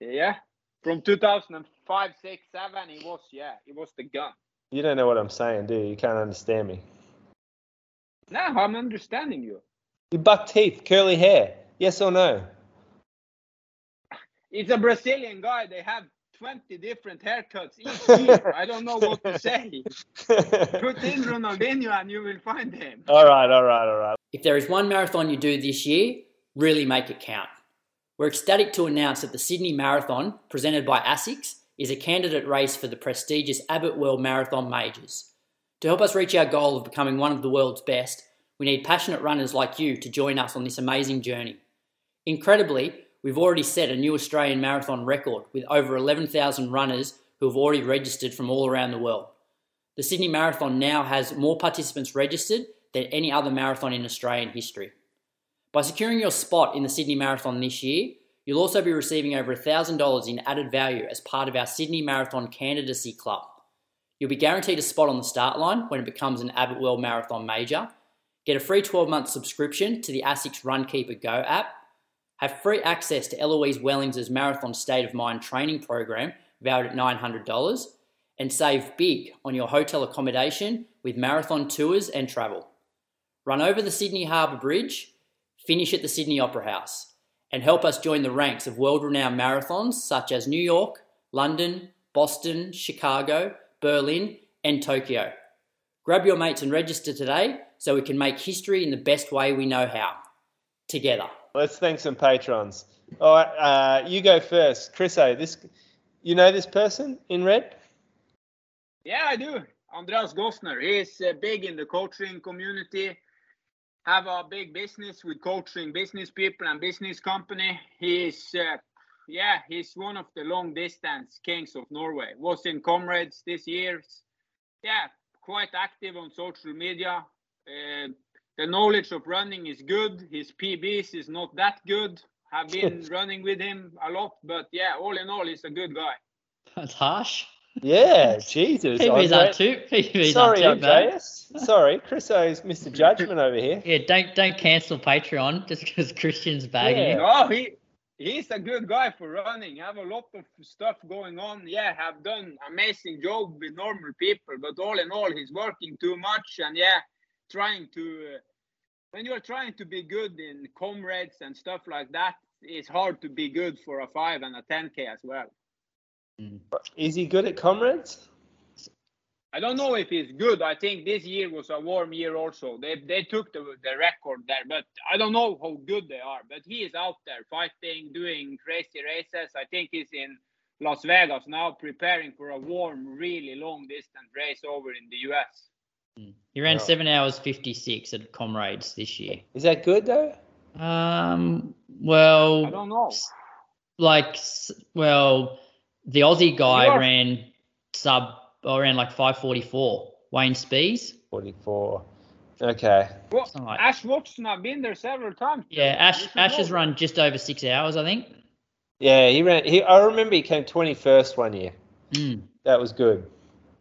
Yeah. From 2005, 6, 7, he was, yeah, he was the gun. You don't know what I'm saying, do you? You can't understand me. Now I'm understanding you. You buck teeth, curly hair. Yes or no? It's a Brazilian guy. They have 20 different haircuts each year. I don't know what to say. Put in Ronaldinho and you will find him. all right, all right, all right. If there is one marathon you do this year, really make it count. We're ecstatic to announce that the Sydney Marathon, presented by ASICS, is a candidate race for the prestigious Abbott World Marathon Majors. To help us reach our goal of becoming one of the world's best, we need passionate runners like you to join us on this amazing journey. Incredibly, we've already set a new Australian marathon record with over 11,000 runners who have already registered from all around the world. The Sydney Marathon now has more participants registered than any other marathon in Australian history. By securing your spot in the Sydney Marathon this year, you'll also be receiving over $1,000 in added value as part of our Sydney Marathon Candidacy Club. You'll be guaranteed a spot on the start line when it becomes an Abbott World Marathon Major, get a free 12 month subscription to the ASICS Runkeeper Go app, have free access to Eloise Wellings' Marathon State of Mind training program valued at $900, and save big on your hotel accommodation with marathon tours and travel. Run over the Sydney Harbour Bridge, finish at the Sydney Opera House, and help us join the ranks of world renowned marathons such as New York, London, Boston, Chicago, Berlin, and Tokyo. Grab your mates and register today so we can make history in the best way we know how. Together. Let's thank some patrons. All right, uh, you go first, Chris. O, this, you know this person in red? Yeah, I do. Andreas Gossner. He's uh, big in the coaching community. Have a big business with coaching business people and business company. He's, uh, yeah, he's one of the long distance kings of Norway. Was in Comrades this year. Yeah, quite active on social media. Uh, the knowledge of running is good. His PBs is not that good. I've been running with him a lot, but yeah, all in all, he's a good guy. That's harsh. Yeah, Jesus. PBs Andre- aren't too, PBs Sorry, aren't too bad. Andreas. Sorry, Chris O's Mr. Judgment over here. Yeah, don't don't cancel Patreon just because Kristian's bagging Yeah. you. No, he he's a good guy for running. Have a lot of stuff going on. Yeah, have done amazing job with normal people, but all in all, he's working too much and yeah, trying to. Uh, when you're trying to be good in comrades and stuff like that, it's hard to be good for a five and a 10k as well. Is he good at comrades? I don't know if he's good. I think this year was a warm year also. They they took the, the record there, but I don't know how good they are. But he is out there fighting, doing crazy races. I think he's in Las Vegas now preparing for a warm, really long distance race over in the US. He ran Yeah. seven hours fifty six at Comrades this year. Is that good though? Um, I well, don't know. like, well, the Aussie guy You are- ran sub or ran like five forty four. Wayne Spees. 44. Okay. Well, Something like- Ash Watson, I've been there several times. Yeah, Ash Ash know has run just over six hours, I think. Yeah, he ran. He, I remember he came 21st one year. Mm. That was good.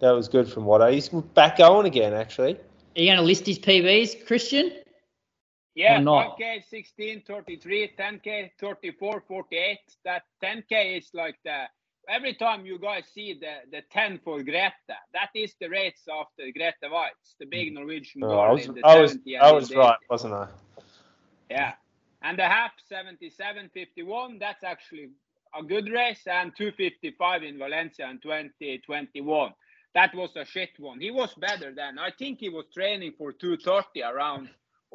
That was good from what I. He's back going again, actually. Are you going to list his PBs, Kristian? Yeah, Or not? 5K 16, 33, 10K 34, 48. That 10K is like the every time you guys see the the 10 for Grete, that is the race after Grete Waitz, the big mm. Norwegian Oh, I was, in the I was, 70 I was right, wasn't I? Yeah. And the half 77 51, that's actually a good race, and 255 in Valencia in 2021. That was a shit one. He was better then. I think he was training for 230 around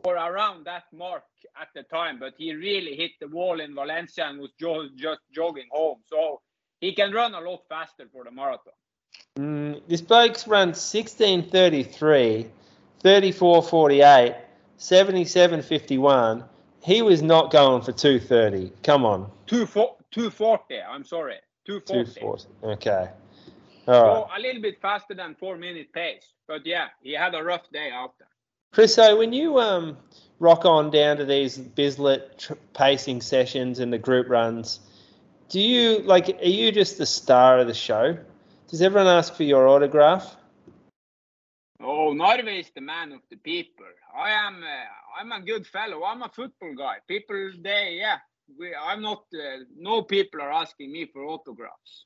or around that mark at the time, but he really hit the wall in Valencia and was jo- just jogging home. So he can run a lot faster for the marathon. Mm, this bloke's run 1633, 3448, 7751. He was not going for 230. Come on. Two 240, I'm sorry. 240. 240. Okay. All right. So a little bit faster than four minute pace. But yeah, he had a rough day after. Chris, so when you um, rock on down to these Bislett tr- pacing sessions and the group runs, do you like? Are you just the star of the show? Does everyone ask for your autograph? Oh, Narve is the man of the people. I am. Uh, I'm a good fellow. I'm a football guy. People, they, yeah. We, I'm not. Uh, no people are asking me for autographs.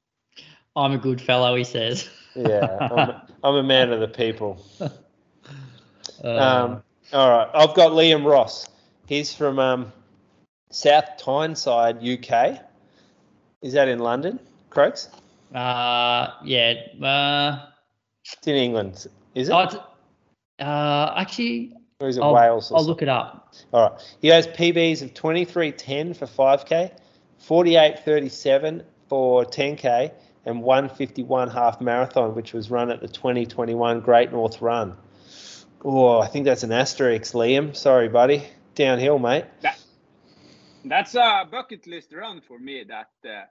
I'm a good fellow, he says. Yeah, I'm, I'm a man of the people. Uh, Um, all right, I've got Liam Ross. He's from um, South Tyneside, UK. Is that in London, Croaks? uh, yeah. Uh, It's in England, is it? uh, actually, or is it I'll, Wales? Or I'll something? look it up. All right. He has PBs of 23.10 for 5K, 48.37 for 10K, and 151 half marathon, which was run at the 2021 Great North Run. Oh, I think that's an asterisk, Liam. Sorry, buddy. Downhill, mate. That's a bucket list run for me. That uh,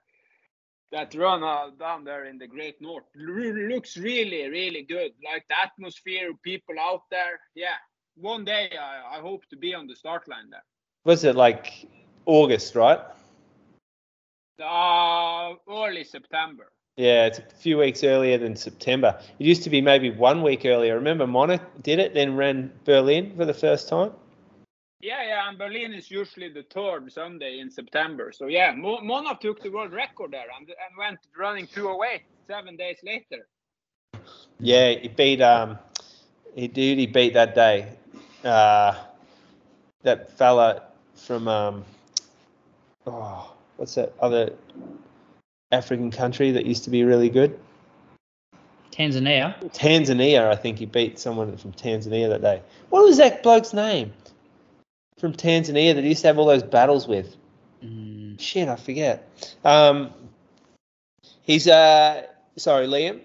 that run uh, down there in the Great North looks really, really good. Like the atmosphere, people out there. Yeah. One day I, I hope to be on the start line there. Was it like August, right? Uh, early September. Yeah, it's a few weeks earlier than September. It used to be maybe one week earlier. Remember, Monaco did it, then ran Berlin for the first time. Yeah, yeah, and Berlin is usually the third Sunday in September. So yeah, Mo- Mona took the world record there and, and went running 208 seven days later. Yeah, he beat um, he did. He beat that day. Uh, that fella from um, oh, what's that other African country that used to be really good? Tanzania. Tanzania. I think he beat someone from Tanzania that day. What was that bloke's name from Tanzania that he used to have all those battles with? Mm, Shit, I forget. Um, he's uh, sorry, Liam.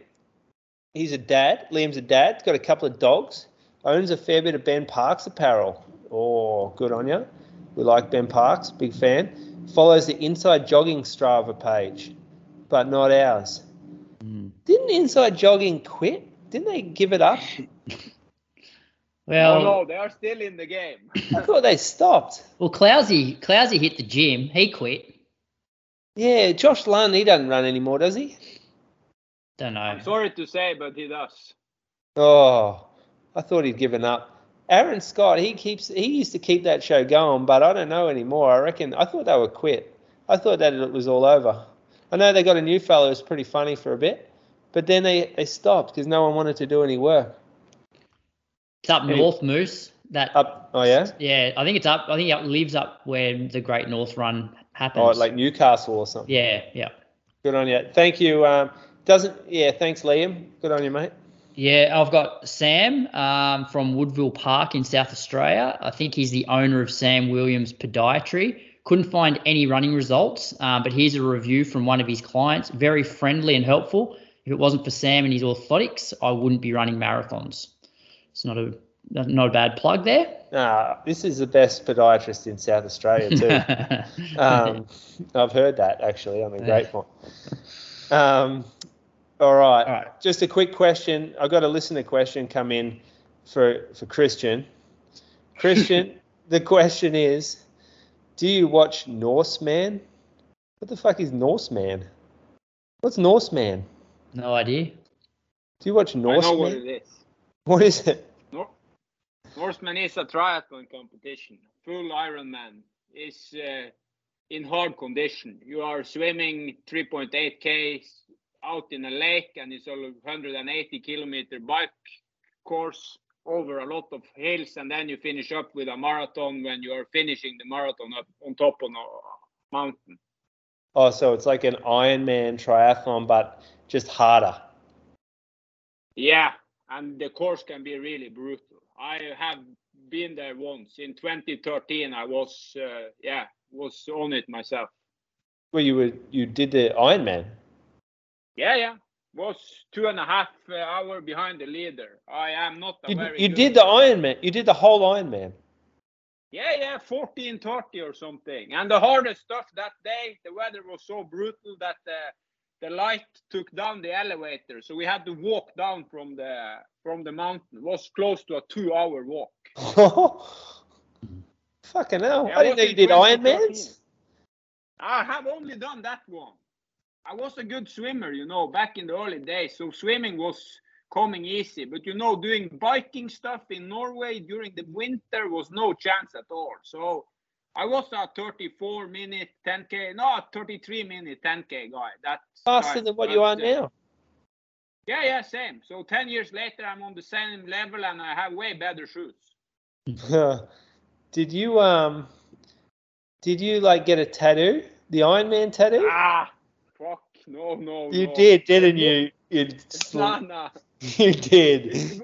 He's a dad. Liam's a dad. He's got a couple of dogs. Owns a fair bit of Ben Parkes apparel. Oh, good on you. We like Ben Parkes. Big fan. Follows the Inside Jogging Strava page, but not ours. mm. Didn't Inside Jogging quit? Didn't they give it up? Well, oh no, they are still in the game. I thought they stopped. well, Clousey, Clousey hit the gym. He quit. Yeah, Josh Lunn, he doesn't run anymore, does he? Don't know. I'm sorry to say, but he does. Oh, I thought he'd given up. Aaron Scott, he keeps he used to keep that show going, but I don't know anymore. I reckon I thought they were quit. I thought that it was all over. I know they got a new fellow who's pretty funny for a bit, but then they, they stopped because no one wanted to do any work. It's up north, Moose. That Up, oh yeah, yeah, I think it's up. I think it lives up where the Great North Run happens. oh like Newcastle or something. yeah, yeah, Good on you. Thank you. Um, doesn't yeah? Thanks, Liam. Good on you, mate. yeah. I've got Sam um, from Woodville Park in South Australia. I think he's the owner of Sam Williams Podiatry. Couldn't find any running results, um, but here's a review from one of his clients. Very friendly and helpful. If it wasn't for Sam and his orthotics, I wouldn't be running marathons. It's not a not a bad plug there. Ah, this is the best podiatrist in South Australia too. Um, I've heard that actually the grapevine. Um, all right. All right. Just a quick question. I got a listener question come in for for Kristian. Kristian, the question is, do you watch Norseman? What the fuck is Norseman? What's Norseman? No idea. Do you watch Norseman? I know what it is. What is it? Nor- Norseman is a triathlon competition. Full Ironman is uh, in hard condition. You are swimming 3.8 k out in a lake, and it's a 180 kilometer bike course over a lot of hills, and then you finish up with a marathon when you are finishing the marathon up on top of a mountain. Oh, so it's like an Ironman triathlon, but just harder. Yeah, and the course can be really brutal. I have been there once in 2013. I was, uh, yeah, was on it myself. Well, you were you did the Ironman. Yeah, yeah, was two and a half uh, hour behind the leader. I am not a You, very. you did the Ironman. You did the whole Ironman. Yeah, yeah, 1430 or something. And the hardest stuff that day, the weather was so brutal that the the light took down the elevator, so we had to walk down from the from the mountain. It was close to a two hour walk. Fucking hell! Yeah, I didn't know you did 2013. Ironmans. I have only done that one. I was a good swimmer, you know, back in the early days. So swimming was coming easy. But you know, doing biking stuff in Norway during the winter was no chance at all. So I was a 34 minute 10k, no, 33 minute 10k guy. That's Faster than what you are uh, now. Yeah, yeah, same. So 10 years later, I'm on the same level and I have way better shoes. did you um? Did you like get a tattoo? The Iron Man tattoo? Ah, no, no. you no. did, didn't you? You, you did.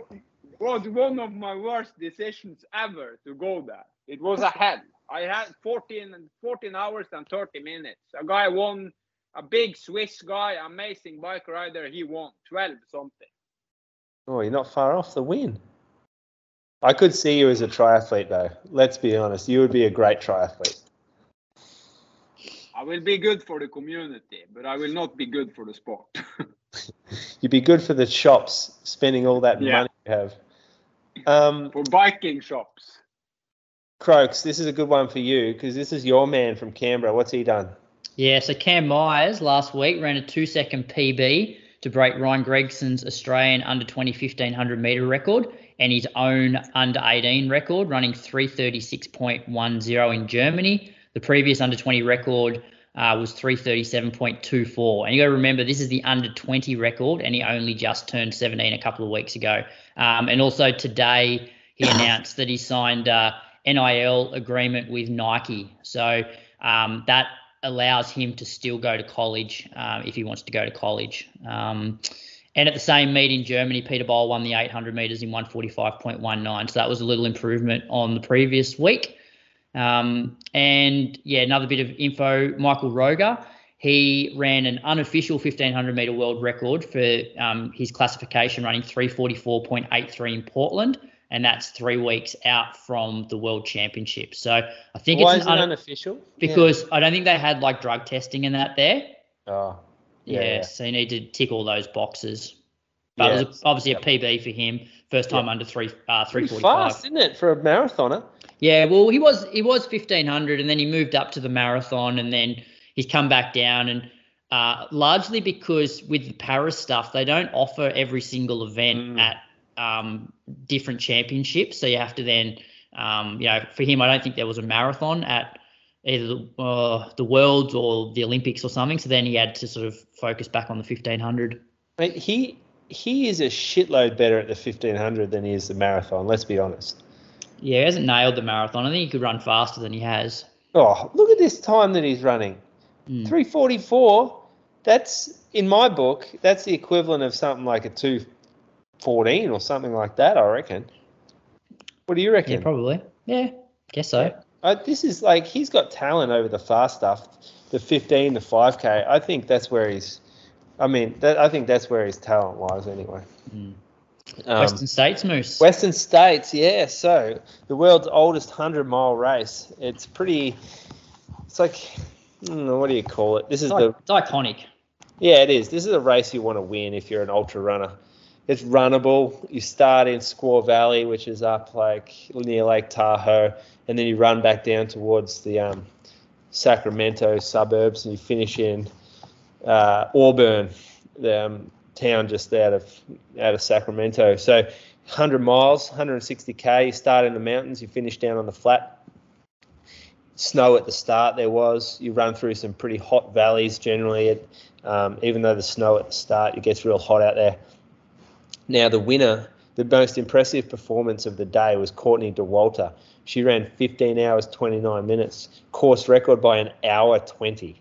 was one of my worst decisions ever to go there. It was a hell. I had 14, 14 hours and 30 minutes. A guy won, a big Swiss guy, amazing bike rider. He won 12 something. Oh, you're not far off the win. I could see you as a triathlete, though. Let's be honest. You would be a great triathlete. I will be good for the community, but I will not be good for the sport. You'd be good for the shops, spending all that Yeah. money you have. Um, for biking shops. Croaks, this is a good one for you because this is your man from Canberra. What's he done? Yeah, so Cam Myers last week ran a two second PB to break Ryan Gregson's Australian under 20 1500 meter record and his own under 18 record, running 336.10 in Germany. The previous under 20 record uh, was 337.24. And you got to remember, this is the under 20 record, and he only just turned 17 a couple of weeks ago. Um, and also today, he announced that he signed a NIL agreement with Nike. So um, that allows him to still go to college um, if he wants to go to college. Um, and at the same meet in Germany, Peter Bol won the 800 meters in 145.19. So that was a little improvement on the previous week. Um, and yeah, another bit of info Michael Roeger. He ran an unofficial 1500 meter world record for um, his classification, running 344.83 in Portland. And that's three weeks out from the world championship. So I think Why it's an un- unofficial? because I don't think they had like drug testing and that there. Yeah. Oh, Yeah, Yeah. so you need to tick all those boxes. But it was obviously a PB for him, first time under three uh, three pretty fast, isn't it, for a marathoner? Yeah, well, he was he was fifteen hundred, and then he moved up to the marathon, and then he's come back down, and uh, largely because with the Paris stuff, they don't offer every single event Mm. at um, different championships, so you have to then, um, you know, for him, I don't think there was a marathon at either the, uh, the Worlds or the Olympics or something. So then he had to sort of focus back on the fifteen hundred. He he is a shitload better at the 1500 than he is the marathon. Let's be honest. Yeah, he hasn't nailed the marathon. I think he could run faster than he has. Oh, look at this time that he's running. Mm. 344. That's in my book. That's the equivalent of something like a 214 or something like that. I reckon. What do you Yeah, reckon? probably. Yeah, guess so. Uh, this is like he's got talent over the fast stuff, the 15, the 5k. I think that's where he's. I mean, that, I think that's where his talent lies anyway. Mm. Um, Western States Moose. Western States, yeah. So the world's oldest hundred mile race. It's pretty. It's like, I don't know, what do you call it? This is it's, the it's iconic. yeah, it is. This is a race you want to win if you're an ultra runner. It's runnable. You start in Squaw Valley, which is up like near Lake Tahoe, and then you run back down towards the um, Sacramento suburbs, and you finish in uh, Auburn, the um, town just out of out of Sacramento. So 100 miles, 160k. You start in the mountains, you finish down on the flat. Snow at the start there was. You run through some pretty hot valleys generally. It, um, even though the snow at the start, it gets real hot out there. Now the winner, the most impressive performance of the day was Courtney Dauwalter. She ran 15 hours 29 minutes, course record by an hour 20.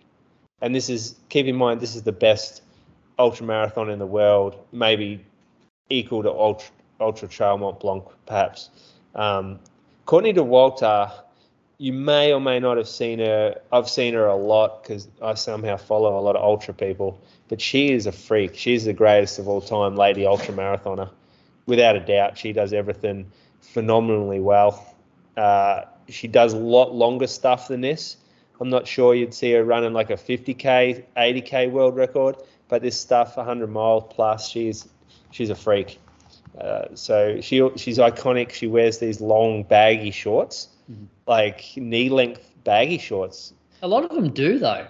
And this is keep in mind this is the best ultra marathon in the world, maybe equal to ultra ultra trail Mont Blanc perhaps. Um, Courtney Dauwalter, you may or may not have seen her. I've seen her a lot because I somehow follow a lot of ultra people. But she is a freak. She's the greatest of all time, lady ultra marathoner, without a doubt. She does everything phenomenally well. Uh, she does a lot longer stuff than this. I'm not sure you'd see her running like a 50k, 80k world record, but this stuff, 100 mile plus, she's she's a freak. Uh, so she she's iconic. She wears these long baggy shorts, mm-hmm. like knee length baggy shorts. A lot of them do though.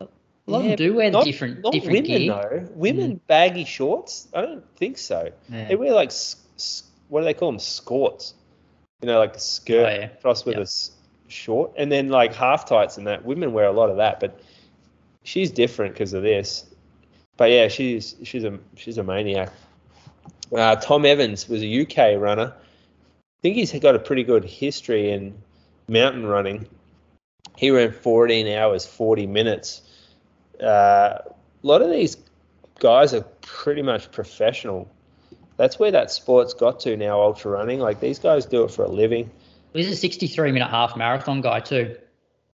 A lot yeah, of them do wear not, different not different women gear. though. Women mm. baggy shorts? I don't think so. Yeah. They wear like what do they call them? Skorts. You know, like a skirt oh, yeah. crossed with yep. a short, and then like half tights and that. Women wear a lot of that, but she's different because of this. But yeah, she's she's a she's a maniac. Uh, Tom Evans was a UK runner. I think he's got a pretty good history in mountain running. He ran 14 hours, 40 minutes. Uh, a lot of these guys are pretty much professional. That's where that sport's got to now, ultra running. Like these guys do it for a living. He's a 63 minute half marathon guy, too.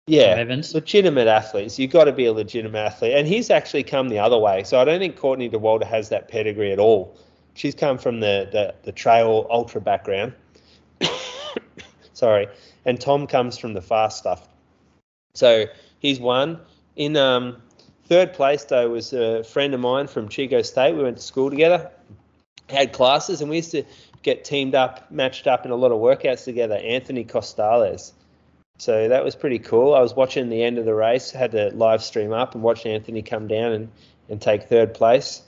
Yeah, legitimate athletes. You've got to be a legitimate athlete. And he's actually come the other way. So I don't think Courtney Dauwalter has that pedigree at all she's come from the, the, the trail ultra background. Sorry. And Tom comes from the fast stuff. So he's won. In um, third place, though, was a friend of mine from Chico State. We went to school together, had classes, and we used to get teamed up, matched up in a lot of workouts together. Anthony Costales. So that was pretty cool. I was watching the end of the race, had to live stream up and watch Anthony come down and, and take third place.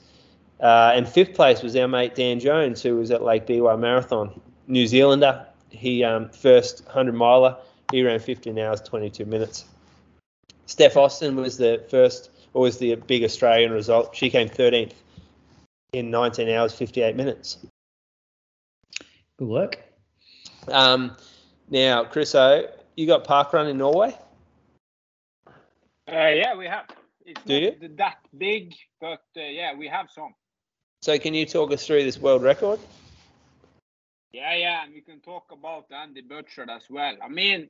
Uh, and fifth place was our mate Dan Jones, who was at Lake Biwa Marathon, New Zealander. He um, first 100 miler. He ran 15 hours 22 minutes. Steph Auston was the first, or was the big Australian result. She came 13th in 19 hours 58 minutes. Good work. Um, now, Chris O, you got park run in Norway? Uh, yeah, we have. It's Do not you? that big, but uh, yeah, we have some. So can you talk us through this world record? Yeah, yeah, and we can talk about Andy Butchart as well. I mean,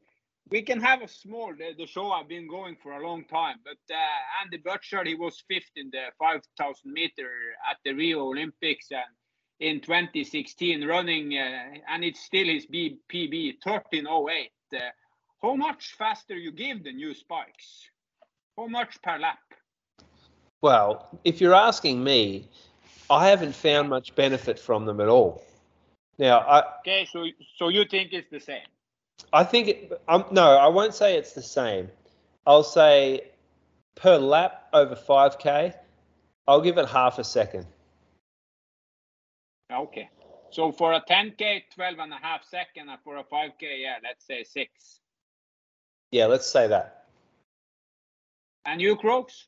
we can have a small the, the show I've been going for a long time, but uh, Andy Butchart he was fifth in the 5,000 meter at the Rio Olympics and in 2016 running, uh, and it's still his B, PB 1308. Uh, how much faster you give the new spikes? How much per lap? Well, if you're asking me, I haven't found much benefit from them at all. Now, I, okay, so so you think it's the same? I think it, um, no, I won't say it's the same. I'll say per lap over 5k, I'll give it half a second. Okay. So for a 10k, 12 and a half second, and for a 5k, yeah, let's say six. Yeah, let's say that. And you, Croaks?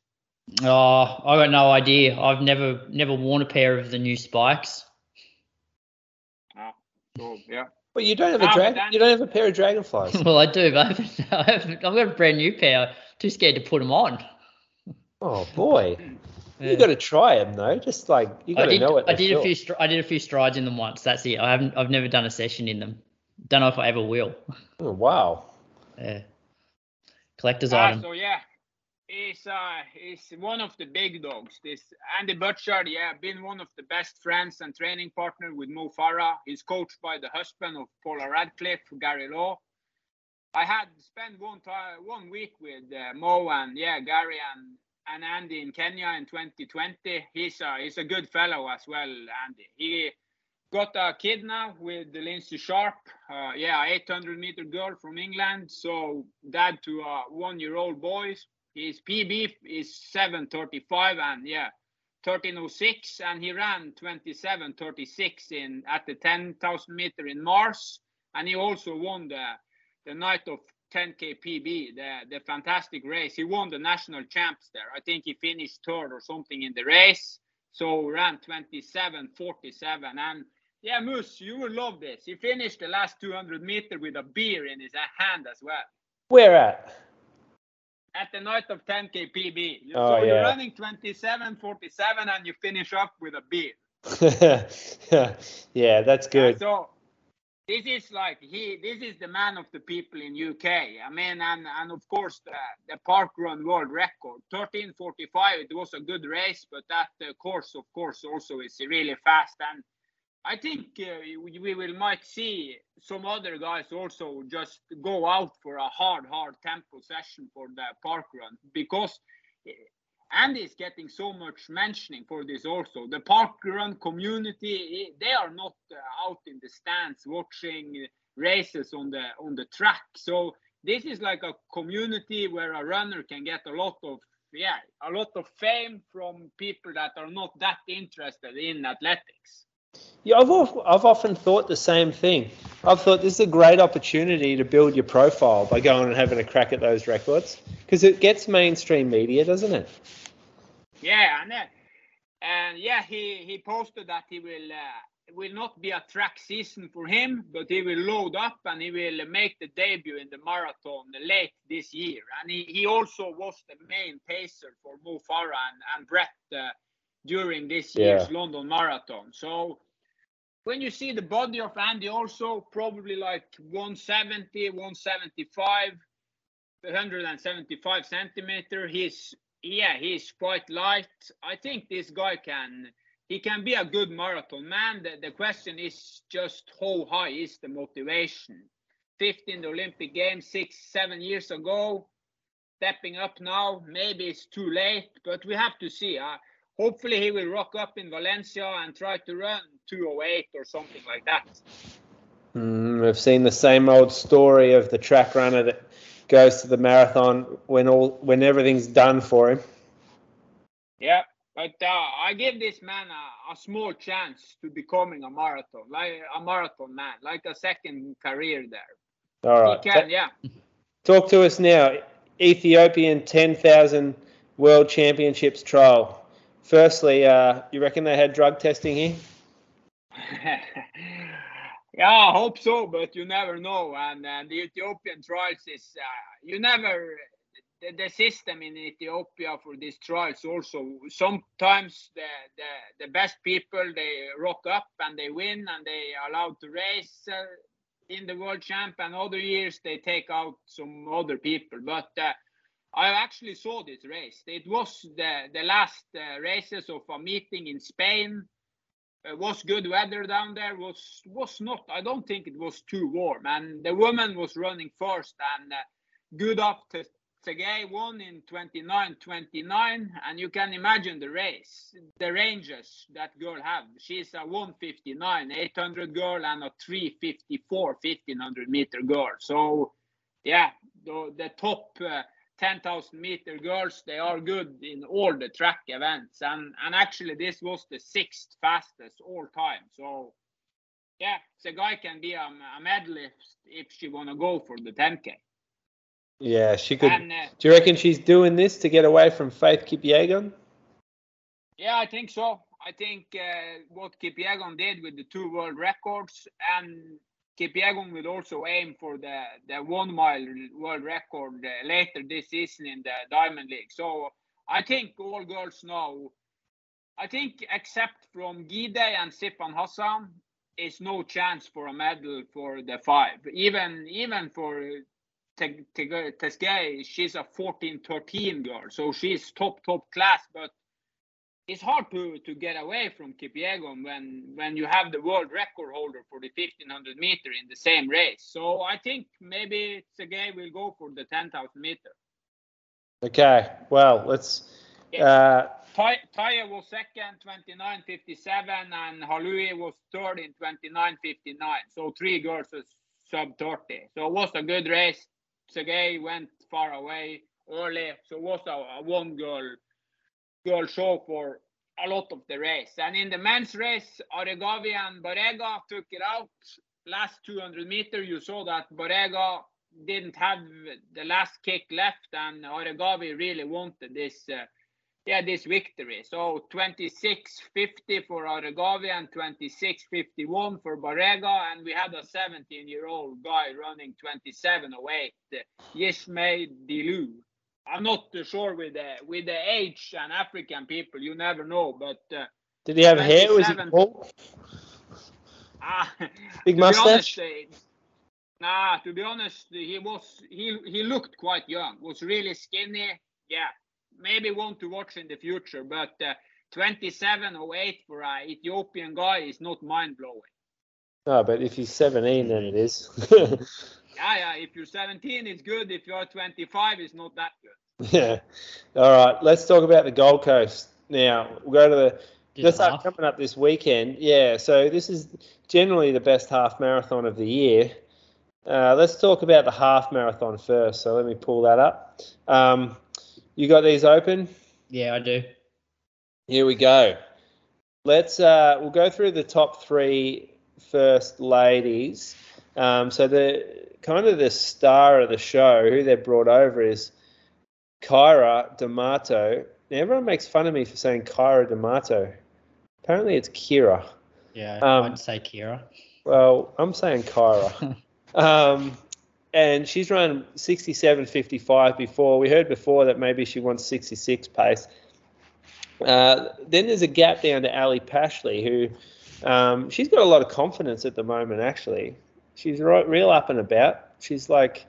Oh, I got no idea. I've never never worn a pair of the new spikes. Ah, oh, so, yeah. But you don't have a ah, drag. You don't have a pair of dragonflies. well, I do, but I haven't, I haven't, I've got a brand new pair. Too scared to put them on. Oh boy, yeah. you got to try them though. Just like you got to know what. I did feel. a few. Str- I did a few strides in them once. That's it. I haven't. I've never done a session in them. Don't know if I ever will. Oh wow. Yeah. Collector's ah, item. So yeah, he's uh is one of the big dogs. This Andy Butchart, yeah, been one of the best friends and training partner with Mo Farah. He's coached by the husband of Paula Radcliffe, Gary Lough. I had spent one time one week with uh, Mo and yeah, Gary and and Andy in Kenya in 2020. He's a he's a good fellow as well, Andy. He got a kid now with Lynsey Sharp. Uh, yeah, 800 meter girl from England. So dad to a one-year-old boy. His PB is 7:35, and yeah, 13:06, and he ran 27:36 in at the 10,000 meter in Mars, and he also won the the night of 10k PB, the the fantastic race. He won the national champs there. I think he finished third or something in the race. So ran 27:47, and yeah, Moose, you will love this. He finished the last 200 meter with a beer in his hand as well. Where at? At the night of 10k PB. Oh, so you're yeah. running 27:47, and you finish up with a beer. yeah, that's good. So this is like he this is the man of the people in UK. I mean and and of course the, the park run world record 1345 it was a good race but that uh, course of course also is really fast and I think uh, we, will might see some other guys also just go out for a hard hard tempo session for the park run because uh, Andy is getting so much mentioning for this also. The park run community, they are not uh, out in the stands watching races on the on the track. So this is like a community where a runner can get a lot of yeah, a lot of fame from people that are not that interested in athletics. Yeah, I've, I've often thought the same thing. I've thought this is a great opportunity to build your profile by going and having a crack at those records because it gets mainstream media, doesn't it? Yeah, and uh, and yeah, he he posted that he will uh, will not be a track season for him, but he will load up and he will make the debut in the marathon late this year. And he, he also was the main pacer for Mo Farah and, and Brett uh, during this year's London Marathon. So when you see the body of Andy, also probably like 170, 175, 175 centimeter. He's yeah, he's quite light. I think this guy can he can be a good marathon man. The, the question is just how high is the motivation? 15 the Olympic Games six, seven years ago, stepping up now. Maybe it's too late, but we have to see. Uh, hopefully, he will rock up in Valencia and try to run 208 or something like that. Mm, we've seen the same old story of the track runner that goes to the marathon when all when everything's done for him. Yeah, but uh, I give this man a, a small chance to becoming a marathon, like a marathon man, like a second career there. All right. He can, yeah. Talk to us now. Ethiopian 10,000 World Championships trial. Firstly, uh, you reckon they had drug testing here? yeah, I hope so, but you never know. And the Ethiopian trials is uh, you never the, the system in Ethiopia for these trials also sometimes the, the the best people they rock up and they win and they are allowed to race uh, in the world champ and other years they take out some other people. But uh, I actually saw this race. It was the the last uh, races of a meeting in Spain it was good weather down there was was not i don't think it was too warm. And the woman was running first and uh, Gudaf Tsegay won in 29 29 and you can imagine the race the ranges that girl have. She's a 159 800 girl and a 354 1500 meter girl. So yeah the, the top uh, 10,000 meter girls, they are good in all the track events. And, and actually, this was the sixth fastest all time. So, yeah, the guy can be a, a medalist if she want to go for the 10K. Yeah, she could. And, uh, Do you reckon she's doing this to get away from Faith Kipyegon? yeah, I think so. I think uh, what Kipyegon did with the two world records and Kipyegon will also aim for the, the one mile world record uh, later this season in the Diamond League. So I think all girls know. I think except from Gidey and Sifan Hassan, is no chance for a medal for the five. Even even for Te- Te- Tsegay, she's a 14-13 girl, so she's top top class. But it's hard to to get away from Kipyegon when when you have the world record holder for the 1500 meter in the same race. So I think maybe Tsegay will go for the 10,000 meter. Okay, well, let's. Uh, Ty- Taya was second, 29.57, and Halui was third in 29.59. So three girls sub 30. So it was a good race. Tsegay went far away early, so it was a, a one girl girl show for a lot of the race. And in the men's race, Aregawi and Barega took it out. Last 200 meter, you saw that Barega didn't have the last kick left, and Aregawi really wanted this. Uh, yeah, this victory. So 26.50 for Aregawi and 26.51 for Barega. And we had a 17 year old guy running 27.08, Yishmei Dilu. I'm not sure with the with the age and African people, you never know. But uh, Did he have hair? Was 27. bald? ah, Big to be mustache? honest, uh, Nah, to be honest, he was he he looked quite young. Was really skinny. Yeah, maybe one to watch in the future. But uh, 27 or 8 for an Ethiopian guy is not mind blowing. No, but if he's 17, then it is. Yeah, yeah. If you're 17, it's good. If you're 25, it's not that good. yeah. All right. Let's talk about the Gold Coast now. We'll go to the. Did That's half. coming up this weekend. Yeah. So this is generally the best half marathon of the year. Uh, let's talk about the half marathon first. So let me pull that up. Um, you got these open? Yeah, I do. Here we go. Let's uh, we'll go through the top three first ladies. Um, so the kind of the star of the show, who they brought over is Kyra D'Amato. Now, everyone makes fun of me for saying Kyra D'Amato. Apparently, it's Kira. Yeah, Um, I'd say Kira. Well, I'm saying Kyra. um, and she's run 67.55 before. We heard before that maybe she wants 66 pace. Uh, then there's a gap down to Ellie Pashley, who um, she's got a lot of confidence at the moment, actually. She's right, real up and about. She's like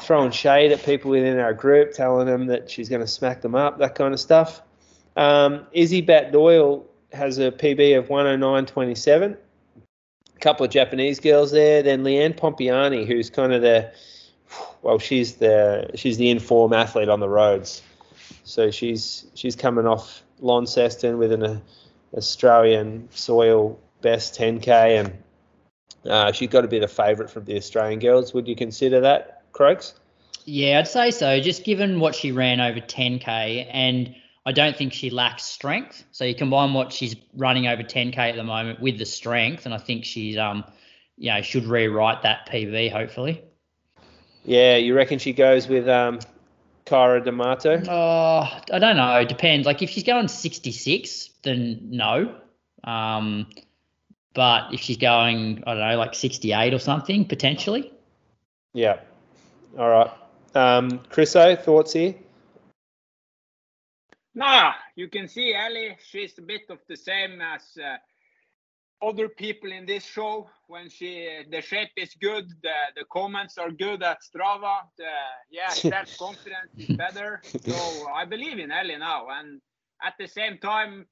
throwing shade at people within our group, telling them that she's going to smack them up, that kind of stuff. Um, Izzi Batt-Doyle has a PB of 109.27 a couple of Japanese girls there. Then Leanne Pompiani, who's kind of the well, she's the she's the inform athlete on the roads. So she's she's coming off Launceston with an uh, Australian soil best 10k, and uh, she's got to be the favourite from the Australian girls. Would you consider that, Croaks? Yeah, I'd say so. Just given what she ran over 10k, and I don't think she lacks strength. So you combine what she's running over 10k at the moment with the strength, and I think she's um, you know, should rewrite that PB hopefully. Yeah, you reckon she goes with um, Kyra D'Amato? Oh, I don't know. It depends. Like if she's going 66, then no. Um, but if she's going, I don't know, like 68 or something potentially. Yeah. All right. Um, Chriso, thoughts here? Nah, you can see Ellie. She's a bit of the same as uh, other people in this show. When she, the shape is good, the, the comments are good at Strava. The, yeah, self confidence is better. So I believe in Ellie now. And at the same time,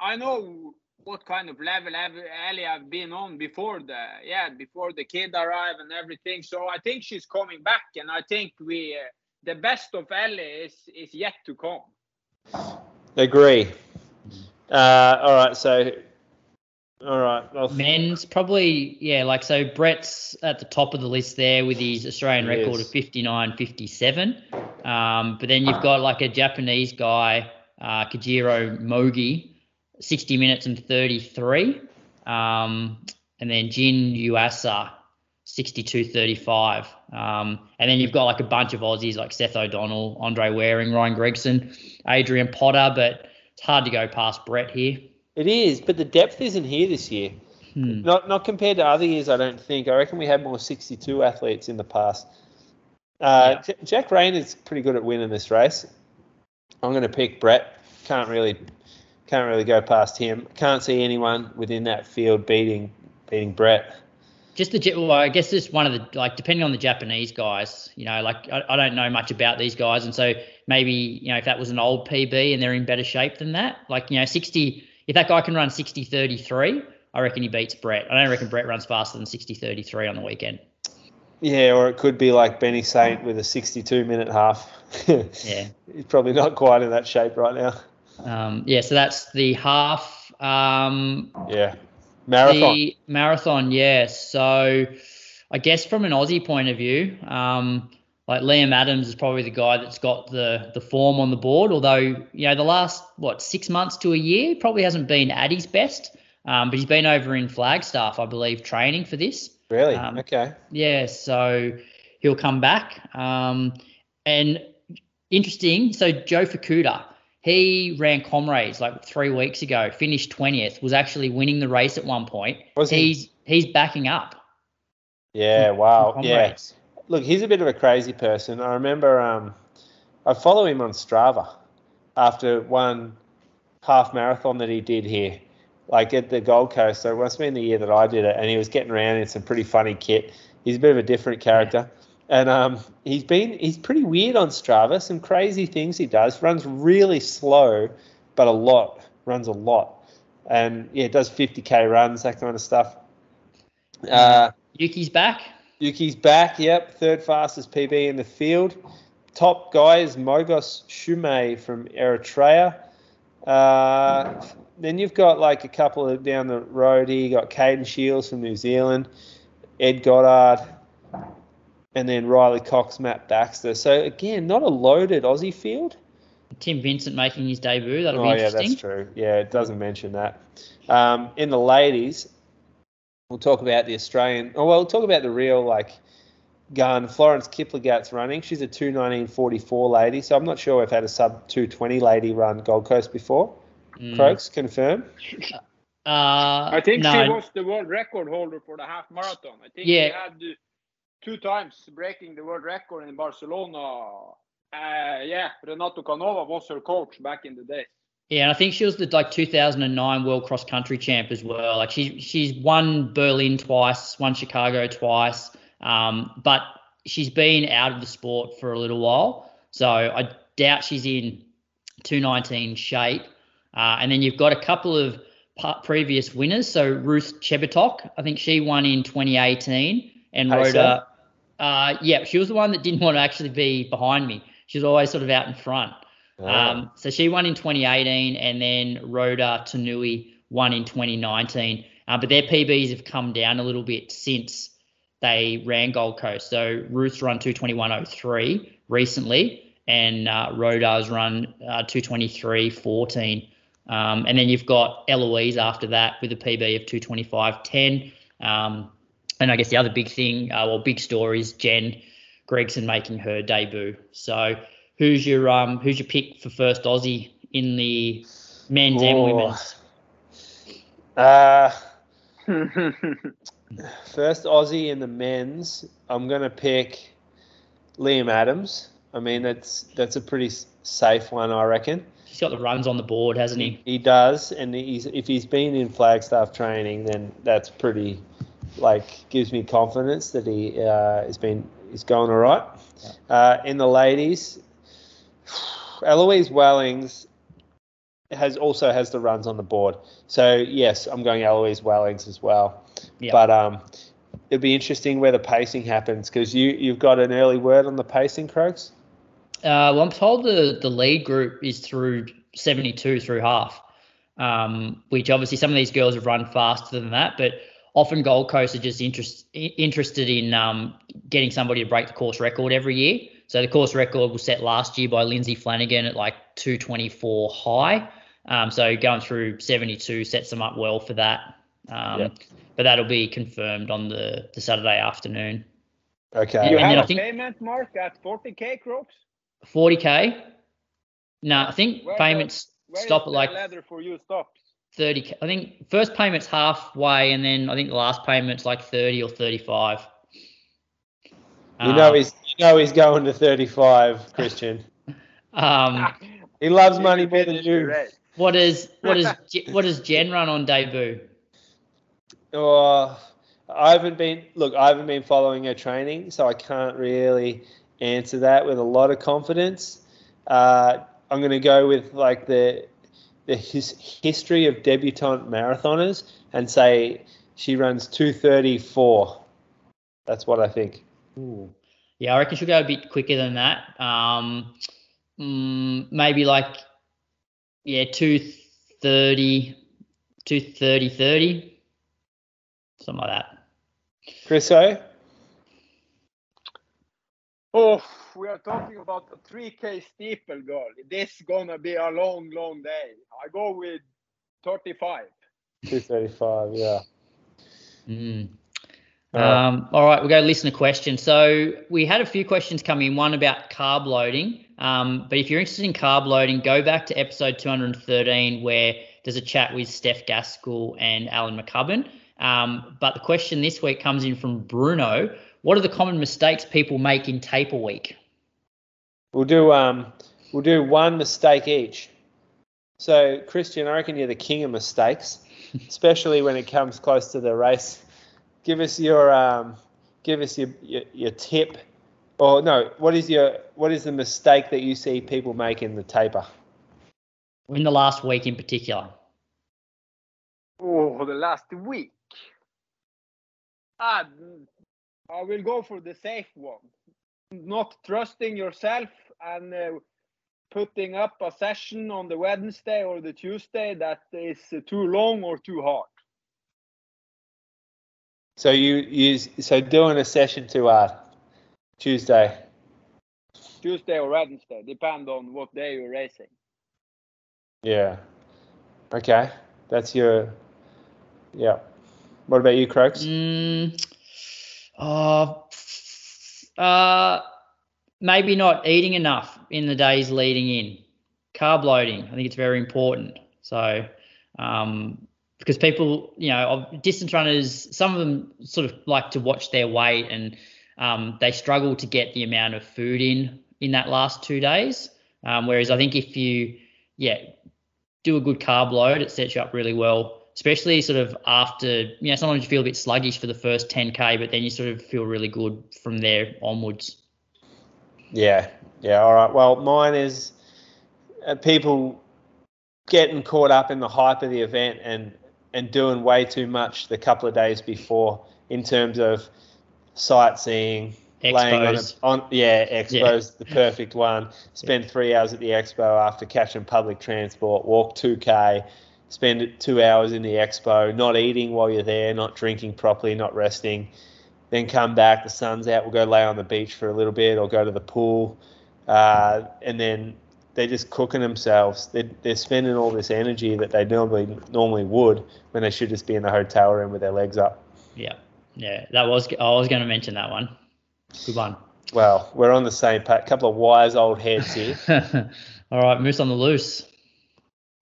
I know what kind of level Ev- Ellie have been on before the yeah before the kid arrived and everything. So I think she's coming back, and I think we uh, the best of Ellie is is yet to come. Agree. Uh, all right. So, all right. Well, Men's probably, yeah, like so Brett's at the top of the list there with his Australian record is. of 59 57. Um, but then you've got like a Japanese guy, uh, Keijiro Mogi, 60 minutes and 33. Um, and then Jin Uasa, 62 35. Um, and then you've got like a bunch of Aussies like Seth O'Donnell, Andre Waring, Ryan Gregson, Adrian Potter, but it's hard to go past Brett here. it is, but the depth isn't here this year. Hmm. Not not compared to other years. I don't think. I reckon we had more 62 athletes in the past. Uh, J- Jack Rayner is pretty good at winning this race. I'm going to pick Brett. Can't really can't really go past him. Can't see anyone within that field beating beating Brett. Just the well, I guess just one of the like depending on the Japanese guys, you know, like I, I don't know much about these guys, and so maybe you know if that was an old PB and they're in better shape than that, like you know, sixty. If that guy can run 60 33, I reckon he beats Brett. I don't reckon Brett runs faster than 60 33 on the weekend. Yeah, or it could be like Benny Saint with a 62 minute half. Yeah. He's probably not quite in that shape right now. Um, yeah, so that's the half. Um, Yeah. Marathon. The marathon, yeah. So I guess from an Aussie point of view, um, like Liam Adams is probably the guy that's got the the form on the board. Although you know the last what six months to a year probably hasn't been at his best. Um, but he's been over in Flagstaff, I believe, training for this. really? um, okay. Yeah, so he'll come back. Um, and interesting, so Joe Fukuda, he ran Comrades like three weeks ago, finished 20th, was actually winning the race at one point. Was he? he's he's backing up. Yeah, from wow. Yeah. Look, he's a bit of a crazy person. I remember um, I follow him on Strava after one half marathon that he did here, like at the Gold Coast. So it must have been the year that I did it, and he was getting around in some pretty funny kit. He's a bit of a different character. And um, he's been he's pretty weird on Strava. Some crazy things he does. Runs really slow, but a lot. Runs a lot, and yeah, does 50k runs, that kind of stuff. Uh, Yuki's back. Yuki's back, yep, third fastest PB in the field. Top guy is Mogos Shume from Eritrea. Uh, then you've got like a couple of down the road here. You got Caden Shields from New Zealand, Ed Goddard, and then Riley Cox, Matt Baxter. So again, not a loaded Aussie field. Tim Vincent making his debut. That'll Oh be yeah, interesting. that's true. Yeah, it doesn't mention that. Um, in the ladies, we'll talk about the Australian. Oh well, we'll talk about the real like gun. Florence Kiplagat's running. She's a 219.44 lady. So I'm not sure we've had a sub 220 lady run Gold Coast before. Mm. Croaks confirm. Uh, I think no, she was the world record holder for the half marathon. I think Yeah. she had two times breaking the world record in Barcelona. Uh, yeah, Renato Canova was her coach back in the day. Yeah, and I think she was the like 2009 World Cross Country champ as well. Like she she's won Berlin twice, won Chicago twice, um, but she's been out of the sport for a little while. So I doubt she's in 219 shape. Uh, and then you've got a couple of previous winners. So Ruth Chebitok, I think she won in 2018 and Pacer? rode a. Uh, yeah, she was the one that didn't want to actually be behind me. She was always sort of out in front. Um, so she won in 2018, and then Rhoda Tanui won in 2019. Uh, but their PBs have come down a little bit since they ran Gold Coast. So Ruth's run 221.03 recently, and uh, Rhoda's run uh, 223.14. Um, and then you've got Eloise after that with a PB of 225.10. Um, and I guess the other big thing, uh, well, big story is Jen Gregson making her debut. So who's your um who's your pick for first Aussie in the men's and Oh. women's? Uh, first Aussie in the men's, I'm gonna pick Liam Adams. I mean, that's that's a pretty safe one, I reckon. He's got the runs on the board, hasn't he? He does, and he's if he's been in Flagstaff training, then that's pretty, like, gives me confidence that he uh, has been he's going all right. Uh, in the ladies, Eloise Wellings has also has the runs on the board. So yes, I'm going Eloise Wellings as well. Yeah. But um, it'd be interesting where the pacing happens because you you've got an early word on the pacing, Croaks. Uh, well, I'm told the the lead group is through 72 through half, um, which obviously some of these girls have run faster than that, but often Gold Coast are just interest, interested in um, getting somebody to break the course record every year. So the course record was set last year by Lindsay Flanagan at like 224 high. Um, so going through 72 sets them up well for that. Um, Yeah. But that'll be confirmed on the, the Saturday afternoon. Okay. you and have I a think- payment mark at 40k Croaks? 40k. No, I think Where payments Where stop is at the like ladder for you stops? 30. I think first payment's halfway, and then I think the last payment's like 30 or 35. You know Um, he's you know he's going to 35, Kristian. um, He loves money more than you. what is what is what does Jen run on debut? Oh, I haven't been look. I haven't been following her training, so I can't really answer that with a lot of confidence. Uh, I'm going to go with like the the his, history of debutante marathoners and say she runs 234. That's what I think. Ooh. Yeah, I reckon she'll go a bit quicker than that. Um, mm, maybe like, yeah, 230, 230, 30, something like that. Chris O? Oh, we are talking about the 3K steeple girl. This gonna be a long, long day. I go with 35. 235, yeah. Mm. All right. Um, all right, we'll go listen to questions. So we had a few questions come in, one about carb loading. Um, but if you're interested in carb loading, go back to episode 213 where there's a chat with Steph Gaskell and Alan McCubbin. Um, but the question this week comes in from Bruno. What are the common mistakes people make in taper week? We'll do um we'll do one mistake each. So Kristian, I reckon you're the king of mistakes, especially when it comes close to the race. Give us your um give us your, your, your tip or no, what is your what is the mistake that you see people make in the taper? In the last week in particular. Oh, the last week. Ah, I will go for the safe one. Not trusting yourself and uh, putting up a session on the Wednesday or the Tuesday that is uh, too long or too hard. So you use so doing a session too hard. Tuesday. Tuesday or Wednesday, depend on what day you're racing. Yeah. Okay. That's your yeah. What about you, Croaks? Mm, uh, uh, maybe not eating enough in the days leading in. Carb loading, I think it's very important. So, um, because people, you know, distance runners, some of them sort of like to watch their weight and um, they struggle to get the amount of food in in that last two days. Um, whereas I think if you, yeah, do a good carb load, it sets you up really well especially sort of after, you know, sometimes you feel a bit sluggish for the first 10K, but then you sort of feel really good from there onwards. Yeah, yeah, all right. Well, mine is uh, people getting caught up in the hype of the event and and doing way too much the couple of days before in terms of sightseeing, laying on, a, on yeah, expo's the perfect one. Spend three hours at the expo after catching public transport, walk two k, spend two hours in the expo, not eating while you're there, not drinking properly, not resting. Then come back, the sun's out, we'll go lay on the beach for a little bit or go to the pool. Uh, and then they're just cooking themselves. They're, they're spending all this energy that they normally normally would when they should just be in the hotel room with their legs up. Yeah. Yeah. That was, I was going to mention that one. Good one. Well, we're on the same page. couple of wise old heads here. All right. Moose on the loose.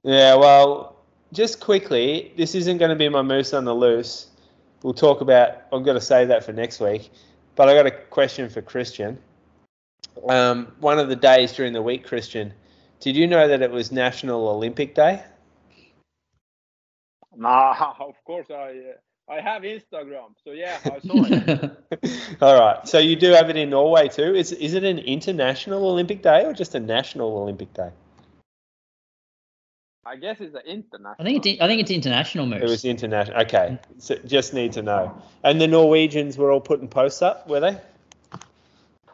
Yeah, well, just quickly, this isn't going to be my moose on the loose. We'll talk about. I'm going to save that for next week. But I got a question for Kristian. Um, one of the days during the week, Kristian, did you know that it was National Olympic Day? Nah, of course I uh, I have Instagram, so yeah, I saw it. All right. So you do have it in Norway too. Is is it an international Olympic Day or just a national Olympic Day? I guess it's an international. I think it's, I think it's international moose. It was international. Okay. So just need to know. And the Norwegians were all putting posts up, were they?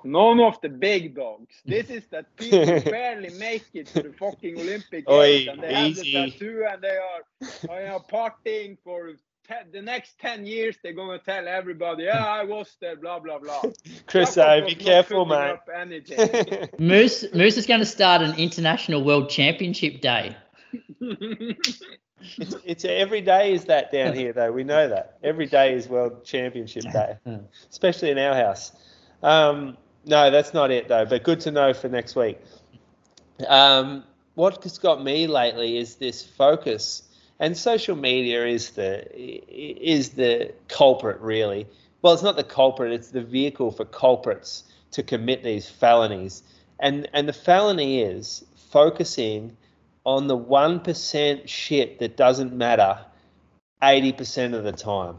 None of the big dogs. This is that people barely make it to the fucking Olympic Oi, Games, and they have easy. the tattoo, and they are, they are partying for te- the next ten years. They're gonna tell everybody, "Yeah, I was there." Blah blah blah. Chris, Jakob uh, was be careful, putting mate. Moose, Moose is going to start an international world championship day. It's, it's every day is that down here though. We know that every day is World Championship Day, especially in our house. Um, no, that's not it though. But good to know for next week. Um, what's got me lately is this focus, and social media is the is the culprit really. Well, it's not the culprit; it's the vehicle for culprits to commit these felonies, and and the felony is focusing on the one percent shit that doesn't matter eighty percent of the time.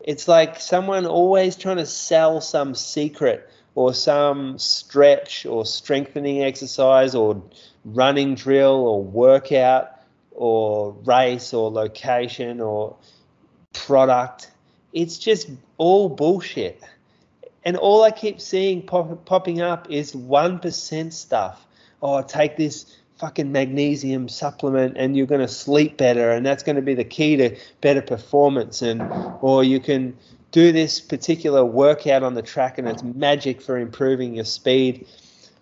It's like someone always trying to sell some secret or some stretch or strengthening exercise or running drill or workout or race or location or product. It's just all bullshit. And all I keep seeing pop, popping up is 1% stuff. Oh, take this fucking magnesium supplement and you're going to sleep better and that's going to be the key to better performance. And or you can do this particular workout on the track and it's magic for improving your speed.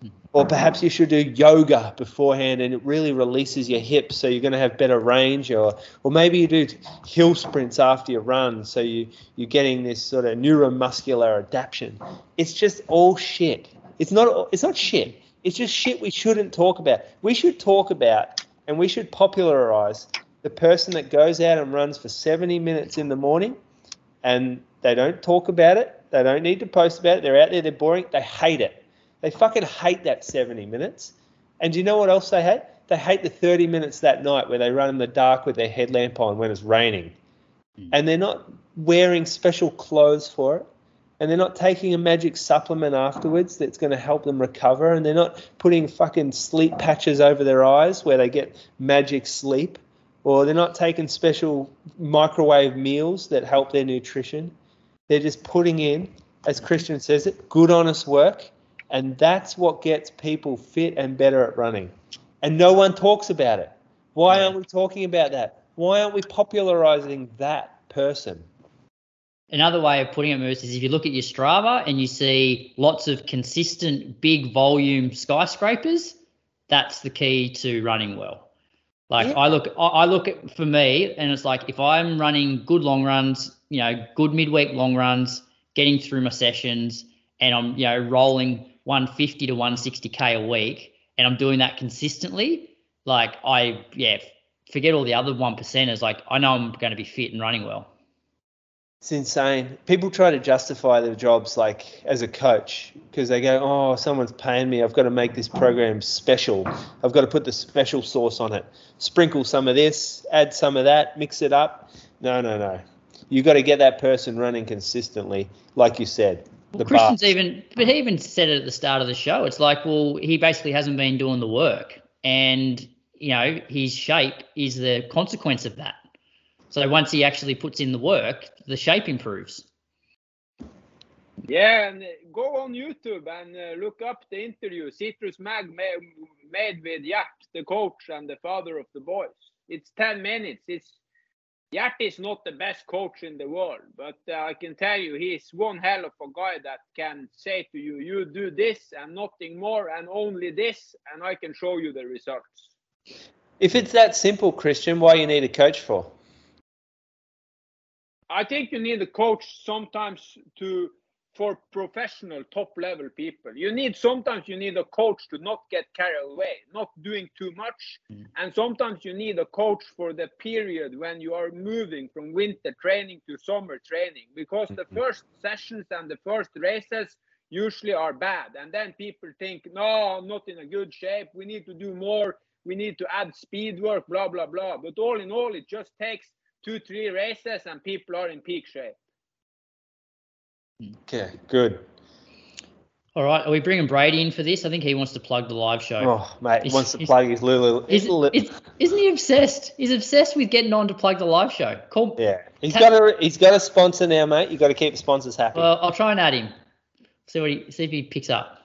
Hmm. Or perhaps you should do yoga beforehand and it really releases your hips so you're going to have better range. Or or maybe you do hill sprints after your run so you you're getting this sort of neuromuscular adaptation. It's just all shit. It's not it's not shit it's just shit we shouldn't talk about. We should talk about and we should popularize the person that goes out and runs for 70 minutes in the morning and they don't talk about it. They don't need to post about it. They're out there, they're boring. They hate it. They fucking hate that 70 minutes. And do you know what else they hate? They hate the 30 minutes that night where they run in the dark with their headlamp on when it's raining. Mm. And they're not wearing special clothes for it and they're not taking a magic supplement afterwards that's going to help them recover and they're not putting fucking sleep patches over their eyes where they get magic sleep or they're not taking special microwave meals that help their nutrition. They're just putting in as kristian says it good honest work and that's what gets people fit and better at running. And no one talks about it. Why aren't we talking about that? Why aren't we popularizing that person Another way of putting it, Moose, is if you look at your Strava and you see lots of consistent big volume skyscrapers, that's the key to running well. Like yeah. I look, I look at for me, and it's like if I'm running good long runs, you know, good midweek long runs, getting through my sessions, and I'm you know rolling 150 to 160k a week, and I'm doing that consistently. Like I, yeah, forget all the other one percenters. Like I know I'm going to be fit and running well. It's insane. People try to justify their jobs like as a coach because they go, "Oh, someone's paying me. I've got to make this program special. I've got to put the special sauce on it. Sprinkle some of this, add some of that, mix it up." No, no, no. You've got to get that person running consistently, like you said. Well, Kristian's bar. even, but he even said it at the start of the show. It's like, well, he basically hasn't been doing the work, and you know, his shape is the consequence of that. So once he actually puts in the work, the shape improves. Yeah, and go on YouTube and uh, look up the interview Citius Mag made with Gjert, the coach and the father of the boys. It's 10 minutes. It's Gjert is not the best coach in the world, but uh, I can tell you he's one hell of a guy that can say to you, you do this and nothing more and only this, and I can show you the results. If it's that simple, Kristian, why you need a coach for? I think you need a coach sometimes to for professional top level people. You need sometimes you need a coach to not get carried away, not doing too much. Mm. And sometimes you need a coach for the period when you are moving from winter training to summer training because the mm-hmm. first sessions and the first races usually are bad. And then people think, no, I'm not in a good shape. We need to do more. We need to add speed work, blah, blah, blah. But all in all, it just takes two, three races, and people are in peak shape. Okay, good. All right, are we bringing Brady in for this? I think he wants to plug the live show. Oh, mate, he wants to plug his Lulu. Is, is, isn't he obsessed? He's obsessed with getting on to plug the live show. Cool. Yeah, he's got a he's got a sponsor now, mate. You got to keep sponsors happy. Well, I'll try and add him. See what he see if he picks up.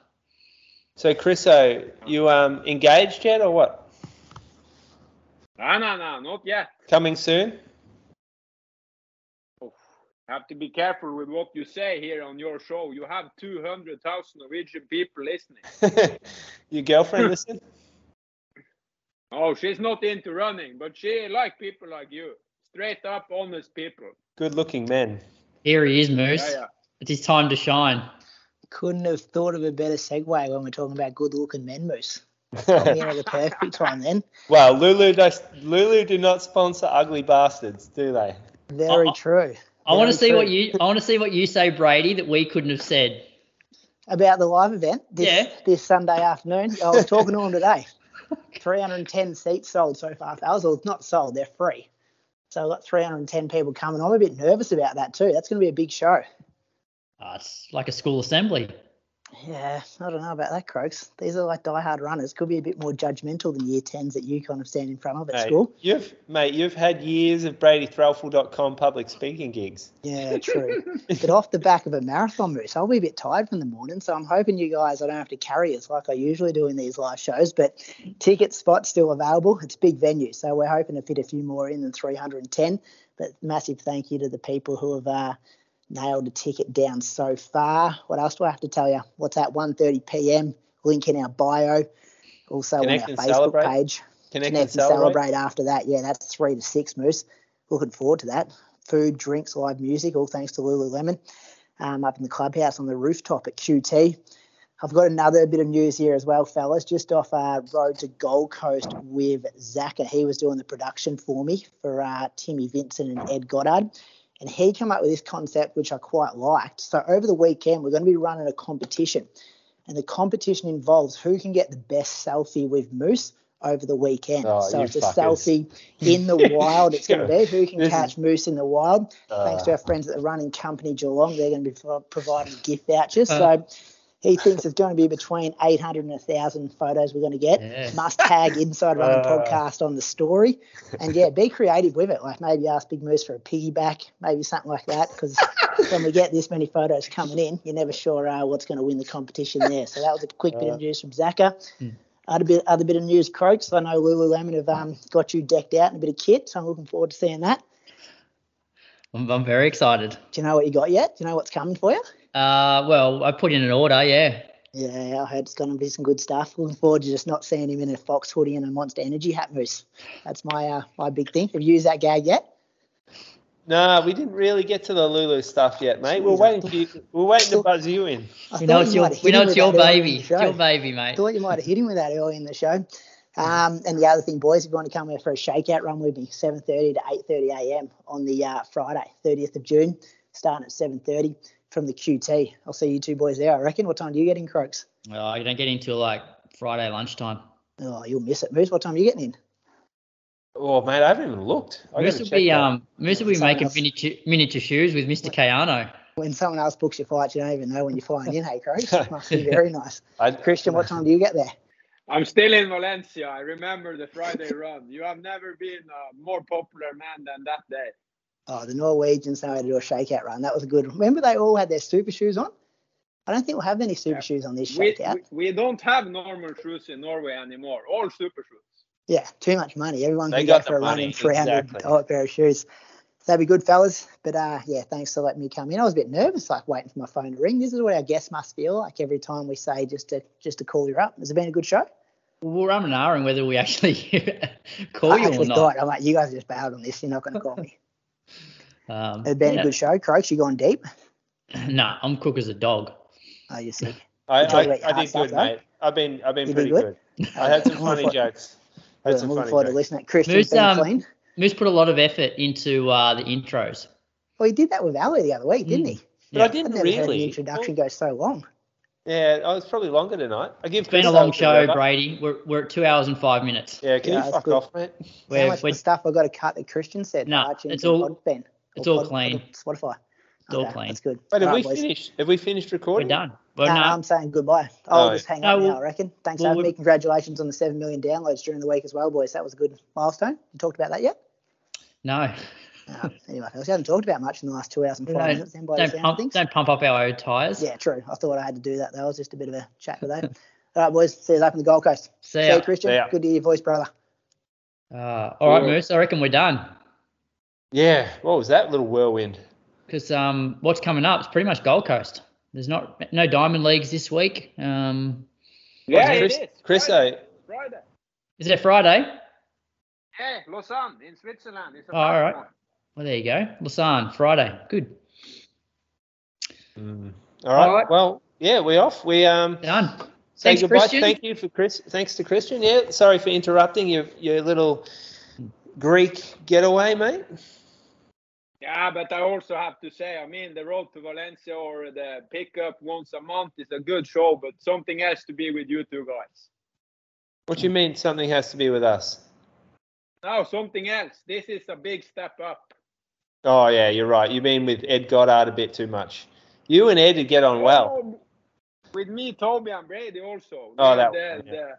So, Chris, Chriso, you um engaged yet or what? No, no, no, not yet. Coming soon have to be careful with what you say here on your show. You have 200,000 Norwegian people listening. your girlfriend listen? Oh, she's not into running, but she like people like you. Straight up, honest people. Good looking men. Here he is, Moose. Yeah, yeah. It's his time to shine. Couldn't have thought of a better segue when we're talking about good looking men, Moose. you know, the perfect time then. Well, Lulu does, Lulu do not sponsor ugly bastards, do they? Very uh-uh. true. I want to see what you. I want to see what you say, Brady, that we couldn't have said about the live event this, yeah. this Sunday afternoon. I was talking to them today. 310 seats sold so far. Those are not sold; they're free. So I've got 310 people coming. I'm a bit nervous about that too. That's going to be a big show. Uh, it's like a school assembly. Yeah, I don't know about that, Croaks. These are like die-hard runners. Could be a bit more judgmental than year tens that you kind of stand in front of at Mate, school. You've mate, you've had years of BradyThrelfall.com public speaking gigs. Yeah, true. but off the back of a marathon moose, I'll be a bit tired from the morning, so I'm hoping you guys I don't have to carry us like I usually do in these live shows. But ticket spots still available. It's a big venue, so we're hoping to fit a few more in than 310. But massive thank you to the people who have uh, nailed a ticket down so far. What else do I have to tell you? What's at 1:30 p.m. Link in our bio. Also Connect on our Facebook celebrate. page. Connect, Connect and celebrate. celebrate after that. Yeah, that's three to six moose. Looking forward to that. Food, drinks, live music, all thanks to Lululemon. Um, up in the clubhouse on the rooftop at QT. I've got another bit of news here as well, fellas. Just off uh, road to Gold Coast with Zaka. He was doing the production for me for uh, Timmy Vincent and Ed Goddard. And he came up with this concept, which I quite liked. So over the weekend, we're going to be running a competition. And the competition involves who can get the best selfie with moose over the weekend. Oh, so you it's a fuckers. selfie in the wild. It's going to be who can This is- catch moose in the wild. Thanks to Uh, our friends at the running company Geelong, they're going to be providing gift vouchers. Uh. so he thinks it's going to be between 800 and 1,000 photos we're going to get. Yeah. Must tag Inside Running Uh. Podcast on the story. And yeah, be creative with it. Like maybe ask Big Moose for a piggyback, maybe something like that. Because when we get this many photos coming in, you're never sure uh, what's going to win the competition there. So that was a quick bit Uh. of news from Zaka. Hmm. Other bit, other bit of news, Croaks. I know Lululemon have um, got you decked out in a bit of kit, so I'm looking forward to seeing that. I'm, I'm very excited. Do you know what you got yet? Do you know what's coming for you? Uh, well, I put in an order. Yeah. Yeah, I heard it's going to be some good stuff. Looking forward to just not seeing him in a Fox hoodie and a Monster Energy hat moose. That's my uh, my big thing. Have you used that gag yet? no, we didn't really get to the Lulu stuff yet, mate. We're waiting thought- for you. We're waiting to buzz you in. I We know it's you your might we know it's your that early in baby. the It's your baby, mate. Thought you might have hit him with that early in the show. Um, and the other thing, boys, if you want to come here for a shakeout run with me, 7:30 to 8:30 a.m. on the uh, Friday, 30th of June, starting at 7:30 from the QT. I'll see you two boys there. I reckon. What time do you get in, Croaks? Oh, you don't get into like Friday lunchtime. Oh, you'll miss it, Moose. What time are you getting in? Oh, mate, I haven't even looked. I Moose gotta will be that. um Moose will be Someone making else- miniature miniature shoes with Mr. Kayano. When someone else books your flights, you don't even know when you're flying in. Hey, Croaks. Must be very nice. I, Kristian, what time do you get there? I'm still in Valencia. I remember the Friday run. You have never been a more popular man than that day. Oh, the Norwegians know how to do a shakeout run. That was a good. Remember, they all had their super shoes on. I don't think we'll have any super Yeah. shoes on this We, shakeout. we, we don't have normal shoes in Norway anymore. All super shoes. Yeah, too much money. Everyone They can got go for a the run in three hundred exactly. dollar pair of shoes. So that'd be good, fellas. But uh, yeah, thanks for letting me come in. I was a bit nervous, like waiting for my phone to ring. This is what our guests must feel like every time we say just to just to call you up. Has it been a good show? We're umming and ahhing whether we actually call I you or actually not. thought, I'm like, you guys just bailed on this. You're not going to call me. Um, It's been yeah. a good show, Croaks. You gone deep? Nah, I'm cook as a dog. Oh, you're sick. I, I, I did good, though. mate. I've been I've been You pretty good? good. I had some funny jokes. I had I'm looking funny forward to listening. Kristian's Moose, been um, clean. Moose put a lot of effort into uh, the intros. Well, he did that with Ali the other week, didn't Mm. he? But I I've didn't never heard the really. introduction go so long. Yeah, oh, was probably longer tonight. I give It's been a long show, letter. Brady. We're, we're at two hours and five minutes. Yeah, can Yeah, you fuck good. off, mate? How We're, much we're, the stuff I got to cut that Kristian said? No, for iTunes it's all- Podbean? It's all Pod- clean. Spotify. It's all Okay, clean. That's good. Wait, have All we right, boys. finished? Have we finished recording? we're recording? done. Well, No, no, I'm saying goodbye. I'll Oh. just hang No, up now, we'll- I reckon. Thanks well, for having me. Congratulations on the 7 million downloads during the week as well, boys. That was a good milestone. You talked about that yet? no. No. anyway, fellas, you haven't talked about much in the last two hours and five Don't- minutes then by Don't sound pump, don't pump up our old tyres. Yeah, true. I thought I had to do that. That was just a bit of a chat with that. All right, boys. See you up in the Gold Coast. See See ya. you, Kristian. See ya. Good to hear your voice, brother. Uh, all right, Cool. Moose. I reckon we're done. Yeah. What was that little whirlwind? Because um, what's coming up is pretty much Gold Coast. There's not no diamond leagues this week. Um, Yeah, Chris, it is. Chris, Friday. uh, Friday. is it Friday? Yeah, Lausanne in Switzerland. It's a Oh, all right. marathon. Well, there you go. Lausanne, Friday. Good. mm, all right. All right. Well, yeah, we're off. We um Done. say Thanks, goodbye. Kristian. Thank you for Chris. Thanks to Kristian. Yeah. Sorry for interrupting your your little Greek getaway, mate. Yeah, but I also have to say, I mean, the road to Valencia or the pickup once a month is a good show, but something has to be with you two guys. What do you mean something has to be with us? No, something else. This is a big step up. Oh yeah, you're right. You've been with Ed Goddard a bit too much. You and Ed would get on well. Oh, with me, Toby, and Brady also. Oh, that the, one, yeah. the,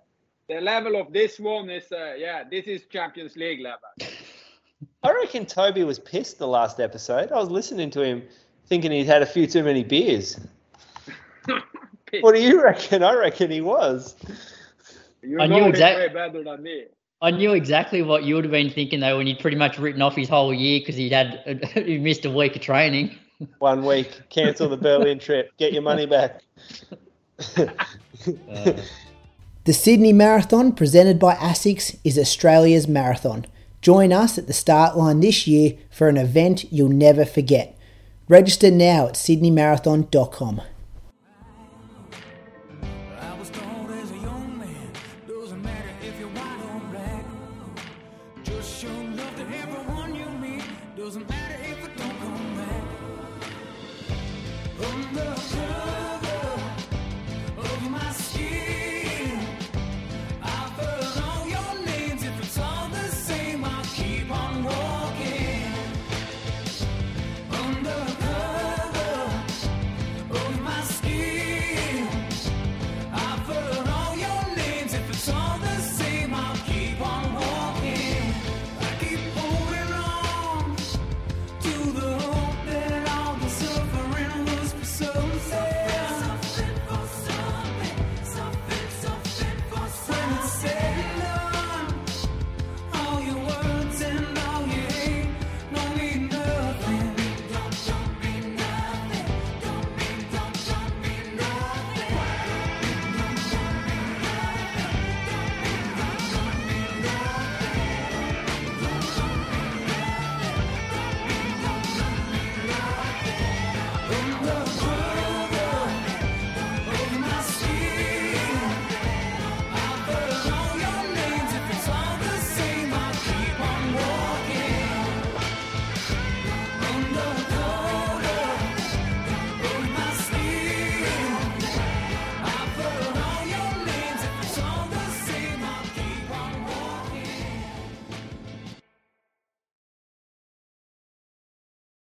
the level of this one is, uh, yeah, this is Champions League level. I reckon Toby was pissed the last episode. I was listening to him thinking he'd had a few too many beers. What do you reckon? I reckon he was. You I know knew him exact- way better than me. I knew exactly what you would have been thinking though when you'd pretty much written off his whole year because he'd had he missed a week of training. One week, cancel the Berlin trip, get your money back. The Sydney Marathon, presented by ASICS, is Australia's marathon. Join us at the start line this year for an event you'll never forget. Register now at sydneymarathon.com.